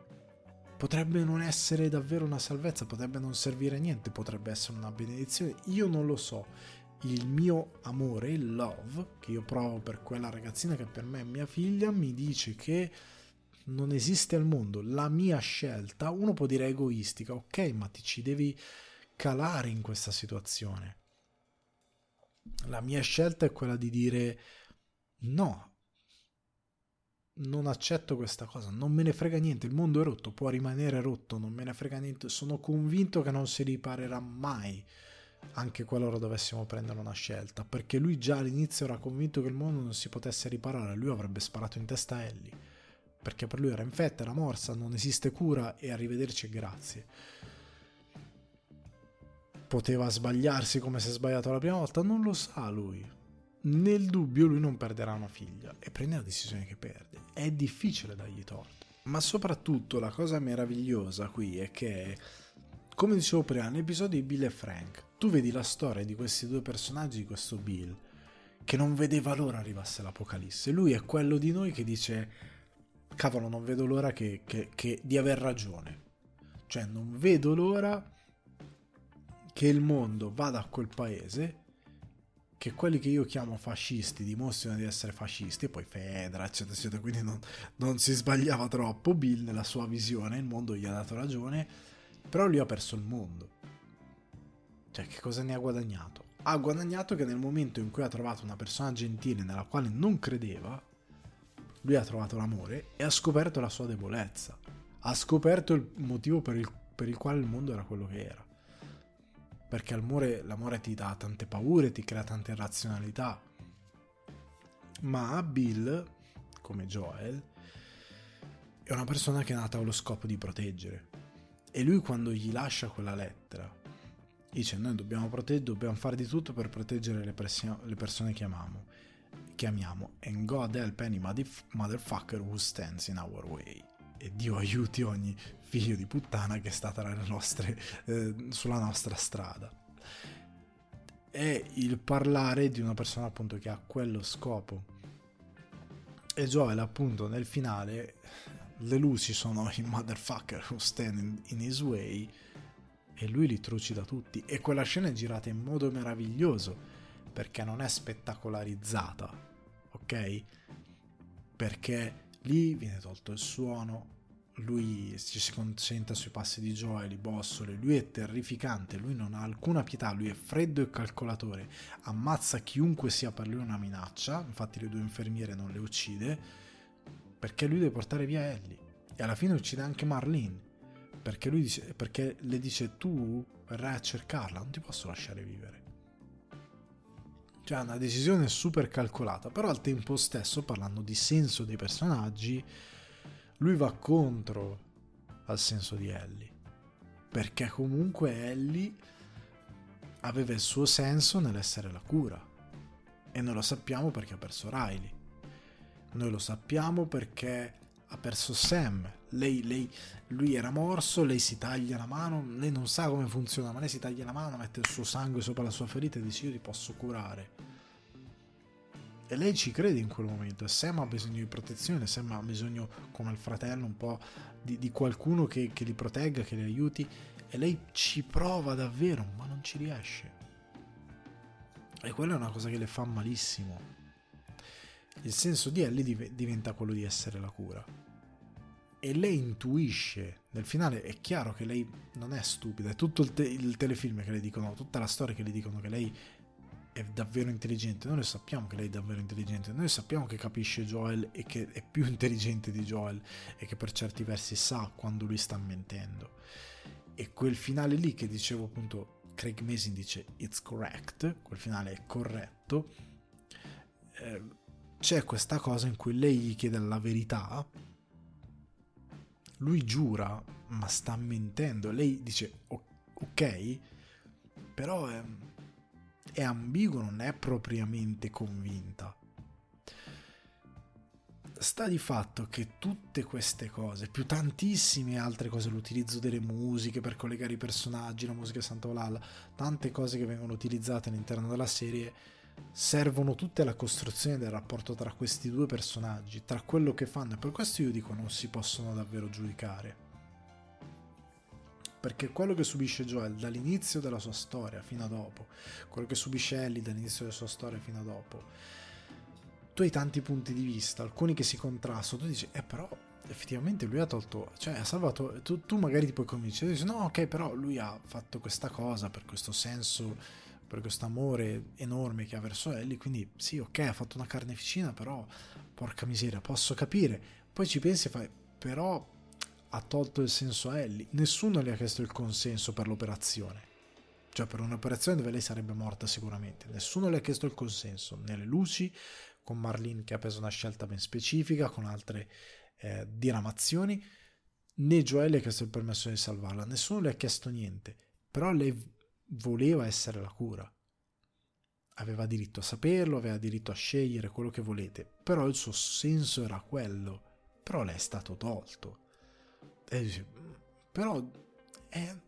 Potrebbe non essere davvero una salvezza, potrebbe non servire a niente, potrebbe essere una benedizione. Io non lo so. Il mio amore, il love, che io provo per quella ragazzina che per me è mia figlia, mi dice che non esiste al mondo. La mia scelta, uno può dire egoistica, ok, ma ti ci devi calare in questa situazione. La mia scelta è quella di dire no, non accetto questa cosa, non me ne frega niente, il mondo è rotto, può rimanere rotto, non me ne frega niente, sono convinto che non si riparerà mai, anche qualora dovessimo prendere una scelta, perché lui già all'inizio era convinto che il mondo non si potesse riparare, lui avrebbe sparato in testa a Ellie, perché per lui era infetta, era morsa, non esiste cura e arrivederci e grazie poteva sbagliarsi come si è sbagliato la prima volta, non lo sa lui. Nel dubbio lui non perderà una figlia e prende la decisione che perde. È difficile dargli torto. Ma soprattutto la cosa meravigliosa qui è che, come dicevo prima, nell'episodio di Bill e Frank, tu vedi la storia di questi due personaggi, di questo Bill, che non vedeva l'ora arrivasse l'apocalisse. Lui è quello di noi che dice, cavolo, non vedo l'ora che, che, che, di aver ragione. Cioè, non vedo l'ora che il mondo vada a quel paese, che quelli che io chiamo fascisti dimostrino di essere fascisti, e poi Fedra, eccetera, eccetera, quindi non, non si sbagliava troppo Bill nella sua visione, il mondo gli ha dato ragione, però lui ha perso il mondo. Cioè, che cosa ne ha guadagnato? Ha guadagnato che nel momento in cui ha trovato una persona gentile nella quale non credeva, lui ha trovato l'amore e ha scoperto la sua debolezza. Ha scoperto il motivo per il, per il quale il mondo era quello che era perché l'amore, l'amore ti dà tante paure, ti crea tante irrazionalità. Ma Bill, come Joel, è una persona che è nata con lo scopo di proteggere. E lui quando gli lascia quella lettera, dice noi dobbiamo proteggere, dobbiamo fare di tutto per proteggere le, persi- le persone che amiamo. Che amiamo. And God help any motherfucker who stands in our way e Dio aiuti ogni figlio di puttana che sta nostre, eh, sulla nostra strada. È il parlare di una persona appunto che ha quello scopo. E Joel appunto nel finale le luci sono i motherfucker who stand in his way e lui li trucida tutti e quella scena è girata in modo meraviglioso perché non è spettacolarizzata ok perché lì viene tolto il suono lui ci si concentra sui passi di Joel, i bossoli, lui è terrificante, lui non ha alcuna pietà, lui è freddo e calcolatore, ammazza chiunque sia per lui una minaccia, infatti le due infermiere non le uccide, perché lui deve portare via Ellie e alla fine uccide anche Marlene, perché, dice, perché le dice tu verrai a cercarla, non ti posso lasciare vivere. Cioè una decisione super calcolata, però al tempo stesso parlando di senso dei personaggi, lui va contro al senso di Ellie. Perché comunque Ellie aveva il suo senso nell'essere la cura. E noi lo sappiamo perché ha perso Riley. Noi lo sappiamo perché ha perso Sam. Lei, lei, lui era morso, lei si taglia la mano, lei non sa come funziona, ma lei si taglia la mano, mette il suo sangue sopra la sua ferita e dice io ti posso curare e lei ci crede in quel momento. Sam ha bisogno di protezione, Sam ha bisogno, come il fratello, un po' di, di qualcuno che, che, li protegga, che li aiuti. E lei ci prova davvero, ma non ci riesce. E quella è una cosa che le fa malissimo. Il senso di Ellie div- diventa quello di essere la cura. E lei intuisce, nel finale è chiaro che lei non è stupida, è tutto il, te- il telefilm che le dicono, tutta la storia che le dicono che lei è davvero intelligente. Noi lo sappiamo che lei è davvero intelligente. Noi sappiamo che capisce Joel e che è più intelligente di Joel e che per certi versi sa quando lui sta mentendo. E quel finale lì che dicevo appunto Craig Mason dice it's correct, quel finale è corretto, eh, c'è questa cosa in cui lei gli chiede la verità, lui giura ma sta mentendo, lei dice ok, però è, è ambiguo, non è propriamente convinta. Sta di fatto che tutte queste cose, più tantissime altre cose, l'utilizzo delle musiche per collegare i personaggi, la musica Sant'Olalla, tante cose che vengono utilizzate all'interno della serie, servono tutte alla costruzione del rapporto tra questi due personaggi, tra quello che fanno, e per questo io dico non si possono davvero giudicare. Perché quello che subisce Joel dall'inizio della sua storia fino a dopo, quello che subisce Ellie dall'inizio della sua storia fino a dopo, tu hai tanti punti di vista, alcuni che si contrastano, tu dici, eh però effettivamente lui ha tolto, cioè ha salvato, tu, tu magari ti puoi convincere, dici no ok però lui ha fatto questa cosa per questo senso, per questo amore enorme che ha verso Ellie, quindi sì ok ha fatto una carneficina però porca miseria posso capire, poi ci pensi e fai però ha tolto il senso a Ellie, nessuno le ha chiesto il consenso per l'operazione. Cioè per un'operazione dove lei sarebbe morta sicuramente. Nessuno le ha chiesto il consenso, né le luci, con Marlene che ha preso una scelta ben specifica, con altre eh, diramazioni, né Joel le ha chiesto il permesso di salvarla, nessuno le ha chiesto niente, però lei voleva essere la cura. Aveva diritto a saperlo, aveva diritto a scegliere quello che volete, però il suo senso era quello, però le è stato tolto. E però eh,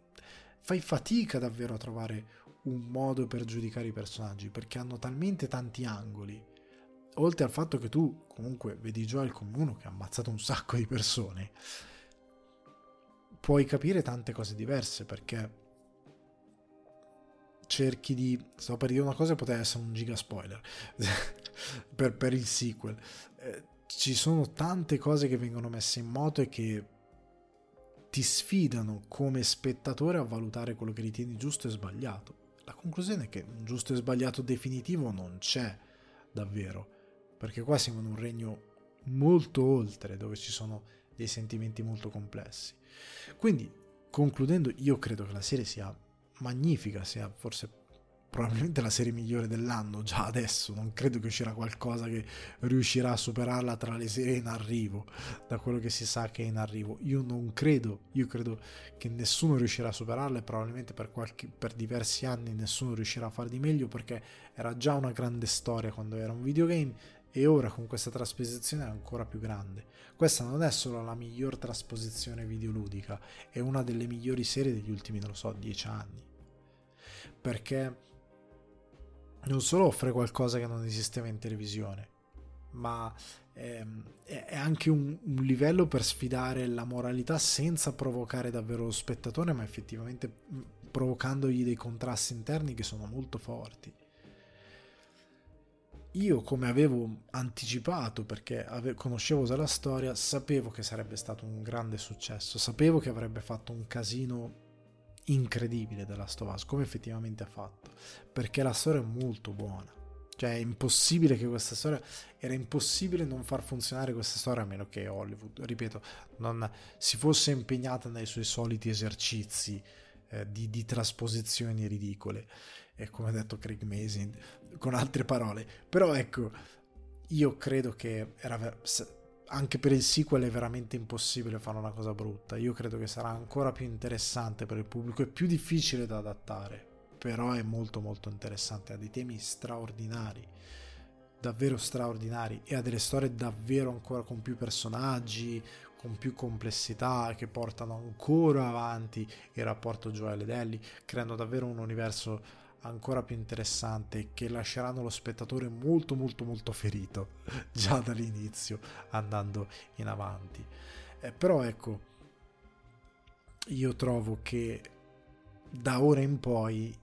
fai fatica davvero a trovare un modo per giudicare i personaggi perché hanno talmente tanti angoli oltre al fatto che tu comunque vedi Joel come uno che ha ammazzato un sacco di persone, puoi capire tante cose diverse perché cerchi di... Stavo per dire una cosa e poteva essere un giga spoiler per, per, il sequel. Eh, ci sono tante cose che vengono messe in moto e che ti sfidano come spettatore a valutare quello che ritieni giusto e sbagliato. La conclusione è che un giusto e sbagliato definitivo non c'è davvero perché qua siamo in un regno molto oltre, dove ci sono dei sentimenti molto complessi. Quindi, concludendo, io credo che la serie sia magnifica, sia forse probabilmente la serie migliore dell'anno già adesso, non credo che uscirà qualcosa che riuscirà a superarla tra le serie in arrivo, da quello che si sa che è in arrivo. Io non credo, io credo che nessuno riuscirà a superarla e probabilmente per, qualche, per diversi anni nessuno riuscirà a far di meglio perché era già una grande storia quando era un videogame e ora con questa trasposizione è ancora più grande. Questa non è solo la miglior trasposizione videoludica, è una delle migliori serie degli ultimi, non lo so, dieci anni. Perché non solo offre qualcosa che non esisteva in televisione, ma ehm, è anche un, un, livello per sfidare la moralità senza provocare davvero lo spettatore, ma effettivamente provocandogli dei contrasti interni che sono molto forti io come avevo anticipato perché ave- conoscevo già la storia, sapevo che sarebbe stato un grande successo, sapevo che avrebbe fatto un casino incredibile della Stovaz, come effettivamente ha fatto, perché la storia è molto buona. Cioè è impossibile che questa storia, era impossibile non far funzionare questa storia a meno che Hollywood, ripeto, non si fosse impegnata nei suoi soliti esercizi eh, di, di trasposizioni ridicole e come ha detto Craig Mason, con altre parole. Però ecco, io credo che era, anche per il sequel è veramente impossibile fare una cosa brutta. Io credo che sarà ancora più interessante per il pubblico, è più difficile da adattare, però è molto molto interessante, ha dei temi straordinari davvero straordinari e ha delle storie davvero ancora con più personaggi, con più complessità che portano ancora avanti il rapporto Joel ed Ellie, creando davvero un universo ancora più interessante che lasceranno lo spettatore molto molto molto ferito già dall'inizio andando in avanti eh, però ecco io trovo che da ora in poi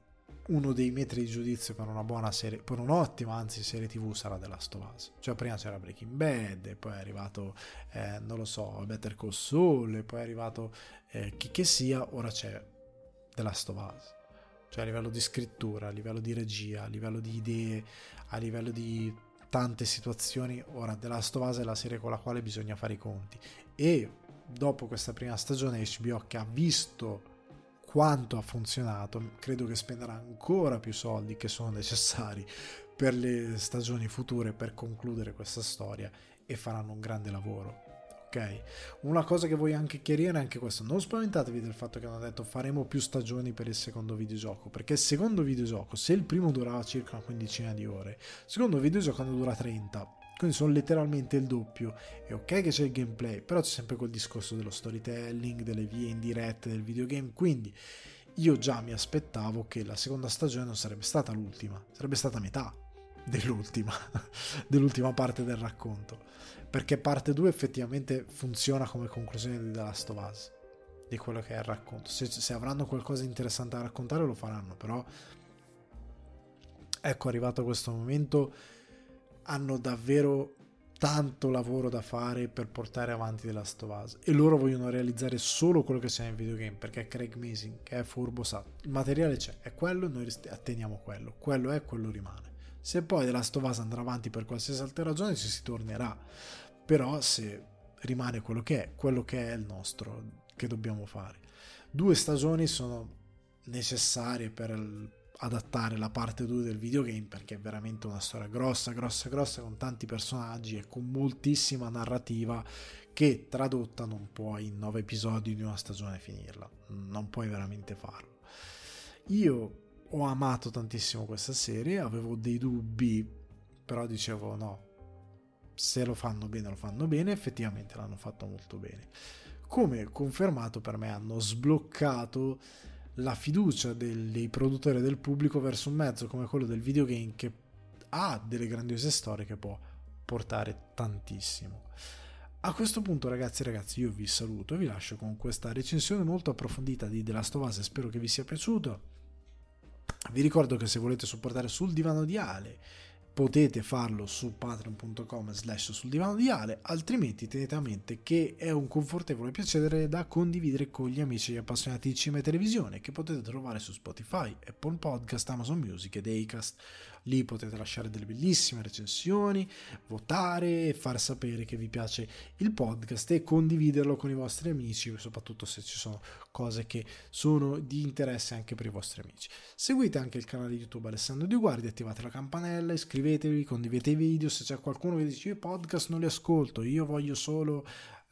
uno dei metri di giudizio per una buona serie, per un'ottima anzi serie tv sarà The Last of Us. Cioè prima c'era Breaking Bad, poi è arrivato, eh, non lo so, Better Call Saul, poi è arrivato eh, chi che sia, ora c'è The Last of Us. Cioè a livello di scrittura, a livello di regia, a livello di idee, a livello di tante situazioni, ora The Last of Us è la serie con la quale bisogna fare i conti. E dopo questa prima stagione HBO che ha visto quanto ha funzionato, credo che spenderà ancora più soldi che sono necessari per le stagioni future per concludere questa storia e faranno un grande lavoro. Ok? Una cosa che voglio anche chiarire è anche questo: non spaventatevi del fatto che hanno detto faremo più stagioni per il secondo videogioco, perché il secondo videogioco, se il primo durava circa una quindicina di ore, il secondo videogioco ne dura 30 quindi sono letteralmente il doppio. È ok che c'è il gameplay, però c'è sempre quel discorso dello storytelling, delle vie indirette del videogame. Quindi io già mi aspettavo che la seconda stagione non sarebbe stata l'ultima, sarebbe stata metà dell'ultima, dell'ultima parte del racconto. Perché parte 2 effettivamente funziona come conclusione di The Last of Us, di quello che è il racconto. Se, se avranno qualcosa di interessante da raccontare lo faranno, però ecco arrivato questo momento. Hanno davvero tanto lavoro da fare per portare avanti The Last of Us e loro vogliono realizzare solo quello che c'è nel videogame perché Craig Mason che è furbo sa il materiale c'è è quello noi atteniamo quello quello è quello rimane. Se poi The Last of Us andrà avanti per qualsiasi altra ragione ci si tornerà però se rimane quello che è quello che è il nostro che dobbiamo fare due stagioni sono necessarie per adattare la parte 2 del videogame perché è veramente una storia grossa, grossa, grossa con tanti personaggi e con moltissima narrativa che tradotta non puoi in 9 episodi di una stagione finirla, non puoi veramente farlo. Io ho amato tantissimo questa serie, avevo dei dubbi, però dicevo no, se lo fanno bene lo fanno bene, effettivamente l'hanno fatto molto bene. Come confermato per me hanno sbloccato la fiducia dei produttori e del pubblico verso un mezzo come quello del videogame che ha delle grandiose storie che può portare tantissimo. A questo punto ragazzi e ragazzi io vi saluto e vi lascio con questa recensione molto approfondita di The Last of Us, spero che vi sia piaciuto. Vi ricordo che se volete supportare sul divano di Ale potete farlo su patreon.com slash sul divano di Ale altrimenti tenete a mente che è un confortevole piacere da condividere con gli amici e gli appassionati di cinema e televisione che potete trovare su Spotify, Apple Podcast, Amazon Music ed Acast Lì potete lasciare delle bellissime recensioni, votare far sapere che vi piace il podcast e condividerlo con i vostri amici, soprattutto se ci sono cose che sono di interesse anche per i vostri amici. Seguite anche il canale YouTube Alessandro Di Guardi, attivate la campanella, iscrivetevi, condividete i video, se c'è qualcuno che dice io i podcast non li ascolto, io voglio solo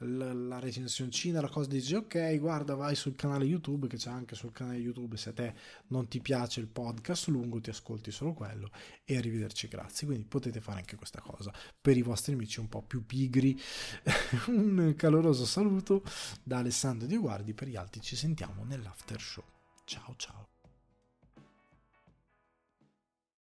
la recensioncina, la cosa dici ok guarda vai sul canale YouTube che c'è anche sul canale YouTube se a te non ti piace il podcast lungo ti ascolti solo quello e arrivederci grazie. Quindi potete fare anche questa cosa. Per i vostri amici un po' più pigri un caloroso saluto da Alessandro Di Guardi per gli altri ci sentiamo nell'after show. Ciao ciao